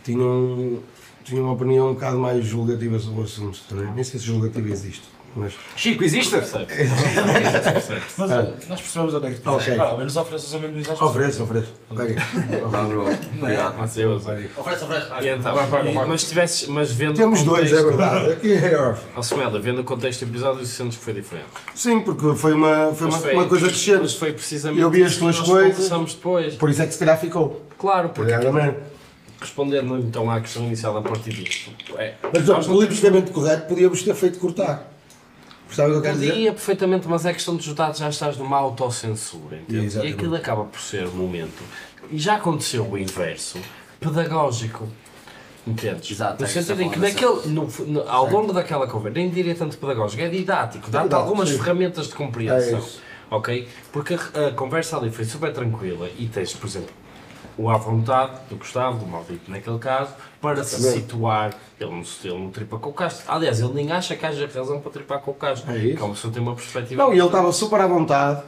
tinha, um, tinha uma opinião um bocado mais julgativa sobre o assunto. tá? Nem sei se julgativa existe. Mas, Chico, existe? Mas eh, nós percebemos onde é que tu Ok. Pá, ao menos bro. Obrigado. Mas eu usei. Oferece, oferece. E então, mas tivesses, mas vendo Temos dois, é verdade. Aqui é ó. Vendo o contexto do episódio, sentes que foi diferente. Sim, porque foi uma, foi uma, Mas foi- uma coisa Mas crescente. foi precisamente Eu vi as tuas coisas. depois. Por isso é que se calhar ficou. Claro, porque respondendo então à questão inicial a partir disto, é, Mas politicamente correto, podíamos ter feito cortar. Percebe o que eu quero dizer? Podia perfeitamente, mas é questão dos dados, já estás numa autocensura, entende? E aquilo acaba por ser um momento. E já aconteceu o inverso, pedagógico. Entendes? Exato, No é sentido em que naquele, no- no- ao longo daquela conversa, nem diria tanto pedagógico, é didático, dá-te algumas sim. ferramentas de compreensão. É ok? Porque a, a conversa ali foi super tranquila e tens, por exemplo, o à vontade do Gustavo, do Maldito naquele caso, para se Exatamente. situar. Ele não, se- ele não tripa com o Castro. Aliás, ele nem acha que haja razão para tripar com o Castro. É isso. A pessoa tem uma perspectiva. Não, e ele estava super à vontade.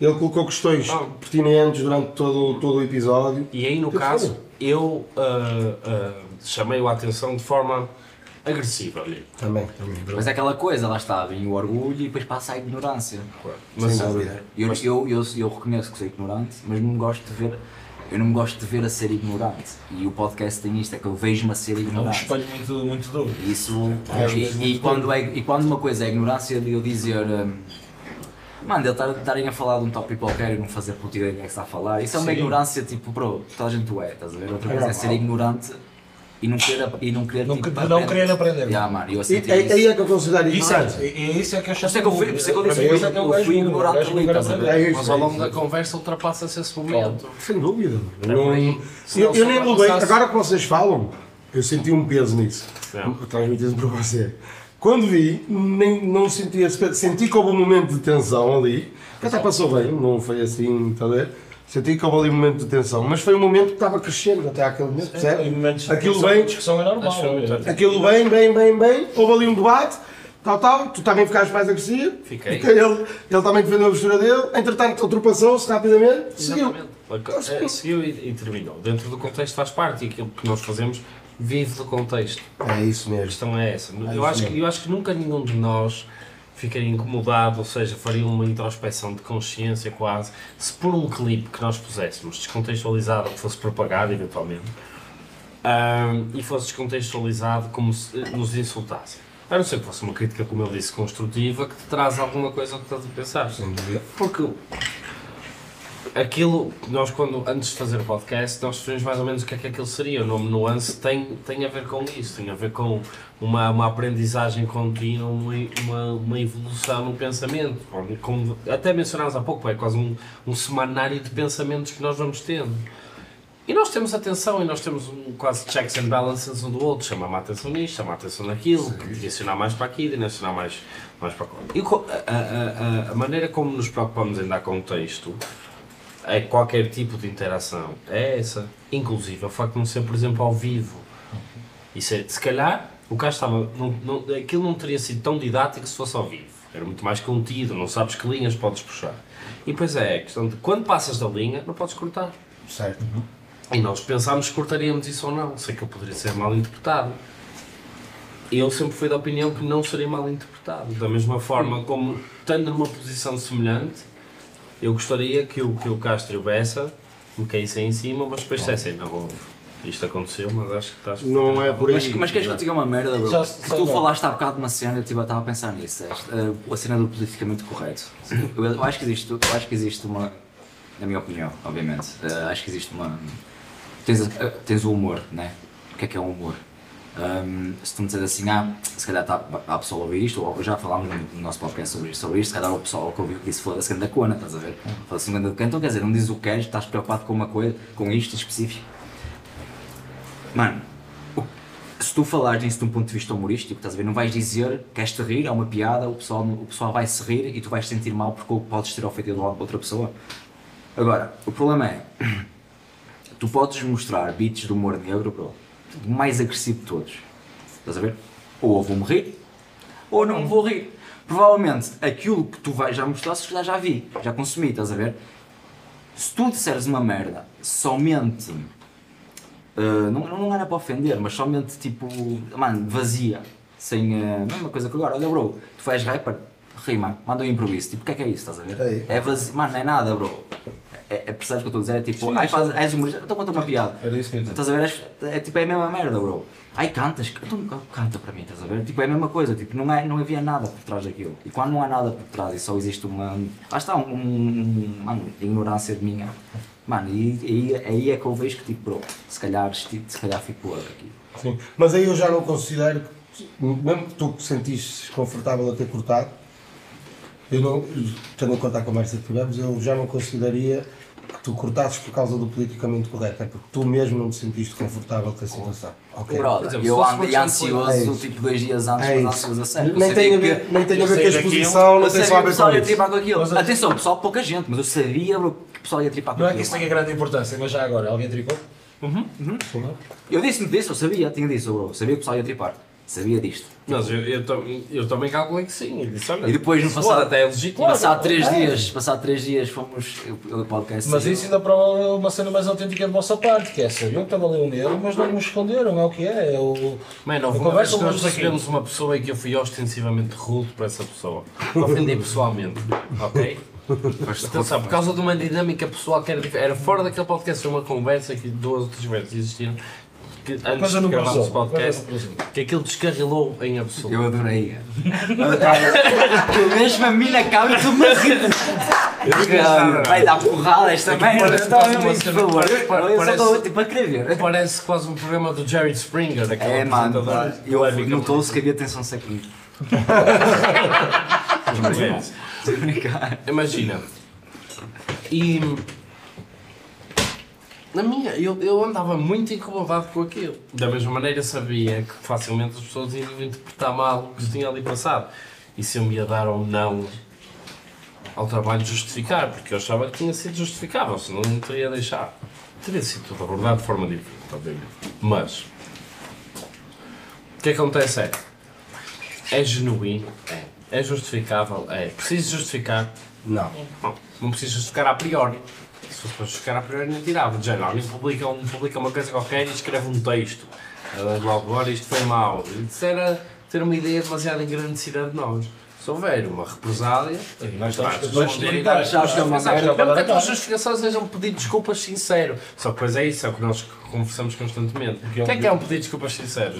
Ele colocou questões Ah. pertinentes durante todo, todo o episódio. E aí, no Que caso, foi? eu ah, ah, chamei-o a atenção de forma agressiva mesmo. Também, também. Mas é aquela coisa, lá está, vem o orgulho e depois passa a ignorância. Mas, Sem dúvida. Eu, eu, eu, eu reconheço que sou ignorante, mas não me gosto de ver. Eu não me gosto de ver a ser ignorante. E o podcast tem isto, é que eu vejo-me a ser É um ignorante. espelho muito, muito duro. Isso. E, e quando é, e quando uma coisa é ignorância, de eu dizer. hum, Mano, de estarem a falar de um tópico qualquer e não fazer puta ideia do que é que está a falar. Isso é uma Sim. ignorância tipo, bro, toda a gente é, estás a ver? Outra coisa é ser ignorante e não querer, e não querer, Não, tipo, não querer aprender. Yeah, mano, eu E, aí isso. aí é que eu considero Isso é, ignorância. e- e isso é que eu é que eu fui- isso é que eu disse, eu é é o fui ignorante ali, aprender. É mas ao é longo da conversa ultrapassa-se esse momento. Sem dúvida. É eu, eu nem passasse- agora que vocês falam, eu senti um peso nisso. Transmitido para você. Quando vi, nem, não senti esse peso. Senti que houve um momento de tensão ali, que até passou bem, não foi assim, está a ver? Senti que houve ali um momento de tensão, mas foi um momento que estava crescendo até aquele momento, percebe? momentos de Aquilo bem, discussão é normal. Acho é. aquilo bem, bem, bem, bem, houve ali um debate, tal, tal, tu também ficaste mais agressivo, Fiquei. Ele, ele também defendeu a postura dele, entretanto ultrapassou-se rapidamente, seguiu. Exatamente. É, seguiu e, e terminou. Dentro do contexto faz parte e aquilo que nós fazemos vive do contexto. É isso A mesmo. questão é essa. Eu isso acho, que, eu acho que nunca nenhum de nós ficaria incomodado, ou seja, faria uma introspeção de consciência quase, se por um clipe que nós puséssemos descontextualizado, que fosse propagado eventualmente, ahm, e fosse descontextualizado como se eh, nos insultassem. A não ser que fosse uma crítica, como eu disse, construtiva, que te traz alguma coisa que estás a pensar. Sem dúvida. Porque aquilo, nós quando, antes de fazer o podcast, nós definimos mais ou menos o que é que aquilo seria. O nome Nuance tem, tem a ver com isso, tem a ver com uma, uma aprendizagem contínua, uma, uma, evolução no pensamento. Como até mencionámos há pouco, é quase um, um semanário de pensamentos que nós vamos tendo. E nós temos atenção e nós temos um, quase checks and balances um do outro. Chama-me a atenção nisto, chama a atenção naquilo, direcionar mais para aqui, direcionar mais, mais para lá. E a, a, a, a maneira como nos preocupamos em dar contexto a qualquer tipo de interação é essa. Inclusive o facto de não ser, por exemplo, ao vivo. Isso é, se calhar, o caso estava. Não, não, aquilo não teria sido tão didático se fosse ao vivo. Era muito mais contido, não sabes que linhas podes puxar. E depois é a questão de quando passas da linha, não podes cortar. Certo. E nós pensámos que cortaríamos isso ou não, sei que ele poderia ser mal interpretado. Eu sempre fui da opinião que não seria mal interpretado. Da mesma forma como, estando numa posição semelhante, eu gostaria que o, que o Castro e o Bessa me caíssem em cima, mas depois dissessem, não, ouve, isto aconteceu, mas acho que estás... Não é por aí. Mas, mas queres que eu te diga uma merda, bro? Já Porque sei tu falaste há bocado de uma cena, eu tipo, eu estava a pensar nisso, é esta, eh, a cena do politicamente correto. Eu, eu acho que existe, eu acho que existe uma, na minha opinião, obviamente, eh, acho que existe uma. Tens, eh, tens o humor, né? O que é que é o humor? Ahm, se tu me disseres assim, ah, se calhar tá, há a pessoa a ouvir isto, ou já falámos no, no nosso podcast sobre isto, sobre isto, se calhar o pessoal que ouviu disse foda-se grande cona, estás a ver? Foda-se grande cona, então quer dizer, não dizes o que queres, estás preocupado com uma coisa, com isto em específico. Mano, se tu falares nisso de um ponto de vista humorístico, estás a ver, não vais dizer queres-te rir, é uma piada, o pessoal, o pessoal vai se rir e tu vais te sentir mal porque podes ter ofendido outra pessoa. Agora, o problema é, tu podes mostrar beats de humor negro, bro, mais agressivo de todos. Estás a ver? Ou eu vou-me rir, ou não me vou rir. Provavelmente aquilo que tu vais já mostrar, se calhar já vi, já consumi, estás a ver? Se tu disseres uma merda somente Uh, não, não era para ofender, mas somente tipo, mano, vazia. sem a mesma coisa que agora. Olha, bro, tu és rapper, rima, manda um improviso. Tipo, o que é que é isso? Estás a ver? Ei. É vazio, mano, não é nada, bro. É, é, percebes o que eu estou a dizer? É tipo, ai, faz, és humorista, então conta uma piada. Era isso dizer. Estás a ver? És- É, tipo, é a mesma merda, bro. Ai, cantas, então canta para mim, estás a ver? Tipo, é a mesma coisa, tipo, não, é, não havia nada por trás daquilo. E quando não há nada por trás e só existe uma. Lá está, um, um, mano, ignorância de minha. Mano, e aí, aí é que eu vejo que, tipo, bro, se calhar, se calhar fico podre aqui. Sim. Mas aí eu já não considero que, mesmo que tu te sentiste confortável a ter cortado, eu não, tendo em conta a conversa que tivemos, eu já não consideraria tu cortasses por causa do politicamente correto, é porque tu mesmo não te sentiste confortável com a situação. Ok? Brother, exemplo, eu andei ansioso, É tipo, dois dias antes, É mas ansioso a sério. Eu Nem tem a ver, nem tem a eu ver com a exposição, não Eu tem só a ver com isso. tripar com aquilo. Mas- Atenção, pessoal, pouca gente, mas eu sabia que o pessoal ia tripar com Não é que aquilo. isso tenha grande importância, mas já agora, alguém tricou? Eu disse-me disso, eu sabia, tinha disso, bro. Sabia que o pessoal ia tripar. Sabia disto. Mas eu, eu, eu também calculei que sim. E, disse, olha, E depois, no passado- até é legítimo. Passado três dias, passado três dias fomos. O podcast. Mas isso ainda prova uma cena mais autêntica da vossa parte, que é saber que estava ali um nele, mas não nos esconderam, é o que é. é o... Mano, houve uma vez que nós recebemos uma pessoa e que eu fui ostensivamente rude para essa pessoa. Ofendi pessoalmente, ok? Atenção, por causa de uma dinâmica pessoal que era diferente. Era fora daquele podcast, uma conversa que duas ou três vezes existiram. Que antes de gravarmos o podcast, que aquilo descarrilou em absoluto. Eu adorei. Tu mesmo a mim na cama e tu me rir. Vai dar porrada esta merda. parece Então, Eu só estou tipo a querer ver. Parece quase um programa do Jerry Springer, É, mano, eu notou-se que havia tensão sexual. Imagina. E. Na minha, eu, eu andava muito incomodado com aquilo. Da mesma maneira sabia que facilmente as pessoas iam interpretar mal o que se tinha ali passado. E se eu me ia dar ou não ao trabalho de justificar, porque eu achava que tinha sido justificável, senão não teria deixado. Teria sido tudo abordado de forma diferente, obviamente. Mas. O que acontece é. É genuíno, é. É justificável, é. Preciso justificar, Não. não, não preciso justificar a priori. Se fosse para justificar a priori, não tirava. Género, alguém publica, um, publica uma coisa qualquer e escreve um texto. Logo agora isto foi mau. Isso era ter uma ideia demasiado engrandecida de nós. Se houver uma represália, nós acho que é uma Exato, merda. Mesmo que a tua justificação seja um pedido de desculpas sincero. Só que depois é isso, é o que nós conversamos constantemente. O que é que é um pedido de desculpas sincero?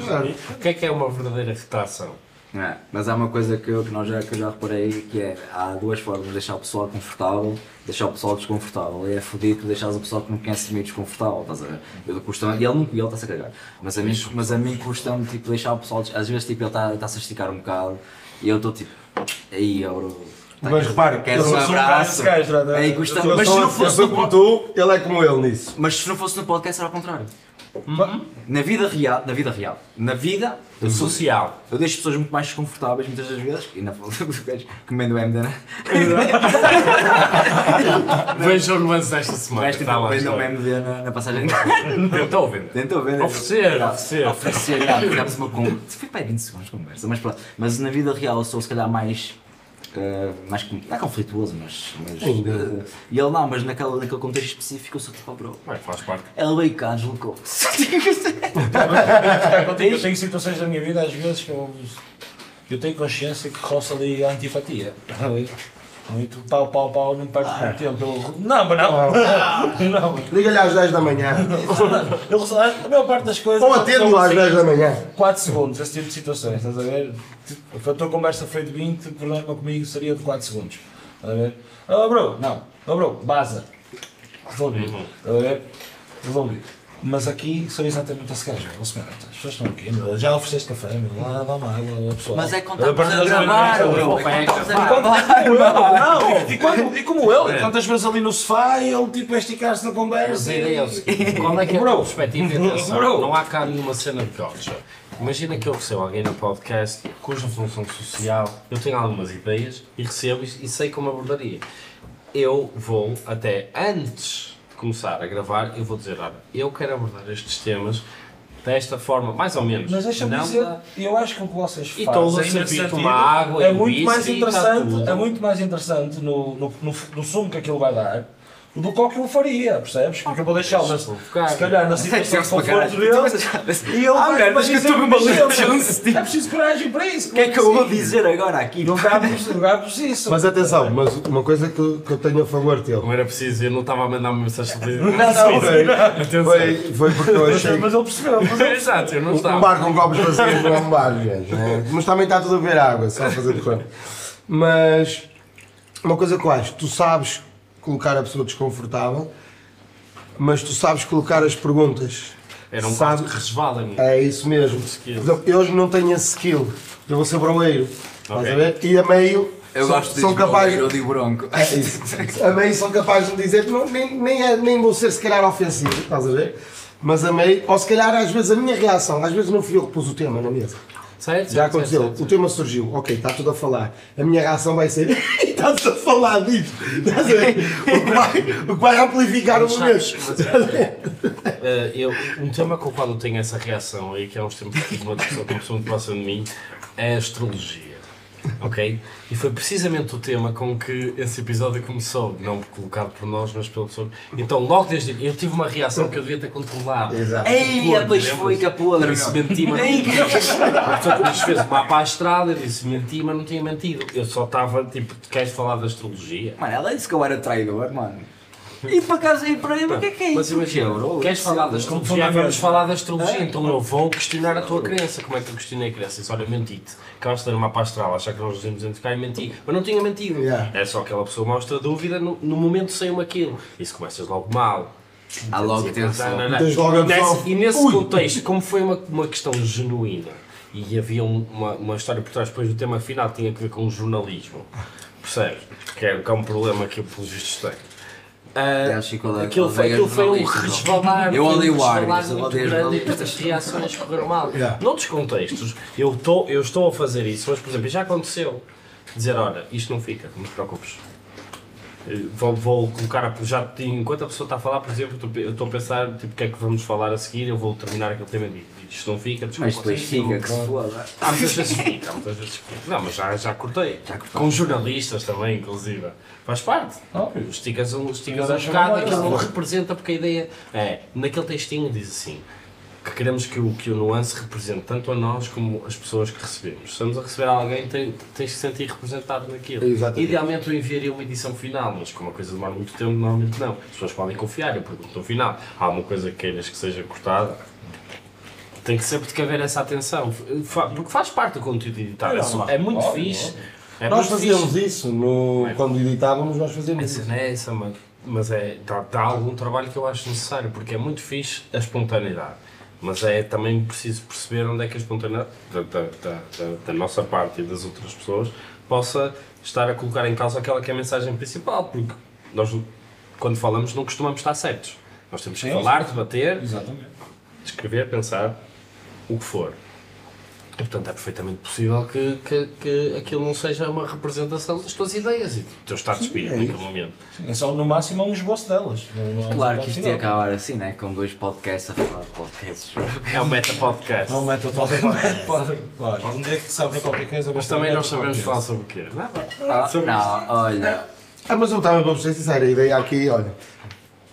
O que é que é uma verdadeira retração? É, mas há uma coisa que eu, que, nós já, que eu já reparei que é há duas formas de deixar o pessoal confortável deixar o pessoal desconfortável. E é fodido tu deixares o pessoal que não conhece meio desconfortável, estás a ver? Eu custa e ele não ele está-se a cagar. Mas a mim, mas a mim custa-me tipo, deixar o pessoal, às vezes tipo, ele está está a esticar um bocado e eu estou tipo, aí, bro. tá Mas repara, queres eu um abraço? gajo, não é? Custa Eu mas se não eu fosse no tu, ele é como ele nisso. mas se não fosse no podcast era ao contrário. Na vida real, na vida real, na vida eu sou- Social. eu deixo pessoas muito mais desconfortáveis muitas das vezes e na dos gajos comendo o MD, né? Vejam o lance desta semana. Tipo, Está lá, comendo o. MD na, na passagem. Tentou vender. Tentou ver, né? Oferecer, Já, oferecer. Oferecer, já, fizemos uma conversa. Foi para aí 20 segundos de conversa, mas pronto. Mas na vida real eu sou se calhar mais. Eh, mais com- não é conflituoso, mas. mas Ainda. e ele não, mas naquele, naquele contexto específico eu sou tipo, bro. Vai, faz parte. Ele veio cá, deslocou-se. Eu tenho situações da minha vida às vezes que eu, eu tenho consciência que roça ali a antipatia. Muito pau, pau, pau, não perde muito tempo. Eu- Não, mas não. não. Liga-lhe às 10 da manhã. Eu, a maior parte das coisas. Ou atende-me às 10 da manhã. 4 segundos, esse tipo de situações, estás a ver? Se a tua conversa foi de 20, o problema comigo seria de 4 segundos. Estás a ver? Oh bro, não. Oh bro, baza. Resolvido. Estás a ver? Resolvido. Mas aqui sou exatamente esse gajo. Senhora, as pessoas estão aqui, meu, já ofereceste café, meu, lá dá uma água, pessoal. Mas é quando Eu, estamos a para- gravar, eu- bro. Não, e, quando, e como ele, quantas vezes ali no sofá e ele tipo a esticar-se na conversa. a é qual é que é a tua perspectiva de atenção? Não há cá nenhuma cena de gotcha. Imagina que eu recebo alguém no podcast cuja função social, eu tenho algumas ideias e recebo e e sei como abordaria. Eu vou até antes começar a gravar, eu vou dizer, olha, eu quero abordar estes temas desta forma, mais ou menos. Mas deixa-me dizer, eu acho que o que vocês fazem sentido, uma água é muito mais está interessante, é muito mais interessante no, no, no, no sumo que aquilo vai dar do que o que eu faria, percebes? Porque eu vou deixá-lo, Provocar. se calhar, na situação de conforto dele, e ele Ah, merda, mas que eu chance, tipo- É preciso coragem para isso. O que é que eu vou dizer agora aqui? Não dá-vos isso. Mas atenção, mas uma coisa que, eu- que eu tenho a favor dele. Não era preciso, eu não estava a mandar uma mensagem de. Não, não, foi, Atenção. foi, foi porque eu achei Mas ele percebeu. Mas ele Exato, eu não Um estava. bar com copos vazios não é um bar, gente. né? Mas também está tudo a beber água, só a fazer de conta. Mas uma coisa que eu acho, tu sabes colocar a pessoa desconfortável, mas tu sabes colocar as perguntas. Era um Sabe- que resvala em mim. É isso mesmo. Eu hoje não tenho esse skill. Eu vou ser broeiro. Estás Ok. a ver? E a meio Eu são, gosto de são capazes. Eu digo bronco. É isso. A meio são capazes de dizer, não, nem, nem, é- nem vou ser se calhar ofensivo, estás a ver? Mas a meio, ou se calhar às vezes a minha reação, às vezes não fui eu que pus o tema na mesa. Certo? Já certo, aconteceu, certo, o tema surgiu, ok, está tudo a falar. A minha reação vai ser, estás a falar disso, estás a ver? O que vai, o que vai amplificar o momento. sabes, mas, eh, eu, um tema com o qual eu tenho essa reação e que há uns tempos tive uma discussão com uma pessoa de mim é a astrologia. Ok? E foi precisamente o tema com que esse episódio começou, não colocado por nós, mas pela pessoa. Então, logo desde. Eu tive uma reação que eu devia ter controlado. Exato. Ei, depois foi que a Eu podre. disse menti, mas a pessoa que nos fez o mapa astral, eu disse menti, mas não tinha mentido. Eu só estava tipo, queres falar da astrologia? Mano, ela disse que eu era traidor, mano. E para casa e para aí, o que é que é Mas isso? imagina, Bro, queres isso falar é- da astrologia? Vamos falar da astrologia, então eu vou questionar a tua crença. Como é que eu questionei a crença? Disse, olha, menti-te. Acabaste de ter uma mapa astral, achar que nós nos íamos identificar e menti. Mas não tinha mentido. Yeah. É só aquela pessoa mostra dúvida, no, no momento saiu aquilo. E se começas logo mal. Há logo tensão. E nesse ui. contexto, como foi uma, uma questão genuína e havia um- uma, uma história por trás depois do tema final que tinha a ver com o jornalismo, percebes? Que é, que é um problema que eu, pelos vistos, tenho. Eu aquilo, foi, odeio aquilo foi um resvalar, Eu um odeio resvalar árbitros, eu muito odeio grande e jornalistas. as reações correram mal. Yeah. Noutros contextos, eu, tô, eu estou a fazer isso, mas por exemplo, já aconteceu dizer, olha, isto não fica, não te preocupes. Eh, Vou, vou colocar, já enquanto a pessoa está a falar, por exemplo, eu estou- a pensar tipo, o que é que vamos falar a seguir, eu vou terminar aquele tema e digo, isto não fica, desculpa. Mas depois fica, que se foda. Há muitas vezes fica, há muitas vezes fica. Não, mas já, já cortei. Já cortaste. Com jornalistas também, inclusive. Faz parte. Óbvio. Esticas um, esticas um bocado, aquilo não representa, porque a ideia é, naquele textinho diz assim, que queremos que o, que o nuance represente tanto a nós como as pessoas que recebemos. Se estamos a receber alguém, tem, tens que sentir representado naquilo. Exatamente. Idealmente eu enviaria uma edição final, mas como a coisa demora muito tempo, normalmente não. As pessoas podem confiar, eu pergunto no final. Há uma coisa que queiras que seja cortada, tem que sempre que haver essa atenção, porque faz parte do conteúdo editável. É É, é muito Óbvio, fixe. É Nós fazíamos fixe. isso, no, quando editávamos, nós fazíamos A isso. cena é essa, mas, mas é, dá, dá algum trabalho que eu acho necessário, porque é muito fixe a espontaneidade. Mas é também preciso perceber onde é que a espontaneidade da, da, da, da- nossa parte e das outras pessoas possa estar a colocar em causa aquela que é a mensagem principal, porque nós, quando falamos, não costumamos estar certos. Nós temos que Sim, falar, debater, Exatamente. escrever, pensar, o que for. E, portanto, é perfeitamente possível que, que, que aquilo não seja uma representação das tuas ideias e do teu estado de espírito é naquele momento. É só no máximo um esboço delas. Não- não há Claro que isto ia acabar assim, né? Com dois podcasts a falar de podcasts. É o Meta Podcast. Não mete o toque. Pode, pode. Um dia que sabe qualquer coisa, Mas também nós sabemos falar sobre o quê? Ah, não, olha. Ah, mas eu também vou ser sincero, a ideia aqui, olha,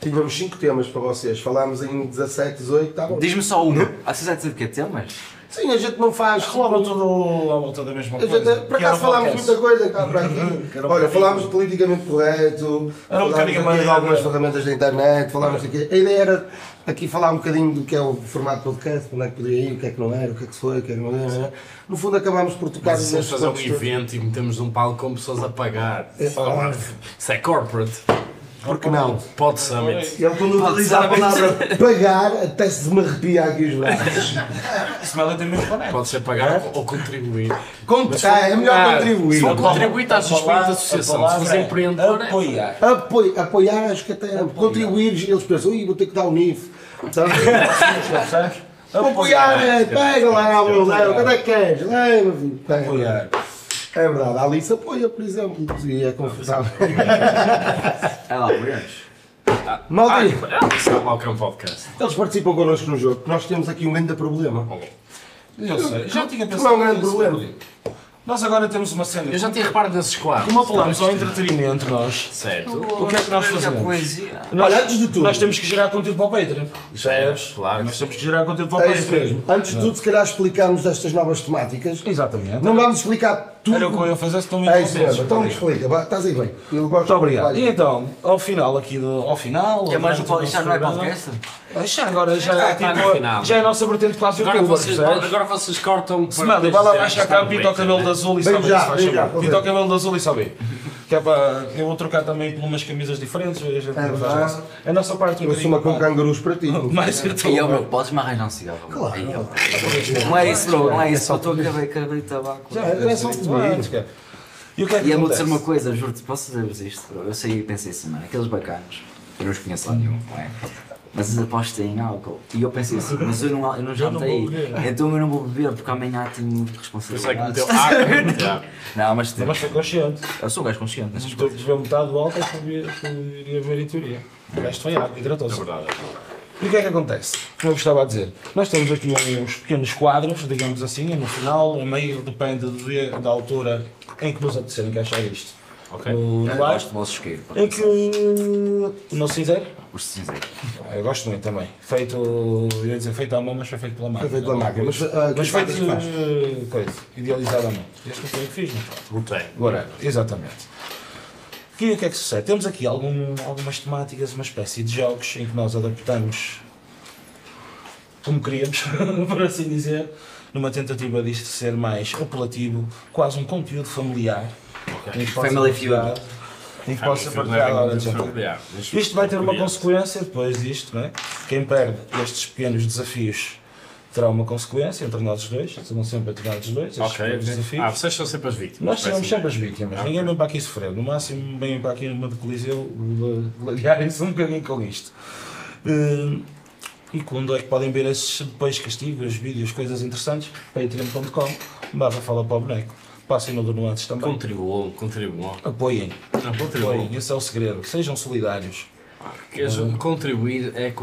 tínhamos 5 temas para vocês, falámos em 17, 18, tá bom. Diz-me só um. Há vocês de quê? Temas? Sim, a gente não faz. Rolava tudo à volta da mesma A gente, coisa. por que acaso um falámos podcast. muita coisa cá para aqui. Que era um Olha, falámos de politicamente correto, Era um falámos bocadinho aqui mais- de algumas ferramentas da internet, falámos quê. A ideia era aqui falar um bocadinho do que é o formato podcast, onde é que podia ir, o que é que não era, o que é que se foi, o que é que não era. No fundo acabámos por tocar Mas se nestes fazer um evento e metemos um palco com pessoas a pagar. É. Isso é corporate. Porque não? Pod Summit. Ele quando utiliza a palavra pagar, até se me arrepia aqui os braços. Isso vai ter mesmo conecto. Pode ser pagar ou contribuir. Con- ah, é melhor Ah, contribuir. se for contribuir, estás A suspeito da associação. Se fores é empreendedor, é- Apoiar. Apoi- apoiar, acho que até contribuir, eles pensam, ui, vou ter que dar o NIF. Sabe? Percebes? apoiar, é, pega lá, meu Deus, quando é que queres? Leva, filho, pega. Apoiar. É verdade, a Alice apoia, por exemplo, e é confortável. É lá, apoiamos. Maldinho, Ah, é Podcast. eles participam connosco no jogo, nós temos aqui um grande problema. Eu sei. Já tinha Não é pensado um grande problema. Nós agora temos uma cena. Eu já tinha reparado nesses quadros. Como apelamos ao entretenimento, nós. Certo. O que é que nós fazemos? Nós, Olha, antes de tudo- Nós temos que gerar conteúdo para o Patreon. Percebes? Claro. Nós temos que gerar conteúdo para o É Patreon. isso mesmo. Antes de tudo, se calhar explicamos estas novas temáticas. Exatamente. Não vamos explicar tudo. Era o que eu ia fazer se não me É isso mesmo. Então explica. Vá, Estás aí bem. Eu gosto Muito obrigado. E então, ao final aqui do. Ao final. É mais um podcast, não é podcast? Já agora já é, está no tipo, já é a nossa vertente quase Agora youtuber, vocês, percebes? agora vocês cortam para. Mano, vai lá baixar cá, pinta o cabelo de azul e só Vem vê, já, se faz vem já, favor. vou Pinta o ver. cabelo de azul e só é para. Eu vou trocar também por umas camisas diferentes. A, gente faz a verdade. nossa- a nossa parte Eu sou uma com cangurus para ti. mais E eu, bro, podes-me arranjar um cigarro? Claro. Não é isso, bro, não é isso. Só estou a de tabaco. Já, é só fumar. E o que é que E eu vou dizer uma coisa, juro-te, posso dizer-vos isto, bro? Eu saí e pensei assim, mano, aqueles bacanos, eu não os conheço lá nenhum, não é? Mas aposto em álcool. E eu pensei assim, mas eu não, eu não jantei, então eu não vou beber porque amanhã tenho Pensei que responsabilidade. meteu água. Não, mas Não, Mas foi consciente. eu sou um gajo consciente nessas Se tu beber metade do álcool, iria beber em teoria. O resto foi água, É hidratou-se. verdade. E o que é que acontece? Como eu estava a dizer, nós temos aqui uns pequenos quadros, digamos assim, e no final, a meio, depende da altura em que nos apetecer encaixar isto. Ok. No, Eu no ar, gosto isqueiro, pá. em que o nosso cinzeiro, Os cinzeiros. eu gosto muito também, feito, eu ia dizer feito à mão, mas foi feito pela máquina. Foi feito pela máquina. Mas, ah, Mas feito, eh, coisa, idealizado à mão. Este foi eu que fiz, não foi? Botei. Whatever, exatamente. E o que é que sucede? Temos aqui algum- algumas temáticas, uma espécie de jogos em que nós adaptamos como queríamos, por assim dizer, numa tentativa disto ser mais apelativo, quase um conteúdo familiar. Em que possa Family partilhar- Em que possa partilhar. Isto vai ter uma consequência depois disto, não é? Quem perde estes pequenos desafios terá uma consequência entre nós os dois, serão sempre atirados os dois, estes Ok. pequenos desafios. Ah, vocês são sempre as vítimas. Nós parece-me sempre as vítimas, ninguém vem para aqui sofrer. No máximo, vem para aqui numa de Coliseu gladiarem-se um bocadinho com isto. Eh, e quando é que podem ver esses depois castigos, vídeos, coisas interessantes? Patreon.com, barra fala para o boneco. Passem no do Nuances também. Contribuam, contribuam. Apoiem, Não, contribuam. apoiem, esse é o segredo. Sejam solidários. Queres Contribuir é,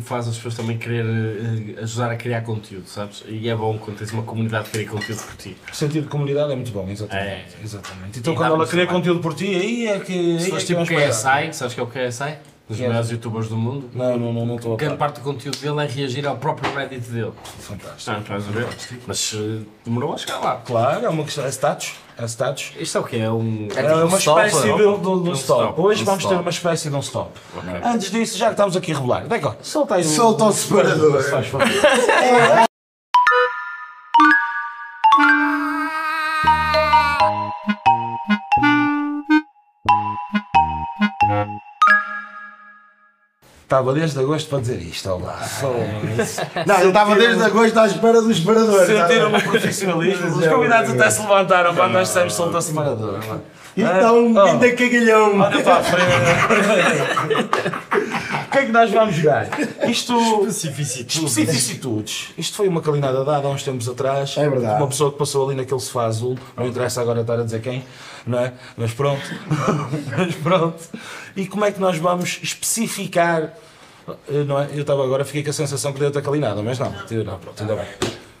faz as pessoas também querer eh, ajudar a criar conteúdo, sabes? E é bom quando tens uma comunidade que cria conteúdo por ti. O sentido de comunidade é muito bom, exatamente. É. exatamente. Então E quando ela cria conteúdo por ti, aí é que. Se é tipo. KSI, sabes que é o KSI? Dos é? melhores youtubers do mundo. Não, não, não, não estou a Grande par. parte do conteúdo dele é reagir ao próprio Reddit dele. Fantástico. Ah, estás a ver? Mas eh, demorou a chegar lá. Claro, é uma questão. É status. É status. Isto é o que é um. É uma stop, espécie de, de, de um Um stop. stop, Hoje um vamos stop. ter uma espécie de um stop. Antes disso, já que estamos aqui a revelar, vem cá, solta aí Solta o separador. Estava desde agosto para dizer isto, olá. Não, eu estava desde agosto à espera do separador. Sentiram o profissionalismo. Os convidados até se levantaram quando nós dissemos solta a separadora. Então, ainda cagalhão. Olha para a frente. O que é que nós vamos jogar? Isto. Especificitudes. Isto foi uma calinada dada há uns tempos atrás. É verdade. Uma pessoa que passou ali naquele sofá azul. Não interessa agora estar a dizer quem, não é? Mas pronto. Mas pronto. E como é que nós vamos especificar. eh, Não é? Eu estava agora, fiquei com a sensação que deu-te a calinada, mas não. Não, pronto, ainda bem.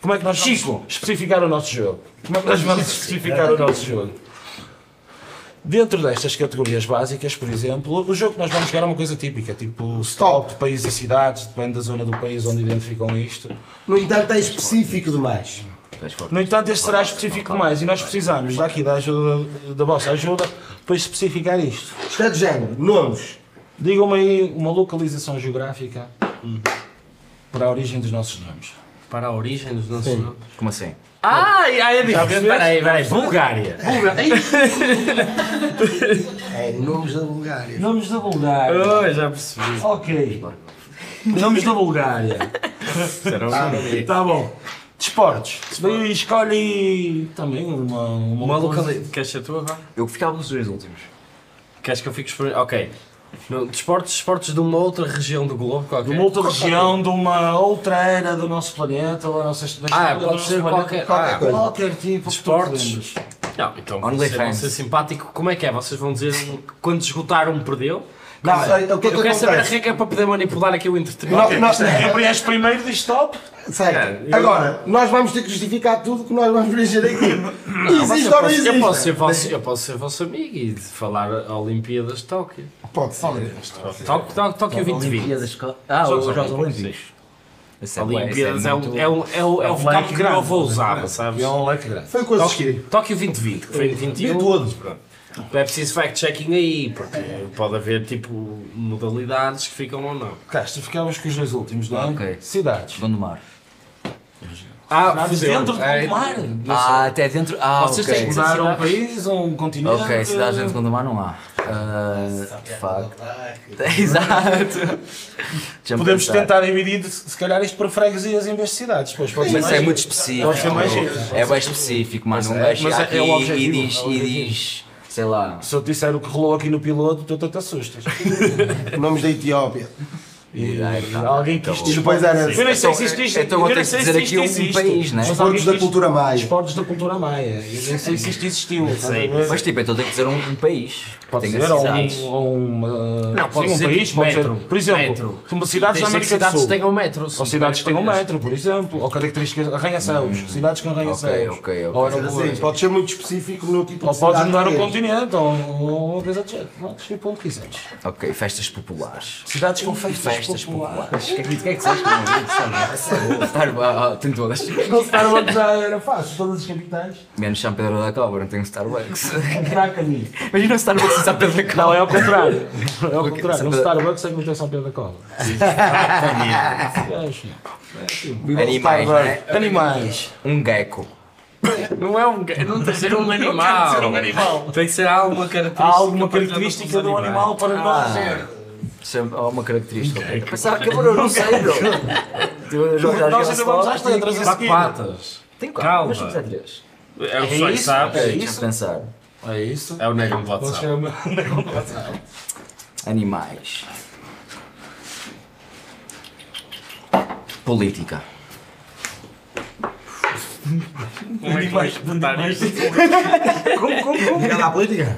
Como é que nós vamos especificar o nosso jogo? Como é que nós vamos especificar o nosso jogo? Dentro destas categorias básicas, por exemplo, o jogo que nós vamos jogar é uma coisa típica, tipo stop, países e cidades, depende da zona do país onde identificam isto. No entanto, é específico demais. No entanto, este será específico mais e nós precisamos daqui da ajuda, da vossa ajuda para especificar isto. Isto é de género. Nomes. Digam-me aí uma localização geográfica para a origem dos nossos nomes. Para a origem dos nossos nomes. Como assim? Ah, ah, é diferente. percebeste? Espera aí, espera aí. Bulgária. É nomes da Bulgária. Nomes da Bulgária. Oh, já percebi. Ok. Nomes da Bulgária. Tá bom. Desportos. Daí escolhe também uma, uma, Uma localidade. Queres ser tu agora? Eu ficava nos dois últimos. Queres que eu fique exper... Ok. Desportos, desportos de uma outra região do globo De qualquer. uma outra região, de uma outra era do nosso planeta, da nossa da Ah, história do pode ser planeta. qualquer- qualquer, ah, qualquer tipo de lembres. Não, então vão ser, simpático. Como é que é? Vocês vão dizer quando esgotar um perdeu? Não, sei, o que é que Eu quero saber a regra para poder manipular aqui o entretenimento. Nós- nós- Gabriel primeiro diz stop. Certo. É, eu- Agora, nós vamos ter que justificar tudo que nós vamos preencher aqui. Existe eu, ou não posso, eu, existe? posso ser vosso, eu posso ser vosso amigo e de falar a Olimpíadas de Tóquio. Pode ser. Tóquio, Tóquio, Tóquio 2020. Olimpíadas. Ah, os Jogos Olímpicos. Isso é bué, isso Olimpíadas é, muito- um, é, um, é, um, é um vocabulário que eu vou usar, sabes? É um leque grande. Foi coisa que Tóquio 2020, que foi em 21. De todos. Pronto. É preciso fact-checking aí, porque pode haver tipo modalidades que ficam ou não. Castro, ficavas com os dois últimos, não é? Ok. Cidades. Gondomar. Ah, dentro do é, mar. Ah, até dentro. Ah, Vocês ok. têm que Mudar um país ou um continente. Ok, cidades dentro de Gondomar não há. Ah, fuck. Exato. Deixa-me Podemos pensar. tentar dividir, se calhar, isto para freguesias em vez de cidades. Depois pode ser Mas mais é muito giro. específico. Pode ser mais giro. É bem específico, mano. Um é, gajo mas chega é- é o aqui e objetivo, diz, é o e objetivo. diz, sei lá. Se eu te disser o que rolou aqui no piloto, tu te assustas. Nomes da Etiópia. E tá. alguém quis E depois era Eu nem sei se isto existe. Então eu ter nem que dizer aqui isto um existe. país, né? Esportes da cultura maia. Esportes da cultura maia. Eu nem sei se isto existiu. Mas tipo, então tem que dizer um, um país. Pode tem ser, ou um, ou uma. Não, pode sim, um ser país, pode ser. metro. Por exemplo, uma cidades da que América do cidades Sul. tenham metro. Ou cidades que tenham metro, por exemplo. Ou características arranha-céus. Cidades com arranha-céus. Ok, ok. Ou pode ser muito específico no tipo Ou de podes cidade mudar que o és. continente, ou ou uma coisa de jeito. Não, desde o ponto que quiseres. Ok, festas populares. Cidades com festas, Festas populares. O que é que- o que é que vocês Starbucks, ah, tem todas. O Starbucks já era fácil, todas as capitais. Menos São Pedro da Cobra, não tem um Starbucks. Imagina um Starbucks em São Pedro da Cobra. Não, é ao contrário. É ao contrário. Um Pedro- Starbucks é que não tem São Pedro da Cobra. Animais, né? Animais. Um gecko. Não é um. Não tem que ser um animal. ser um animal. Tem que ser alguma característica. Há alguma característica um do dos animal para nós. Sempre há uma característica. ok. Pensava que eu não sei, bro. Tu Nós ainda vamos às letras a Quatro seguir. patas. Tem quatro, Calma. mas quiser três. É o que só sabes. É isso? pensar. É isso. É o negão do WhatsApp. chamar. Animais. Política. Como é que vais botar isto? Ligado à política?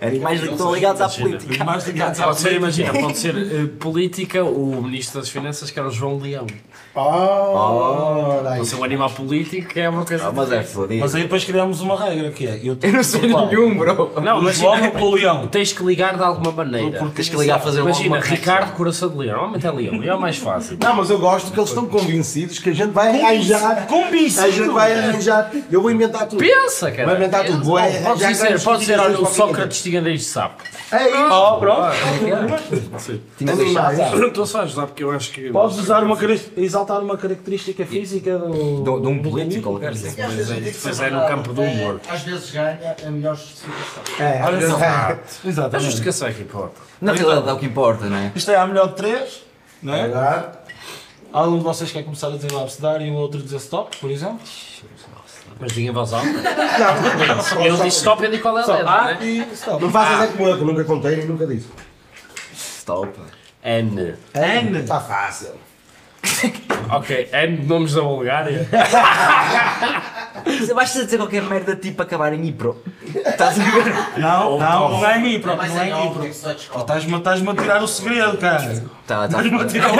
Animais que estão ligados à política. Mais ligados à Pode ser, imagina, pode ser eh, política, o Ministro das Finanças, que era o João Leão. Oh, Pode ser um animal político, que é uma coisa. Ah, mas é fodido. Mas aí depois criamos uma regra que é. Eu, Eu não sei nenhum, bro. Não, O mas João pelo leão. tens que ligar de alguma maneira. Tens que ligar a fazer uma Imagina, Ricardo Coração de Leão. Normalmente é Leão. Leão é mais fácil. Não, mas eu gosto que eles estão convencidos que a gente vai arranjar. Convencido. A gente vai arranjar. Eu vou inventar tudo. Pensa, cara. Vai inventar tudo. Vou é- Podes já dizer, grandes pode dizer, olha, o Sócrates tinha nariz de sapo. É isso. Oh, pronto. Tinha deixado. Eu não estou só a ajudar porque eu acho que. Podes usar uma, exaltar uma característica física do, De de um político, qualquer coisa. Depois é no campo do humor. Às vezes ganha a melhor justificação. É, Olha só. é. A Exatamente. justificação é que importa. Na realidade é o que importa, não é? Isto é a melhor de três, não é? Agora, Algum de vocês quer começar a dizer o abcedar e o outro dizer stop, por exemplo? Mas diga em voz alta. Ele diz stop e eu digo qual é a letra, A né? e stop. Não faças é como eu, que nunca contei e nunca disse. Stop. N. N. Está fácil. Ok, de nomes da Bulgária. Você basta dizer qualquer merda tipo acabar em Ipro. Estás a ver? Não, não, não é em É mais não é em em vai descobrir. Estás-me estás a tirar o segredo, cara. Tá, tá. Estás-me a tirar o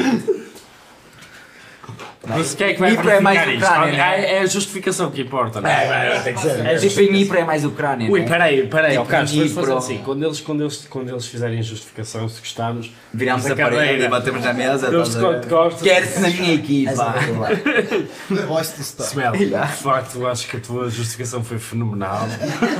segredo. Mas quem é que vai Ipro é mais verificar isto? Ucrânia, né? É, é a justificação que importa, não é? Tem que ser. É Tipo em Ipro é mais Ucrânia, Ui, né? peraí, peraí, Tipo, ó Carlos, vamos fazer assim. Quando eles, quando, eles, quando eles fizerem a justificação, se gostarmos, Virámos da a parede cadeira. e batemos na mesa. Quer-te na minha equipa. The voice to stop. Smell, de facto, acho que a tua justificação foi fenomenal.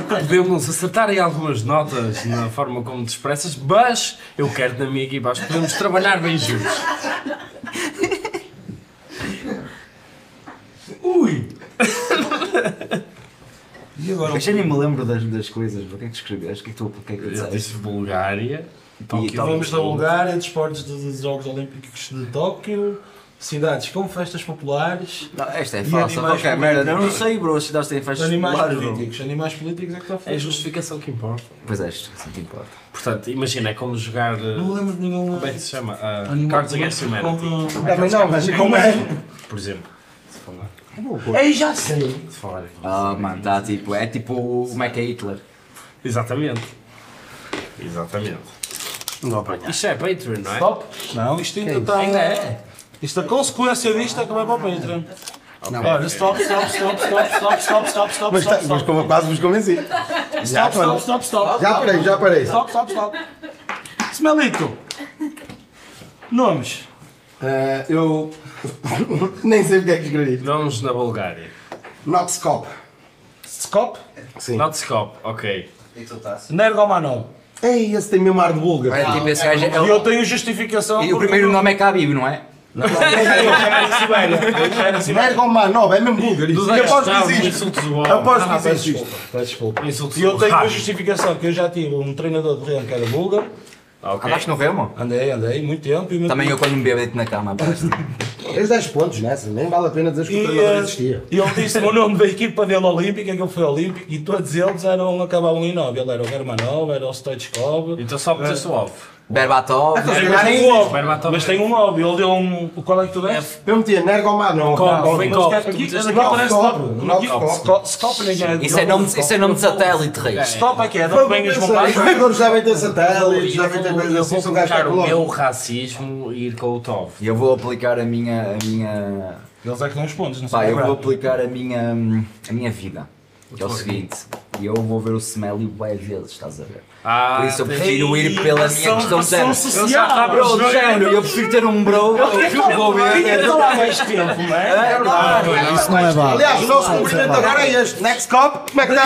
Podemos acertar aí algumas notas na forma como te expressas, mas eu quero na minha equipa, acho que podemos trabalhar bem juntos. Ui! E agora? Eu já nem me lembro das, das coisas. O que é que escreveste? O que é que tu, o que é que Eu disseste? disse Bulgária. E Vamos da Bulgária, desportos dos Jogos Olímpicos de Tóquio, cidades com festas populares, Não, esta é fácil. animais Qualquer merda. Eu não sei, bro. Se cidades têm festas animais populares, bro. políticos. Animais políticos é que está a É a justificação que importa. Pois é, isto assim te importa. Portanto, imagina, é como jogar. uh, Não lembro de nenhum Como é que se chama? Uh, Cards Against Humanity, Também não, mas como é? por exemplo. Se falar. Ei, já sei. Se falar. Ah, mano, tá tipo. É tipo o Mac Hitler. Exatamente. Exatamente. Não vou apanhar. Isto é Patreon, não é? Stop? Não, isto ainda está. Ainda é? Isto, a consequência disto é que vai para o Patreon. Olha, stop, stop, stop, stop, stop, stop, stop, stop, Mas, tá, stop, mas stop. como quase vos convenci. Stop, stop, stop, stop. já parei, já parei. Stop, stop, stop. Smelito. Nomes. Eh, eu nem sei o que é que escrevi. Vamos na Bulgária. Noxcop. Skop. Sim. Notskop, ok. E tu estás? Nergomanov. Ei, esse tem mesmo ar de búlgaro. É, tipo, esse gajo é- E eu tenho justificação. E o primeiro nome é Khabib, não é? Nergomanov, é mesmo búlgaro. isso. E após Não, que existe. insultos do homem. Após Ah, que existe. Insultos E eu do tenho uma justificação que eu já tive um treinador de remo que era búlgaro. Ok. Andaste no Remo? Andei, andei, muito tempo. E meu- Também eu quando me bebo na cama, parece. Tens 10 pontos nessa, nem vale a pena dizer que o treinador eh, existia. e ele disse o nome da equipa dele olímpica, que ele foi olímpico, e todos eles eram, acabavam em nove. Ele era o Germanov, era o Stoichkov. Então só meteste o ovo. Berbatov. Berbatov. Mas tem um 9, ele deu um. Qual é que tu deste? É, eu metia Nergomar, não. Isso é nome de satélite, Reis. Stop é que é. Os jogadores devem ter satélites, devem ter coisas assim. São o meu racismo e ir com o Tov. Eu vou aplicar a minha. A minha... Eles é que não os pontos, não sei. Pá, é eu vou aplicar a minha, a minha vida. Que é o seguinte. E eu vou ver o Smelly bué vezes, estás a ver? Ah, Por isso eu prefiro ir pela minha questão de género. social. Bro, de género, eu prefiro ter um bro. Eu vou ver. Estou lá mais tempo, não é? É verdade. Isso não é válido. Aliás, o nosso cumprimento agora é este. Next cop, como é que está?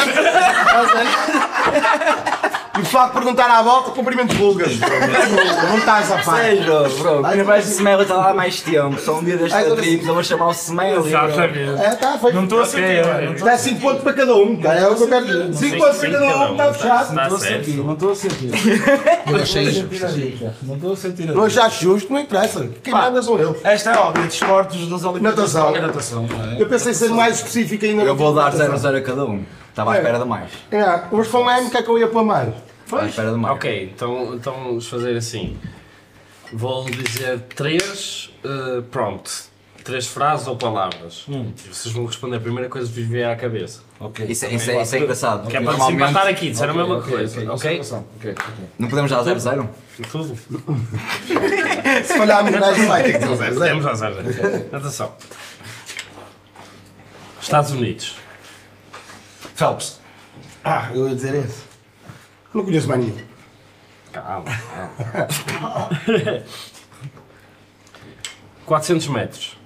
E o facto de perguntar à volta, cumprimentos búlgaros. Não estás a par. Sério, bro, ainda vais o Smelly está lá há mais tempo. Só um dia desta Ai, tô- trip, eu vou chamar o Smelly. bro. Exatamente. É, está feito. Não estou a sentir. não estou Dá 5 pontos para cada um, tá? é o que eu quero dizer. 5 pontos para cada um, está fechado. Está a certo. sentir. Não estou a sentir. Eu achei isso. Não estou a sentir. Não achaste justo, não interessa. Quem manda são eu. Esta é óbvia, desportos das Olimpíadas. Natação. É natação, não é? Eu pensei ser mais específico ainda. Eu vou dar zero 0-0 a cada um. Estava à espera de mais. É, mas foi um M que é que eu ia pôr mais. Estava à espera de mais. Ok, então, então vamos fazer assim. Vou dizer três uh, prompts. Três frases ou palavras. E vocês vão responder a primeira coisa que vos vier à cabeça. Ok. Isso, é- isso, é, isso é engraçado. Que é para se Normalmente empatar aqui, disser a mesma coisa. ok, Ok? observação. Ok, ok. não podemos dar 0-0? Tudo. Se falharmos mais, vai ter que dizer. Temos já zero. Atenção. Estados Unidos. Phelps. Ah, eu ia dizer esse. Não conheço mais nenhum. Calma. calma. 400 metros.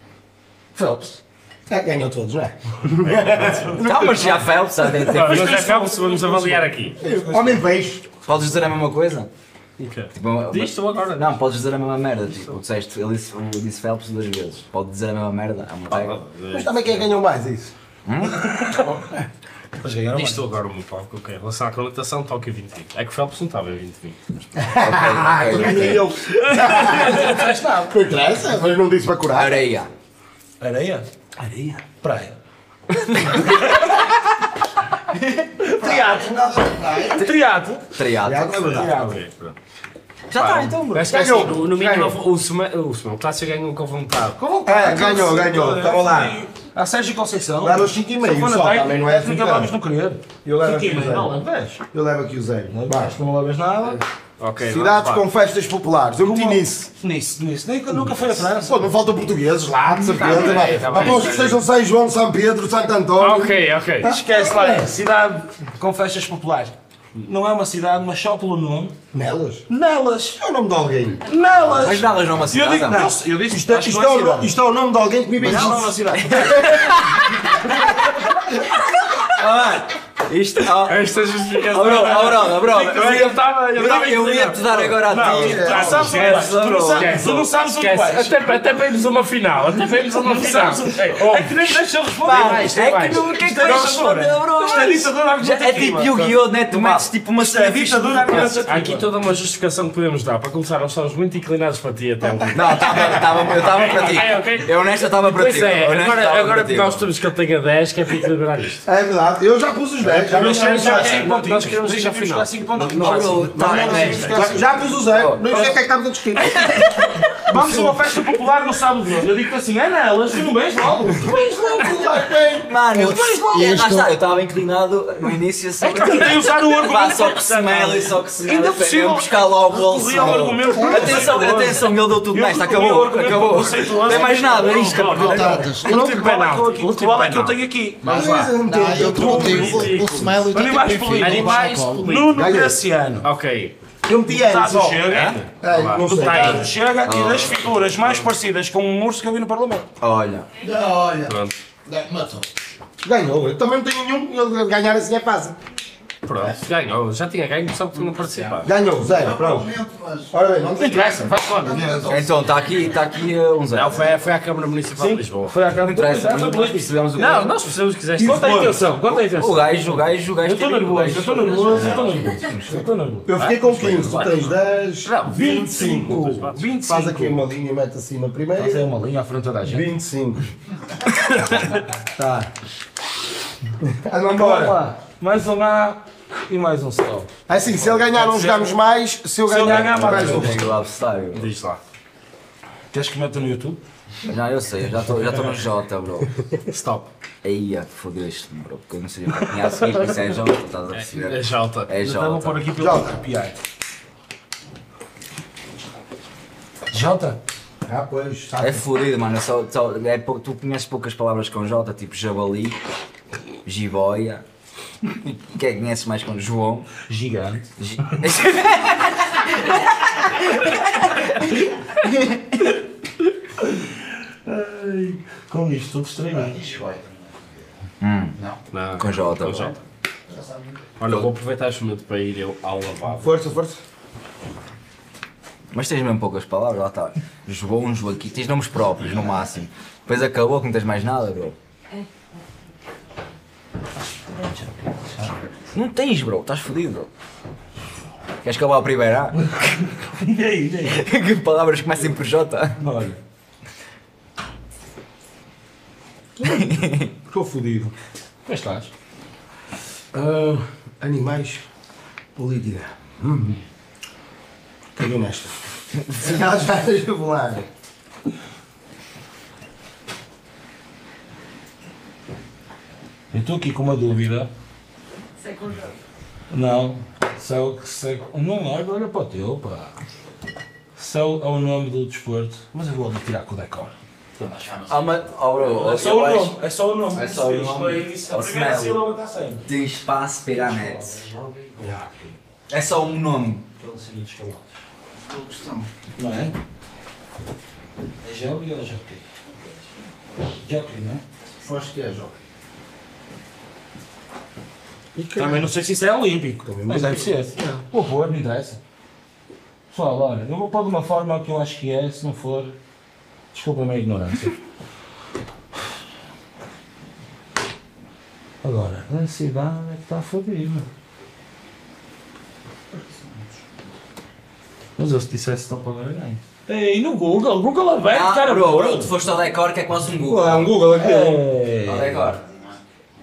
Phelps. É, ganhou todos, não é? Tá, mas já Phelps, sabe? Mas é Phelps, vamos avaliar aqui. Homem peixe. Podes dizer a mesma coisa? Tipo, Diz tu agora. Não, podes dizer a mesma merda. Tipo, disseste, ele disse, ele disse Phelps duas vezes. Pode dizer a mesma merda. É uma. Mas também quem ganhou mais isso? Mas ganharam tu agora o meu palco, ok. Em relação à acreditação, toca em 20 20. É que o Phelps não estava em 20 20. Ah, eu ganhei eu. Não interessa, mas não disse para curar. Areia. Areia? Areia. Praia. Triato. Triato. Triado. É verdade. Já está então, bro. Mas que é assim, Ganhou. no, no mínimo, Ganhou. o Sema- o Sema- o Clássico ganhou com vontade. É, ganhou, ganhou. Estava lá. A Sérgio Conceição. Leva os 5 e meio, só, também não é assim, vamos não querer. Eu levo aqui o e meio. Não, zero. Eu levo aqui o zero. Acho que não leves nada. Ok, Cidades com festas populares. Eu meti nisso. Nisso, nisso. Nem, nunca foi a França. Pô, não faltam portugueses lá, de certeza. bem, vai. tá. Aposto que estejam São João, São Pedro, Santo António. Ok, ok. Esquece lá. Cidade com festas populares. Não é uma cidade, mas só pelo nome. Nelas? Nelas. É o nome de alguém. Nelas. Mas Dallas não é uma Eu cidade. digo, não. eu disse Isto é, acho que isto, não é é o, cidade. isto é o nome de alguém que vive Mas não é uma cidade. Ah, Isto. Oh, Esta justificação. oh, bro, oh, bro, oh, bro. Eu estava. Eu estava Eu ia te dar agora a ti. Não, Tu não sabes- sabes onde Esquece. vais. Até, a uma final. Até a uma final. É que nem deixa eu responder. Tem é que não. O que é que é responder, bro? Isto é ditadura É tipo Yu-Gi-Oh! né? Tu metes tipo uma é ditadura Há aqui toda uma justificação que podemos dar. Para começar, nós estamos muito inclinados para ti até um Não, tava, tava, eu estava para ti. Eu nesta estava para Pois ti. é, Honesto, agora, estava agora que nós temos que ele tenha 10, que é para equilibrar isto. É verdade, eu já pus os 10. É, já não já a 5 pontos. Nós queremos chegar a 5 pontos. Já vos usei, não sei o que é que estamos a discutir. Vamos a uma festa popular no sábado de hoje. Eu digo assim, Ana, elas tu não vens logo. Tu vens logo, Mano, eu estava inclinado no início assim. É que tentei usar o argumento. Só que se mela e só que se mela. Eu buscar logo o bolso. Atenção, atenção, ele deu tudo nesta. Acabou, acabou. Não tem mais nada, é isto. Último penalti. Último penalti. É que eu tenho aqui. Vamos lá. Eu tenho. Smiley do Animais tipo políticos. Animais Nuno Graciano. Ok. Eu meti chega. Ei, não sei. Chega e das figuras mais parecidas com um urso que eu vi no Parlamento. Olha, Olha, Pronto. matou. Ganhou. Eu também não tenho nenhum. Ganhar assim é fácil. Pronto. Ganhou. Já tinha ganho, só que tu não participaste. Ganhou, zero. Pronto. Ora bem, Não interessa, vai fora. então está aqui, está aqui uh, um Não, zero. foi, foi à Câmara Municipal de Lisboa. Foi a cara Não interessa, nós percebemos o que Não, nós percebemos que quiseste. Conta a intenção, conta a O intenção. gajo, o gajo, o gajo. Eu estou nervoso, eu estou nervoso, eu estou nervoso. Eu estou nervoso. Eu fiquei com 15, tu tens 10, Não, 25. 25. Faz aqui uma linha e mete assim na primeira. Tem uma linha à frente da gente. 25. tá. Vamos Vamos embora. Lá. Mais um A e mais um stop. Assim, se ele ganhar, não jogamos mais. Se eu ganhar, mais um. um. Tem o adversário. Diz lá. Queres que meta no YouTube? Já eu sei, eu já estou já no J, bro. Stop. Aí, é que fodeste, bro. Porque eu não sei o que tinha a seguir, isso é J, estás a É perceber? Jalta. É Já vou pôr J. aqui Jota. ele copiar. Jota? Ah, pois. É sabe. fodido, mano. é Só, só, é, tu conheces poucas palavras com J, tipo jabali, jiboia. Quem é que conhece mais com João? Gigante. Gi- Com isto tudo estranho. Não. Com J. Com J. Olha, vou aproveitar este momento para ir eu ao lavabo. Força, força. Mas tens mesmo poucas palavras, lá está. João, Joaquim, tens nomes próprios no máximo. Depois acabou que não tens mais nada, bro. Não tens, bro, estás fodido, bro. Queres acabar a primeira? E aí, e aí? que palavras começam por J? Olha. Estou fodido. Como estás? Ah, animais. Política. Hum. Caguei nesta. Já vou lá. Eu estou aqui com uma dúvida. Não. Céu, céu, não, olha, olha para o teu, pá. É o nome do desporto. Mas eu vou tirar com o decor. Ah, mas, oh, bro, É só o nome, é só o nome. É só o nome. é É o A primeira sílaba está sempre. Tem espaço para à net. É só um nome. Não é? É Gelli ou Jockey? Jockey, não é? Foste que é, João? Também não sei se isso é olímpico, mas deve ser. Vou pôr, não interessa. Pessoal, olha, eu vou pôr de uma forma que eu acho que é, se não for, desculpa a minha ignorância. Agora, a cidade é que está fodida. Mas eu se dissesse estão para ganhar. Ei, no Google, Google aberto, Ah, cara. bro, bro, tu foste ao decor que é quase um Google. É um Google aqui. É, Ao decor.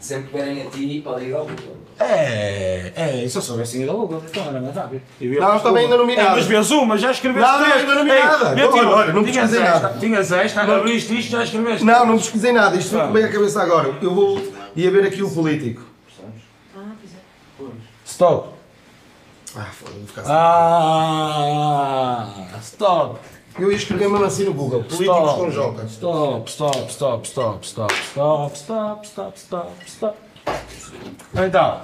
Sempre que verem a ti, podem ir ao Google. É, é, se eu soubesse ainda Google, então era. Não, também ainda não vi É, nada. mas vês uma, já escreveste Não, não, três. ainda não vi nada. Olha, não pesquisei nada. Tinhas esta, abriste isto, já escreveste. Não, não pesquisei nada. Isto Ah. veio a cabeça agora. Eu vou. ia ver aqui o político. Stop. Ah, foda-se, vou ficar assim. Ah, stop. Eu ia escrever mesmo assim no Google. Políticos Stop. com J. Stop, stop, stop, stop, stop, stop, stop, stop, stop, stop. Então,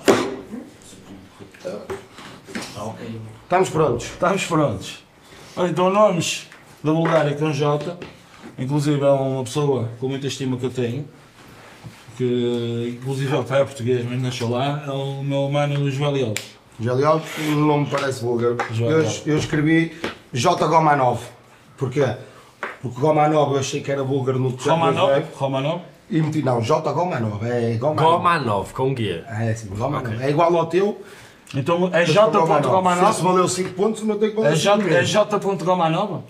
Estamos prontos. estamos prontos. Então, nomes da Bulgária com J, inclusive é uma pessoa com muita estima que eu tenho, que inclusive é português, mas nasceu lá, é o meu mano Joel Jaliob não me parece. João Eu, eu escrevi J. Gomanov. Porquê? Porque Gomanov eu achei que era búlgaro no Romanov, Romanov, E meti, não, J. Gomanov. É Gomanov. Gomanov, com guia. É, sim, Gomanov. É igual ao teu. então é J. Se esse Romanov, valeu 5 pontos, o meu tem que valer é 5 J. É J. Romanov?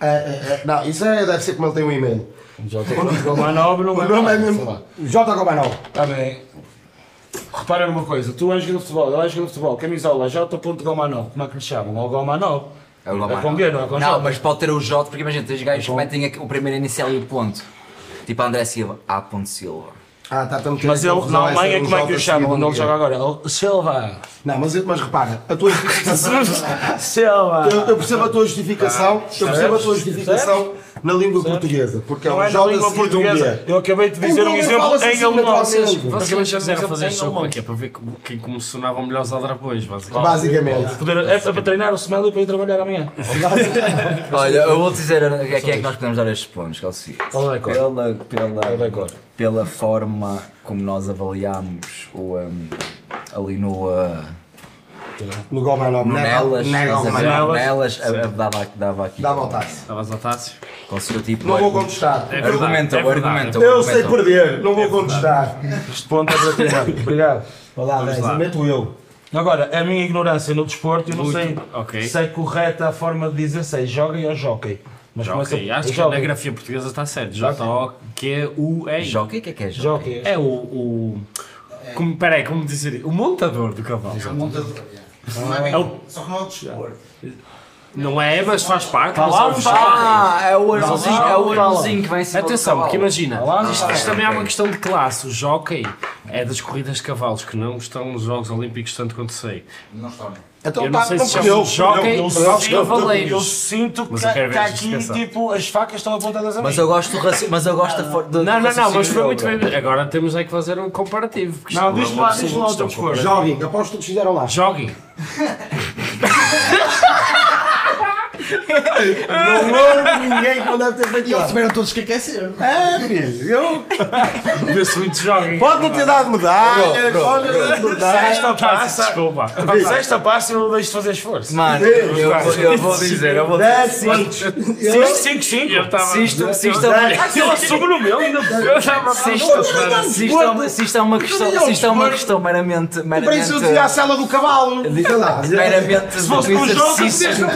É, é, é, não, isso é, deve ser como ele tem um e-mail. J. Romanov não O é nome é mesmo. J. Gomanov. Está bem. Repara numa coisa, tu és jogador de futebol, ele é jogador de futebol, camisola J. Gomanov, como é que lhe chamam? Ou Gomanov. É o Gomar. É com G, não é com Não, mas pode ter o J, porque imagina, tens gajos que metem o primeiro inicial e o ponto. Tipo André Silva, A. Silva. Ah, está tão Mas ele, na Alemanha, como é que o chamam? Onde ele joga agora? Ele- Silva! Não, mas, mas repara, a tua justificação. Silva! eu, eu percebo a tua justificação, eu percebo a tua justificação na língua portuguesa, porque é Não um é na J língua um portuguesa. B. Eu acabei de dizer um exemplo em alemão. Vocês Acabei de dizer um quiseram fazer alemão. aqui é para ver como- quem comissionava melhores aldrabões, basicamente. Basicamente. Poder- É para treinar o Smelly para ir trabalhar amanhã. Olha, eu vou dizer a quem é que nós podemos dar estes pontos, que é o seguinte. Qual é a cor? Pela, pela, é pela forma como nós avaliamos o, um, ali no. Uh, No Gomanov, no Nelas. Nelas, dava, dava aqui. Dá vontade. Estavas ao Tássio? Conseguiu tipo. Não vou contestar. É verdade, Argumenta, é argumenta. Eu sei argumenta. perder, não vou contestar. Este ponto é para ti, mano. Obrigado. Vá lá, Vamos 10, lá. meto eu. Agora, a minha ignorância no desporto, eu não sei se é correta a forma de dizer se é joguem ou jockey. Mas Jockey. Acho que jockey. na grafia portuguesa está certo. J-O-Q-U-E. Jockey, o que é que é jockey? Jockey. É o. o como, peraí, como dizer? O montador do cavalo. É o- Só que não é o desporto. Não é, mas faz parte. mas lá, é. Ah, é o arvozinho, é o arvozinho que em cima do Atenção, porque cavalo. imagina, Olá, isto, isto também é uma questão de classe. O jockey é das corridas de cavalos que não estão nos Jogos Olímpicos, tanto quanto sei. Não estão. Então Eu não tá, sei não se perdeu. chama jockey Eu- ou eu- se eu- Eu sinto que, eu a aqui, tipo, as facas estão apontadas a mim. Mas eu gosto mas eu gosto da do Não, não, não, mas foi muito bem. Agora temos é que fazer um comparativo. Não, diz é lá, um diz lá absoluto, o teu isto é um desporto. Joguem, aposto que fizeram lá. Joguem. Não houve ninguém que não deve ter feito E eles tiveram todos que aquecer. É, filho, eu... Vê-se muito joguem. Pode não ter dado medalha, pode não ter dado medalha. Esta passa, Desculpa. se esta passa, eu deixo de fazer esforço. Mano, eu, eu, vou- eu vou dizer, eu vou dizer. Dez, cinco. 5, 5, Eu estava. Se isto, se é Aquele assumo no meu ainda. Eu estava. se se é uma- se isto é uma questão, se isto é uma questão meramente, Para isso eu tinha a sala do cavalo. Meramente Se fosse um jogo, exercício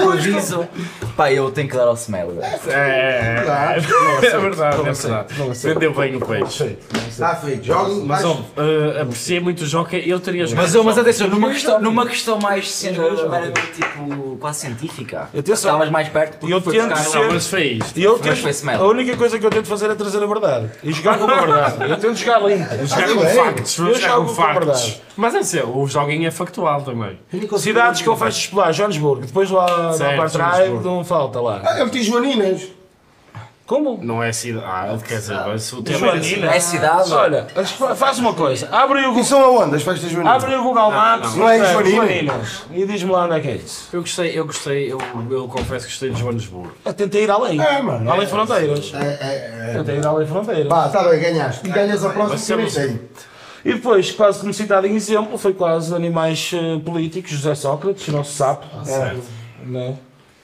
pá, eu tenho que dar ao Smell. velho. É, é, é, é verdade, é verdade. Vendeu bem o peixe. Está feito. Joguem, Mas mas... ó, eh, apreciei muito o jockey. Eu teria jogado. Mas, eu- mas atenção, numa questão, numa questão mais uh, meramente tipo quase científica, Atenção. estavas mais perto porque Eu foi tento buscar- ser- Não, mas foi isto. E eu Mas tento, foi smell. a única coisa que eu tento fazer é trazer a verdade. E jogar com a verdade. Eu tento jogar limpo. Jogar com factos. Eu jogo com factos. Mas é assim, o joguinho é factual também. Cidades que eu fecho explorar, Johannesburgo, depois lá, para trás Não falta lá. Ah, Eu meti Joaninas. Como? Não é cidade. Ah, quer dizer, o tema é Joanina. É cidade? Olha, faz uma coisa, abre o E Google, são aonde as festas Joaninas? abre o Google Maps, não é escreve Joaninas. Joaninas, e diz-me lá onde é que é isso. Eu gostei, eu gostei, eu, eu confesso que gostei de Joanesburgo. Eu tentei ir além, É, mano. além fronteiras. É, é, é. Tentei ir além fronteiras. Pá, está bem, ganhaste. E ganhas a próxima que. E depois, quase como citado em exemplo, foi quase animais eh, políticos, José Sócrates, nosso sapo. É, né?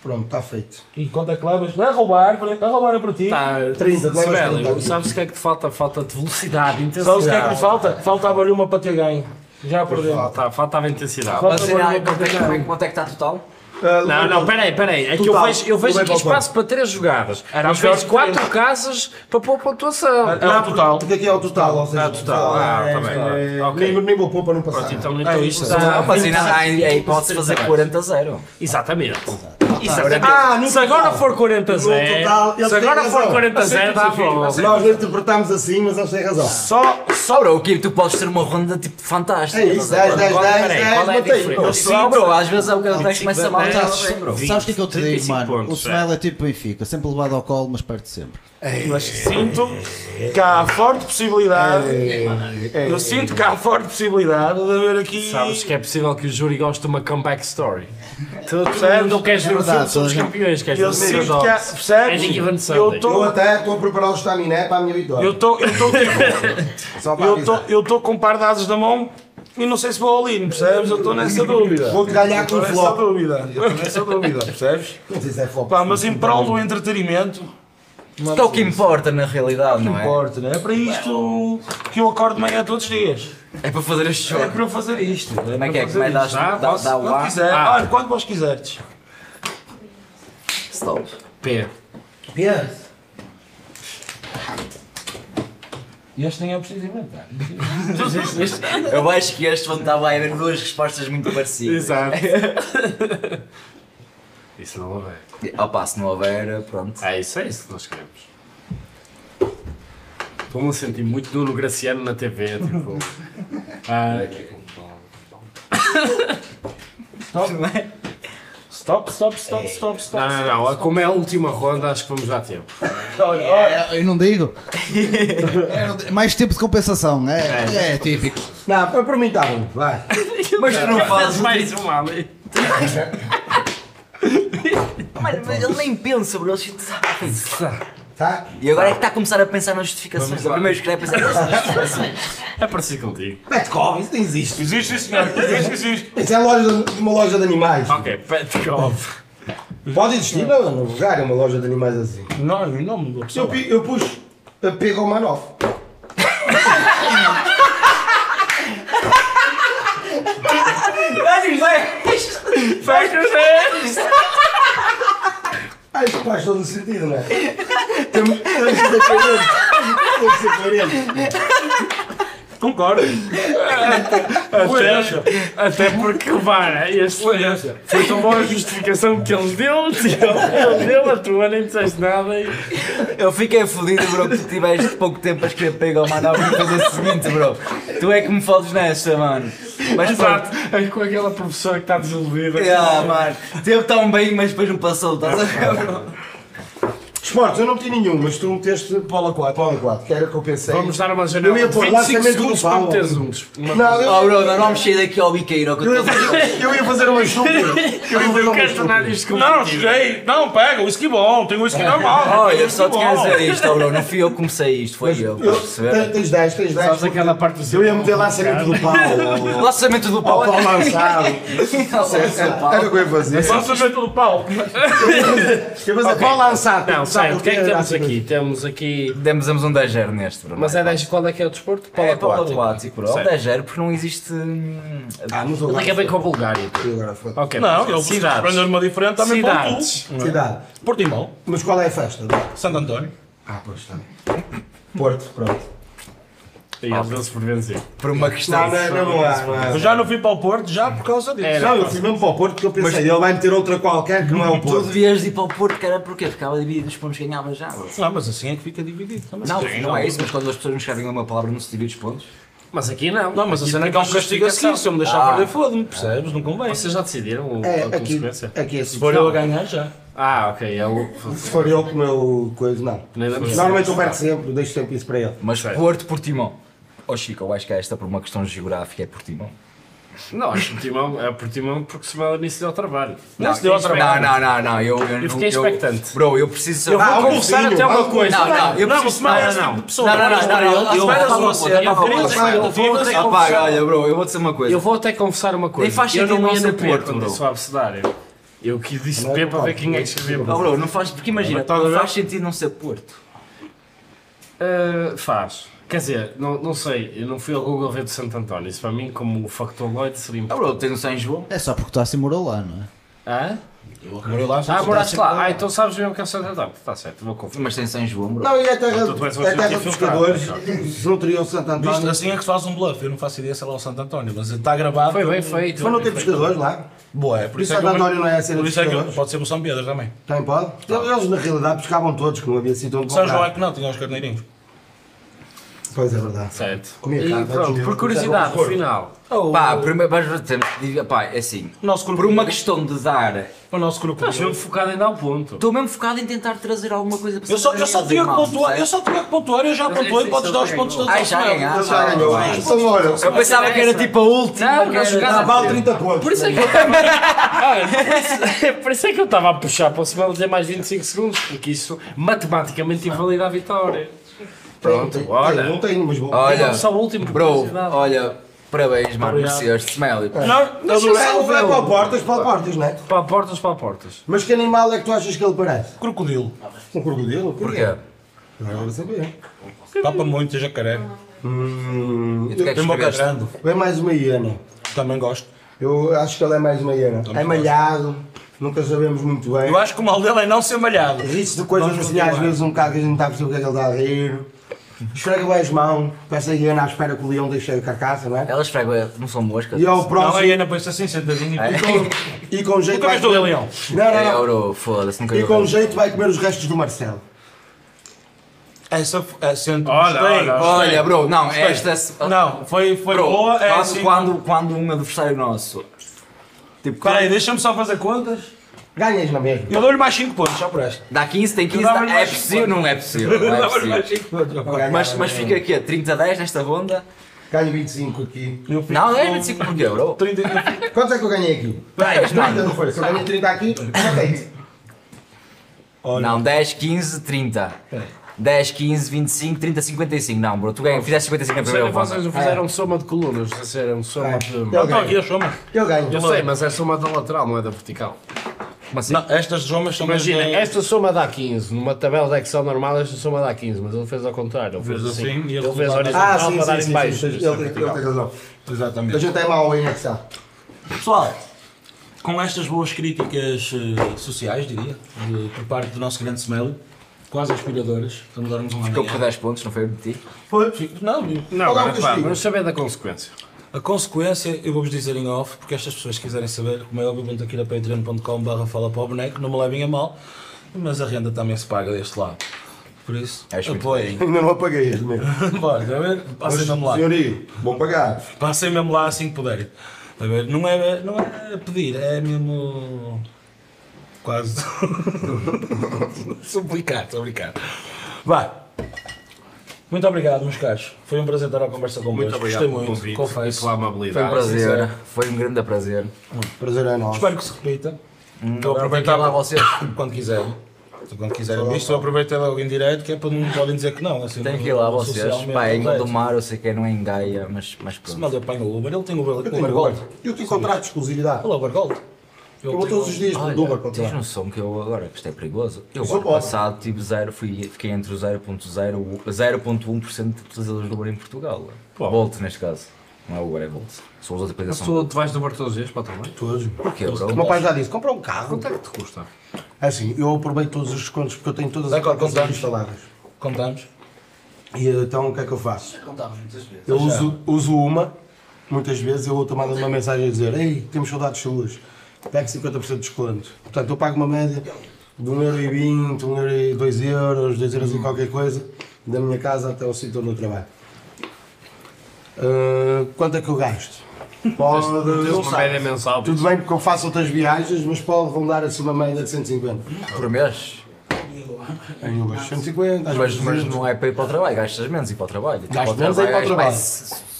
Pronto, está feito. E quanto é que levas? A roubar, a roubar é para ti. Tá, 30, levas Sibeli, 30. sabes o que é que te falta? Falta de velocidade, intensidade. Sabes o que é que lhe falta? Faltava-lhe uma para ter ganho. Já perdeu. Falta, faltava intensidade. Falta- Mas quanto é é quanto é que está total? Não, não, peraí, peraí. É que eu vejo, eu vejo é aqui o espaço para três jogadas. Era Mas o vejo quatro casas para pôr pontuação. É o total. Porque aqui é o total, ou seja, Ah, total. Ah, tá bem. é, Ok. nem, nem vou pôr para não passar. Pronto, então, É então isso. está- Não, mas ainda há a hipótese de fazer 40 a 0. Exatamente. Exatamente. Ah, no se agora for 40 a 0, No total, ele se agora for razão. 40 a 0, dá. Nós não interpretamos assim, mas eles têm razão. Só, só Ora, o que tu podes ter uma ronda tipo fantástica. É isso, 10, 10, Qual é- 10, peraí, 10, qual é a matei. diferença? Não, bro, às vezes é o que eu tenho que começar mal. dez, já sei, bro. vinte, Sabes o que é que eu te digo, 35 mano? o Smile é tipo Benfica, sempre levado ao colo, mas perde sempre. mas sinto que há forte possibilidade. Eu sinto que há forte possibilidade de haver aqui. Sabes que é possível que o júri goste de uma comeback story. Tu percebes? não queres ver o verdade, filme sobre os campeões, queres Eu ver o sinto filme que há. dos Percebes? Given Eu Sunday. Eu estou. até estou a preparar o estaminé para a minha vitória. Eu estou. Eu estou tipo. Estou com um par de asas na mão e não sei se vou ali, percebes? Eu estou nessa dúvida. Vou-te ganhar com nessa flop. Eu estou nessa dúvida, percebes? É. Pá, mas em prol do entretenimento. Que é o que importa na realidade, Não é? importa, não é? É para isto que eu acordo de manhã todos os dias. É para fazer este É jogo. para eu fazer isto. Como é que é? Como é que dás Dá, dá, posso? dá o A? quiser. Ah. Olha, quando vos quiseres. Stop. P. E este nem é preciso inventar. Eu acho que este onde estava a haver duas respostas muito parecidas. Exato. Isso não houver. Opa, se não houver, pronto. É isso, é isso que nós queremos. Estou-me a sentir muito Nuno Graciano na TV, tipo. ah, Stop, stop, stop, stop, stop. não, não, não. Como é a última ronda, acho que vamos dar tempo. É, eu não digo. É, não digo. mais tempo de compensação, é, é, típico. Não, para para mim está bom, vai. Mas tu não fazes mais uma ali. Mas ele nem pensa, bro. Ele sabe. Tá? E agora é que está a começar a pensar nas justificações. Primeiro escreve pensar nas justificações. É parecido contigo. Petcov, isso não existe. Existe, sim, senhor. Existe, existe. Isso é loja de- uma loja de animais. Ok, Petkov. Pode existir no, no lugar, é uma loja de animais assim. Não, em nome da Eu, pi- eu pus a pega o Manoff. Faz crescer! Ah, faz todo o sentido, não é? Temos que ser coerentes. Temos que ser coerentes. Concordo. Coerência. Até porque, repara, este Coerência. foi tão boa a justificação que ele deu, ele deu, a tua nem disseste nada e. Eu fiquei fodido, bro, que tu tiveste pouco tempo a escrever pega o mano e fazer o seguinte, bro. Tu é que me fodes nessa, mano. Mas Exato, é com aquela professora que está desiludida. Ah, mano. Teve tão bem, mas depois não passou, estás a ver, bro? Esportes, eu não meti nenhum, mas tu meteste Paulo 4. Paulo 4, que era o que eu pensei. Vamos dar uma janela Eu ia pôr 25 lançamento do segundos para Paulo. meteres uns. Uma- Não, eu, Oh, bro, não, não mexei daqui ao biqueiro, que eu, eu ia fazer, eu ia fazer uma estúpida. Eu ia fazer Eu uma estúpida. Não, cheguei. Não, pega, whisky bom. Tem whisky normal. Olha, só te quero dizer isto, oh, bro. Não fui eu que comecei isto, foi eu. Eu, Estás a tens, perceber? tens 10, tens 10. Sabes aquela parte do Eu ia meter lançamento do Paulo. Lançamento do Ao pau. Paulo lançado. Lançamento do pau. Era o que eu ia fazer. Lançamento do pau. Eu ia fazer Paulo lançado. Não, sério, o que é que temos aqui? Temos aqui. Demos demos um 10-0 neste, bro. Mas é 10 qual é que é o desporto? Paulo é Paulo Aquático. Aquático, bro. É um Certo. 10-0 porque não existe. Ah, não estou Liga bem com a Bulgária. agora foda Ok, Não, ele cidades. aprendeu numa diferente também Cidades. tu. Cidade. Portimão, Mas qual é a festa? Santo António. Ah, pois está. Porto, pronto. E abriu-se por vencer. por uma questão. Não, não, não, há, não há. Eu já não fui para o Porto já por causa disso. Não, eu fui mesmo para o Porto porque eu pensei, ele vai meter outra qualquer que não é o Tu Porto. devias ir para o Porto, que era porquê? Ficava dividido os pontos que ganhavas já. Não, mas assim é que fica dividido também. Não, não é isso, mas quando as pessoas não escrevem uma palavra não se divide os pontos. Mas aqui não. Não, mas a cena é que há um castigo a seguir. justificação. Se eu me deixar Ah. perder, foda-me, percebes? Não convém. Vocês já decidiram o- É, a aqui, consequência? aqui é assim. Se for eu a ganhar, já. Ah, ok. É o. Se for eu com o meu coisa, não. Normalmente eu perco sempre, deixo sempre isso para ele. Mas. Porto, Portimão. Oh Chico, eu acho que esta por uma questão geográfica é Portimão. Não, acho que Portimão é Portimão porque se vai início ao trabalho. Não, se deu trabalho. Não, não, não, não, eu, eu, Eu fiquei eu- expectante. Bro, eu preciso Eu vou. Ah, confessar até uma ah, coisa. Não, não, eu Não, preciso. não, não. Não, não, não, não, não, Eu não, esperas não, não, Eu não, não, não, eu não, vou até Apaga, confessar. olha, bro, eu vou dizer uma coisa. Eu vou até confessar uma coisa. Eu não não ia ser no P Porto, quando bro. disse o abecedário. Eu que disse Não é P para Porto. ver quem é que escreveu. Oh, bro, não faz, porque imagina, a não faz sentido não ser Porto. Uh, faz. Quer dizer, não, não sei, eu não fui ao Google ver de Santo António. Isso para mim, como factoloide, seria importante. bro, tem no São João. É só porque tu assim morou lá, não é? Hã? Morei lá, Ah, moraste lá. Ah, então sabes mesmo que é o Santo António. Está certo, vou confiar. Mas tem São João, bro. Não, e é terra, Então tu és um é terra dos infiltrado. pescadores. Se não teria o Santo Visto António. assim é que se faz um bluff. Eu não faço ideia se é lá o Santo António, mas está gravado. Foi bem feito. Mas não tem pescadores lá? Boa, é por isso é que Santo eu- António não é a cena Por dos isso é que eu- pescadores? pode ser no São Pedro também. Também pode? Eles na realidade pescavam todos, que não havia sítio onde São João é comprar. que não, tinha os carneirinhos. Pois é verdade. Certo. Comia E carne, pronto, comia- por curiosidade, no final. Pá, primeiro, mas temos que dizer, pá, é assim. O nosso Por uma questão de dar. O nosso Estás crocodilo. mesmo focado em dar o ponto. Estou mesmo focado em tentar trazer alguma coisa para Eu só, eu só tinha que pontuar, eu só tinha que pontuar, eu já pontuei, esse podes dar os já pontos ganhou. todos Ai, já final. ganhaste. Ele já ganhou. Então, olha, Eu pensava que era tipo a última. Não, que não, era- Ah, vale 30 pontos. Por isso é que eu estava. Por isso- é que eu estava a puxar para o Smell ter mais 25 segundos, porque isso matematicamente invalida a vitória. Pronto, Tenho, olha. Não tenho, mas vou. Olha, Só o último bro, olha, parabéns, mano, mereceste, Smelly. Não, É, deixa é, só é para portas, para portas, não é? Para portas, para portas. Mas que animal é que tu achas que ele parece? Crocodilo. Um crocodilo? Porquê? Agora vou saber. Papa muito, jacaré. Hum, Tem boca grande. é mais uma hiena. Também gosto. Eu acho que ele é mais uma hiena. Também É malhado, nunca sabemos muito bem. Eu acho que o mal dele é não ser malhado. Ri-se de coisas assim, às vezes um bocado que a gente não está a perceber o que é que ele está a rir. Esfrega bem as mãos, peça a hiena à espera que o leão deixe a carcaça, não é? Elas esfregam, não são moscas. E ao Não, a próximo, Iana põe-se assim sentadinha É. e e com jeito Nunca vai viste o comer... leão? Não, É não, não. euro, foda-se, nunca E com jeito vai comer os restos do Marcelo. Essa é sendo. Olha, olha, Olha, bro, não, esta. Não, foi, foi Bro, boa. É quando, assim. quando, quando um adversário nosso. Tipo, Peraí, deixa-me só fazer contas. Ganhas na mesma. Eu dou-lhe mais 5 pontos, só por esta. dá 15, tem 15, Eu dava-lhe dá- é possível? Não é possível. Não é possível. mais 5 pontos. rapaz. Mas, mas fica aqui a 30 a 10 nesta ronda. Ganho 25 aqui. Eu fico Não, não é com 25 porquê, bro? 30 eu fico- Quantos é que eu ganhei aqui? 10, 30 mano. não foi? Se eu ganhei 30 aqui, ok. Não, 10, 15, 30. 10, 15, 25, 30, 55. Não, bro, tu ganha, fizeste 55 na primeira Vocês ronda. não fizeram soma de colunas, vocês fizeram soma de. Eu ganho. a soma. Eu ganho. Eu sei, mas é soma da lateral, não é da vertical. Assim? Não, estas somas são Imagina, das- esta soma dá 15, numa tabela de Excel normal esta soma dá 15, mas ele fez ao contrário, ele fez assim, assim e ele ele fez horizontal Ah, sim, para dar sim, em baixo. Ele tem ele tem razão. A Exatamente. gente é mau em Excel. Pessoal, com estas boas críticas eh, sociais, diria, de- por parte do nosso grande Smelly, quase inspiradoras, estamos a darmos um Ficou por amanhã. 10 pontos, não foi de ti? Foi, não, Não, Olá, agora pá, vamos saber da consequência. A consequência, eu vou-vos dizer em off, porque estas pessoas que quiserem saber, como é óbvio, vão ter que ir a patreon.com barra fala para o boneco, não me levem a mal, mas a renda também se paga deste lado. Por isso, Acho muito apoiem. Ainda não apaguei este mesmo. Está a ver? Passem mesmo lá. Senhorio, vou pagar. Passem mesmo lá assim que puderem. A ver? Não é, não é pedir, é mesmo. Quase. Suplicar, estou a brincar. Vai. Muito obrigado, meus caros. Foi um prazer estar a conversa convosco. Muito obrigado Gostei pelo muito, convite e confesso. pela Foi um amabilidade. prazer, foi um grande prazer. Prazer é nosso. Espero que se repita. Hum, Estou a agora aproveitar tem que ir lá vocês. quando quiserem. Quando quiserem visto, eu aproveitei logo em direto, que é para não podem dizer que não. Assim, Tem que ir lá vocês. Pá, é em correto. Gondomar, eu sei que não é em Gaia, mas, mas Se pronto. mal eu apanho o Uber, ele tem o Uber, Eu Uber tenho, Gold. eu tenho contrato de exclusividade. Olha o Uber Gold. Eu vou todos os dias para o Olha, Uber para tens noção que eu agora, que isto é perigoso? Eu Sou ano passado tive zero, fui, fiquei entre o 0.0 0.1% de utilizadores do Uber em Portugal. Bolt neste caso. Não é Uber, é Bolt. São as outras Mas aplicações. tu, tu vais do Bar todos os dias para o trabalho? Todos. Porquê, bro? O meu pai já disse, compra um carro. Quanto é que te custa? É assim, eu aproveito todos os descontos porque eu tenho todas as contamos. instaladas. Contamos. E então o que é que eu faço? Contávamos muitas vezes. Eu uso, uso uma, muitas vezes eu outra mando uma mensagem a dizer Ei, temos saudades suas, pegue 50% de desconto. Portanto, eu pago uma média de 1,20€, 1,00€, 2 euros, 2 euros e qualquer coisa, da minha casa até o sítio onde eu trabalho. Ah, quanto é que eu gasto? Pode, uma média mensal. tudo bem porque eu faço outras viagens, mas pode rondar assim uma média de 150. Por mês? Em Ubers, 150, às Mas, vezes mas 200. não é para ir para o trabalho, gastas menos ir para o trabalho. O menos é ir para o gastas trabalho.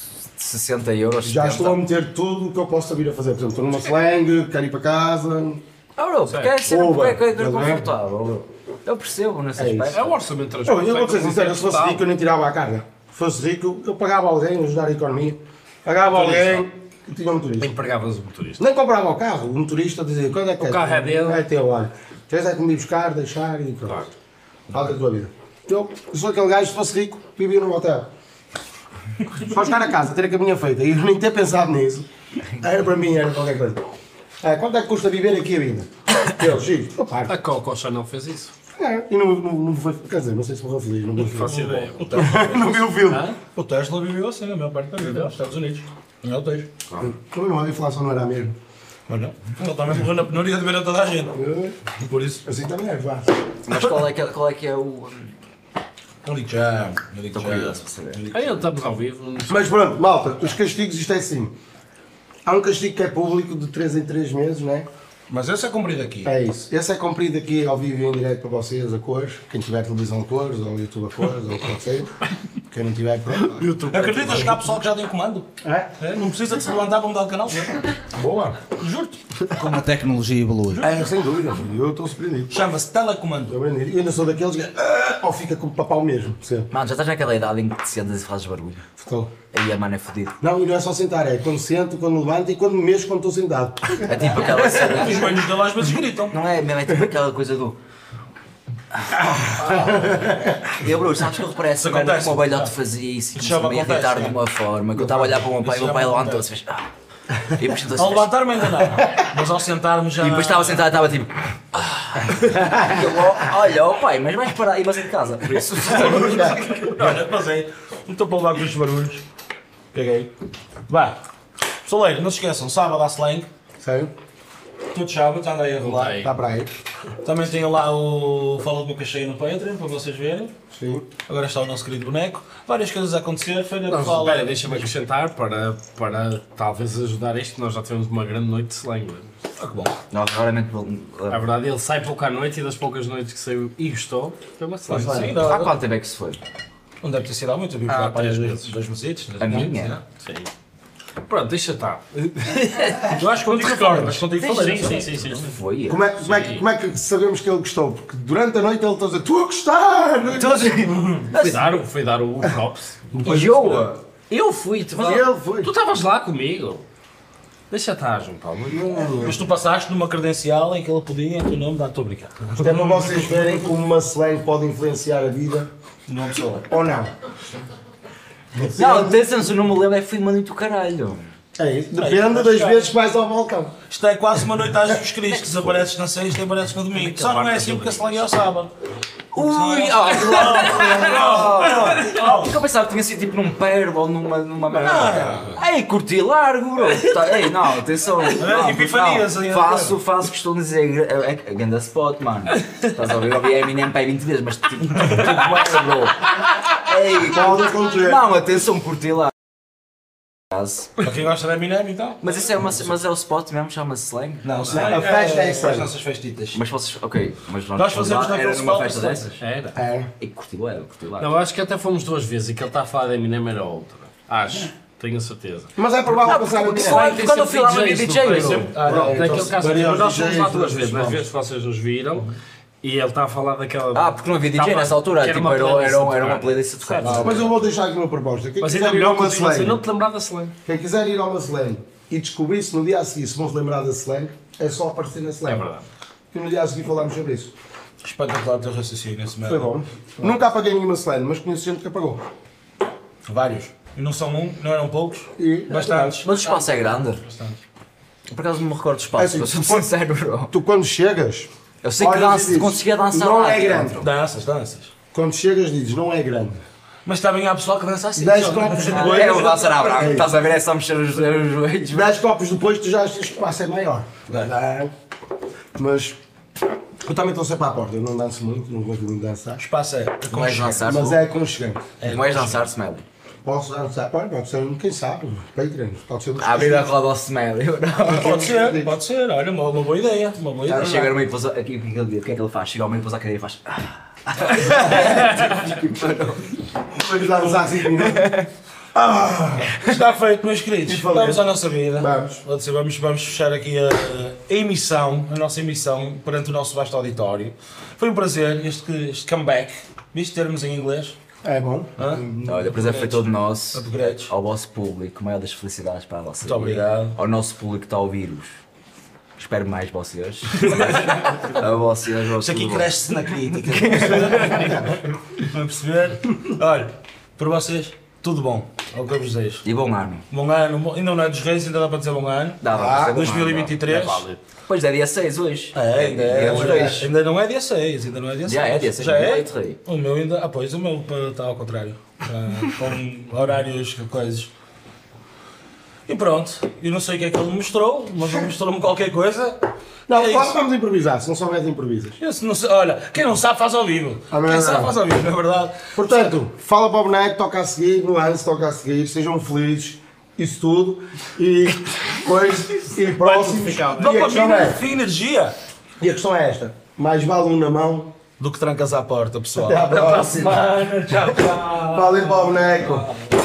Mais 60 euros. Já 70. estou a meter tudo o que eu possa vir a fazer. Por exemplo, estou numa slang, quero ir para casa. Ah, bro, porque é ser é que é estás a ver? confortável. Eu percebo nesse É isso. aspecto. É o orçamento de Eu, vou ser sincero, se fosse rico eu nem tirava a carga. Se fosse rico, eu pagava alguém a ajudar a economia. Pagava alguém e tinha um motorista. Empregavas o motorista. Nem comprava o carro, o motorista dizia, quando é que O carro é dele. É teu, olha. Tens é que me buscar, deixar e pronto. Fala da tua vida. Eu sou aquele gajo, se fosse rico, vivia num hotel. Só chegar a casa, ter a caminha feita e nem ter pensado nisso, era para mim, era qualquer coisa. É, quanto é que custa viver aqui a vida? Eu, X, eu pago. A Coco Chanel fez isso. É, e não, não, não foi, quer dizer, não sei se morreu feliz, não o Faço ideia. O Tesla, Não vi o filme. o Tesla viveu assim a maior parte da vida, nos Estados Unidos. Em hotéis. Também não, a inflação não era mesmo. Mas não. Ele também morreu na penuria de ver a toda a gente. Por isso. Assim também é fácil. Mas qual é que é, qual é, que é o. Não digo já. Curioso para saber. Aí estamos ao vivo. Mas pronto, malta, os castigos, isto é assim. Há um castigo que é público de 3 em 3 meses, não é? Mas esse é comprido aqui. É isso. Esse é cumprido aqui ao vivo e em direto para vocês, a cores. Quem tiver televisão a cores, ou YouTube a cores, ou o que seja. Quem não tiver, pronto. Acreditas que há pessoal que já tem comando? É? É, não precisa de se levantar para mudar de canal. Boa. Juro-te. Como a tecnologia evolui. É, sem dúvida. Eu estou surpreendido. Chama-se telecomando. Estou surpreendido. E eu ainda sou daqueles que. ah, ou fica com o papau mesmo. percebe? Mano, já estás naquela idade em que te sentas e fazes barulho. Estou. Aí a mano é fodido. Não, e não é só sentar, é quando sento, quando levanto e quando me mexo quando estou sentado. É tipo aquela cena. Os joelhos dele às vezes gritam. Não é mesmo, é tipo aquela coisa do. E eu, Bruno, sabes que eu reparei essa Isso merda que o meu velhote fazia isso e começou-me a irritar de é. uma forma que eu estava a olhar para o meu pai e o meu pai levantou-se e fez. Ah. E depois Ao levantar-me ainda não. Mas ao sentar-me já. E depois estava sentado e estava tipo. E eu, "Oh, olha, ó pai, mas vais parar e vais em casa, por isso. Olha, mas é. Não estou para levar com estes barulhos. Caguei. Vá. Soleiro, não se esqueçam, sábado há slang. Sério? Todos sábados, anda aí a rolar. Está para aí. Também tem lá o Fala de Boca Cheia no Patreon, para vocês verem. Sim. Agora está o nosso querido boneco. Várias coisas a acontecer. Feira Não, fala. espera, deixa-me acrescentar para, para talvez ajudar isto. Nós já tivemos uma grande noite de slang. Ah, que bom. A verdade, ele sai pouco à noite e das poucas noites que saiu e gostou, foi uma slang. Sim, Há quanto tempo é que se foi? não deve ter sido há muito. Eu vi Ah, para dois, meses. dois meses. A minha? Sim. Pronto, deixa estar. Eu acho que contigo recordas. Contigo falei. Sim, sim, sim. sim. Foi. Como é, como, é que, como é que sabemos que ele gostou? Porque durante a noite ele está a dizer: Tu a gostar! Foi dar, o- foi dar o props. E eu? Eu fui, tu estavas lá comigo. Deixa estar, João Paulo. Mas tu passaste numa credencial em que ele podia, em teu nome, dar-te a brincar. Isto é para vocês verem como uma slang pode influenciar a vida Não pessoa. ou não. Não, atenção, se eu não me lembro, é fui uma noite do caralho. É isso. Depende das vezes que vais ao balcão. Isto é quase uma noite às Jesus Cristo. que Desapareces na sexta e apareces no domingo. Só não é assim porque a slang é ao sábado. Ui, oh, Porque eu pensava que tinha sido tipo num perro ou numa, numa merda. Ei, curti largo, bro. Tá, ei, não, atenção. Epifanias aí, faço, faço de dizer, é, é, é ganda spot, mano. Estás a ouvir? Eu ouvi Eminem para aí 20 vezes, mas tipo, tipo, é, bro. Ei, não, atenção, curti largo. Para quem gosta da Eminem, então. Mas isso é, uma, mas é o spot mesmo, chama-se slang? Não, A festa é as slang. nossas festitas. Mas vocês, ok, mas nós, Nós fazemos lá, naquele era numa spot, festa dessas? Era. É. E curti lá, curti lá. Não, eu acho que até fomos duas vezes e que ele está a falar da Eminem era outra. Acho, tenho a certeza. Mas é provável passar a porque vida. Quando- quando eu fui lá, DJs, DJ, bro. sempre- Ah, então naquele se caso, mas nós fomos lá DJs, duas vezes, nas vamos. vezes que vocês nos viram e ele está a falar daquela. Ah, porque não havia DJ Estava- nessa altura, que tipo, uma era, era, era uma playlist a tocar. Mas eu vou deixar aqui uma proposta. Quem Mas ainda melhor uma assim, não slang, te lembrar da slang. quem quiser ir a uma slang e descobrir se no dia a seguir se vão se lembrar da slang, é só aparecer na É slang. verdade. Que no dia a seguir falamos sobre isso. Espetacular o teu raciocínio esse Foi merda. bom. Nunca apaguei nenhuma slang, mas conheço gente que apagou. Vários. E não são um, não eram poucos. E Bastantes. Mas o espaço é grande. Por acaso não me recordo do espaço, É assim, sou sincero, bro. Tu quando chegas, Eu sei que Olhas e danço, dizes, conseguia dançar não lá. é grande. dentro. Danças, danças. quando chegas dizes não é grande. Mas também há pessoal que dança assim. 10 só. copos É depois, o dançar à brava, estás a ver? É só mexer os, os joelhos. 10 copos depois tu já achas que o espaço é maior. Mas eu também estou sempre à porta, eu não danço muito, não gosto muito de dançar. O espaço é. Não vais dançar, Mas é aconchegante. Não vais dançar, Smelly. Posso dançar? Pode, pode ser, quem sabe, Patreon, pode ser Abrir a roda ao Smelly, bro. Pode ser, pode ser. Olha, uma, uma boa ideia. Uma boa ideia. Chega no meio pousa. Aqui, o que é que ele- o que é que ele faz? Chega ao meio e pousa a cadeira e faz. Vamos dançar 5 minutos. Está feito, meus queridos. Vamos à nossa vida. Vamos. Vamos, vamos, vamos fechar aqui a, a emissão, a nossa emissão perante o nosso vasto auditório. Foi um prazer este, este comeback. Viste termos em inglês? É bom. Hã? Olha, o prazer foi todo nosso. Upgrades. Ao vosso público, maior das felicidades para a vossa Muito vida. obrigado. Ao nosso público que está a ouvir-vos. Espero mais vocês. a vocês, Isto aqui cresce na crítica. Vão perceber? Olha, para vocês, tudo bom. É o que eu vos desejo. E bom ano. Bom ano, bom- ainda não é dos reis, ainda dá para dizer bom ano. Dá, dá, Ah, dá, dá. 2023. É. Pois é dia 6 hoje. É, ainda, é, Dia ainda, dois. ainda não é dia 6, ainda não é dia 6. Já é dia 6. Já é? Leite, rei. O meu ainda. Ah, pois, o meu está ao contrário. Está com horários, coisas. E pronto, eu não sei o que é que ele me mostrou, mas ele mostrou-me qualquer coisa. Não, é nós isso. vamos improvisar, se não souberes improvisas. Eu se não sei- olha, quem não sabe faz ao vivo. Ah, não é quem sabe verdade. faz ao vivo, não é verdade? Portanto, fala para o boneco, toca a seguir, nuance, toca a seguir, sejam felizes, isso tudo. E depois, e próximos. E a, questão é, fim energia e a questão é esta: mais vale um na mão. do que trancas à porta, pessoal. Até à próxima. semana. Tchau, tchau. Valeu para o boneco.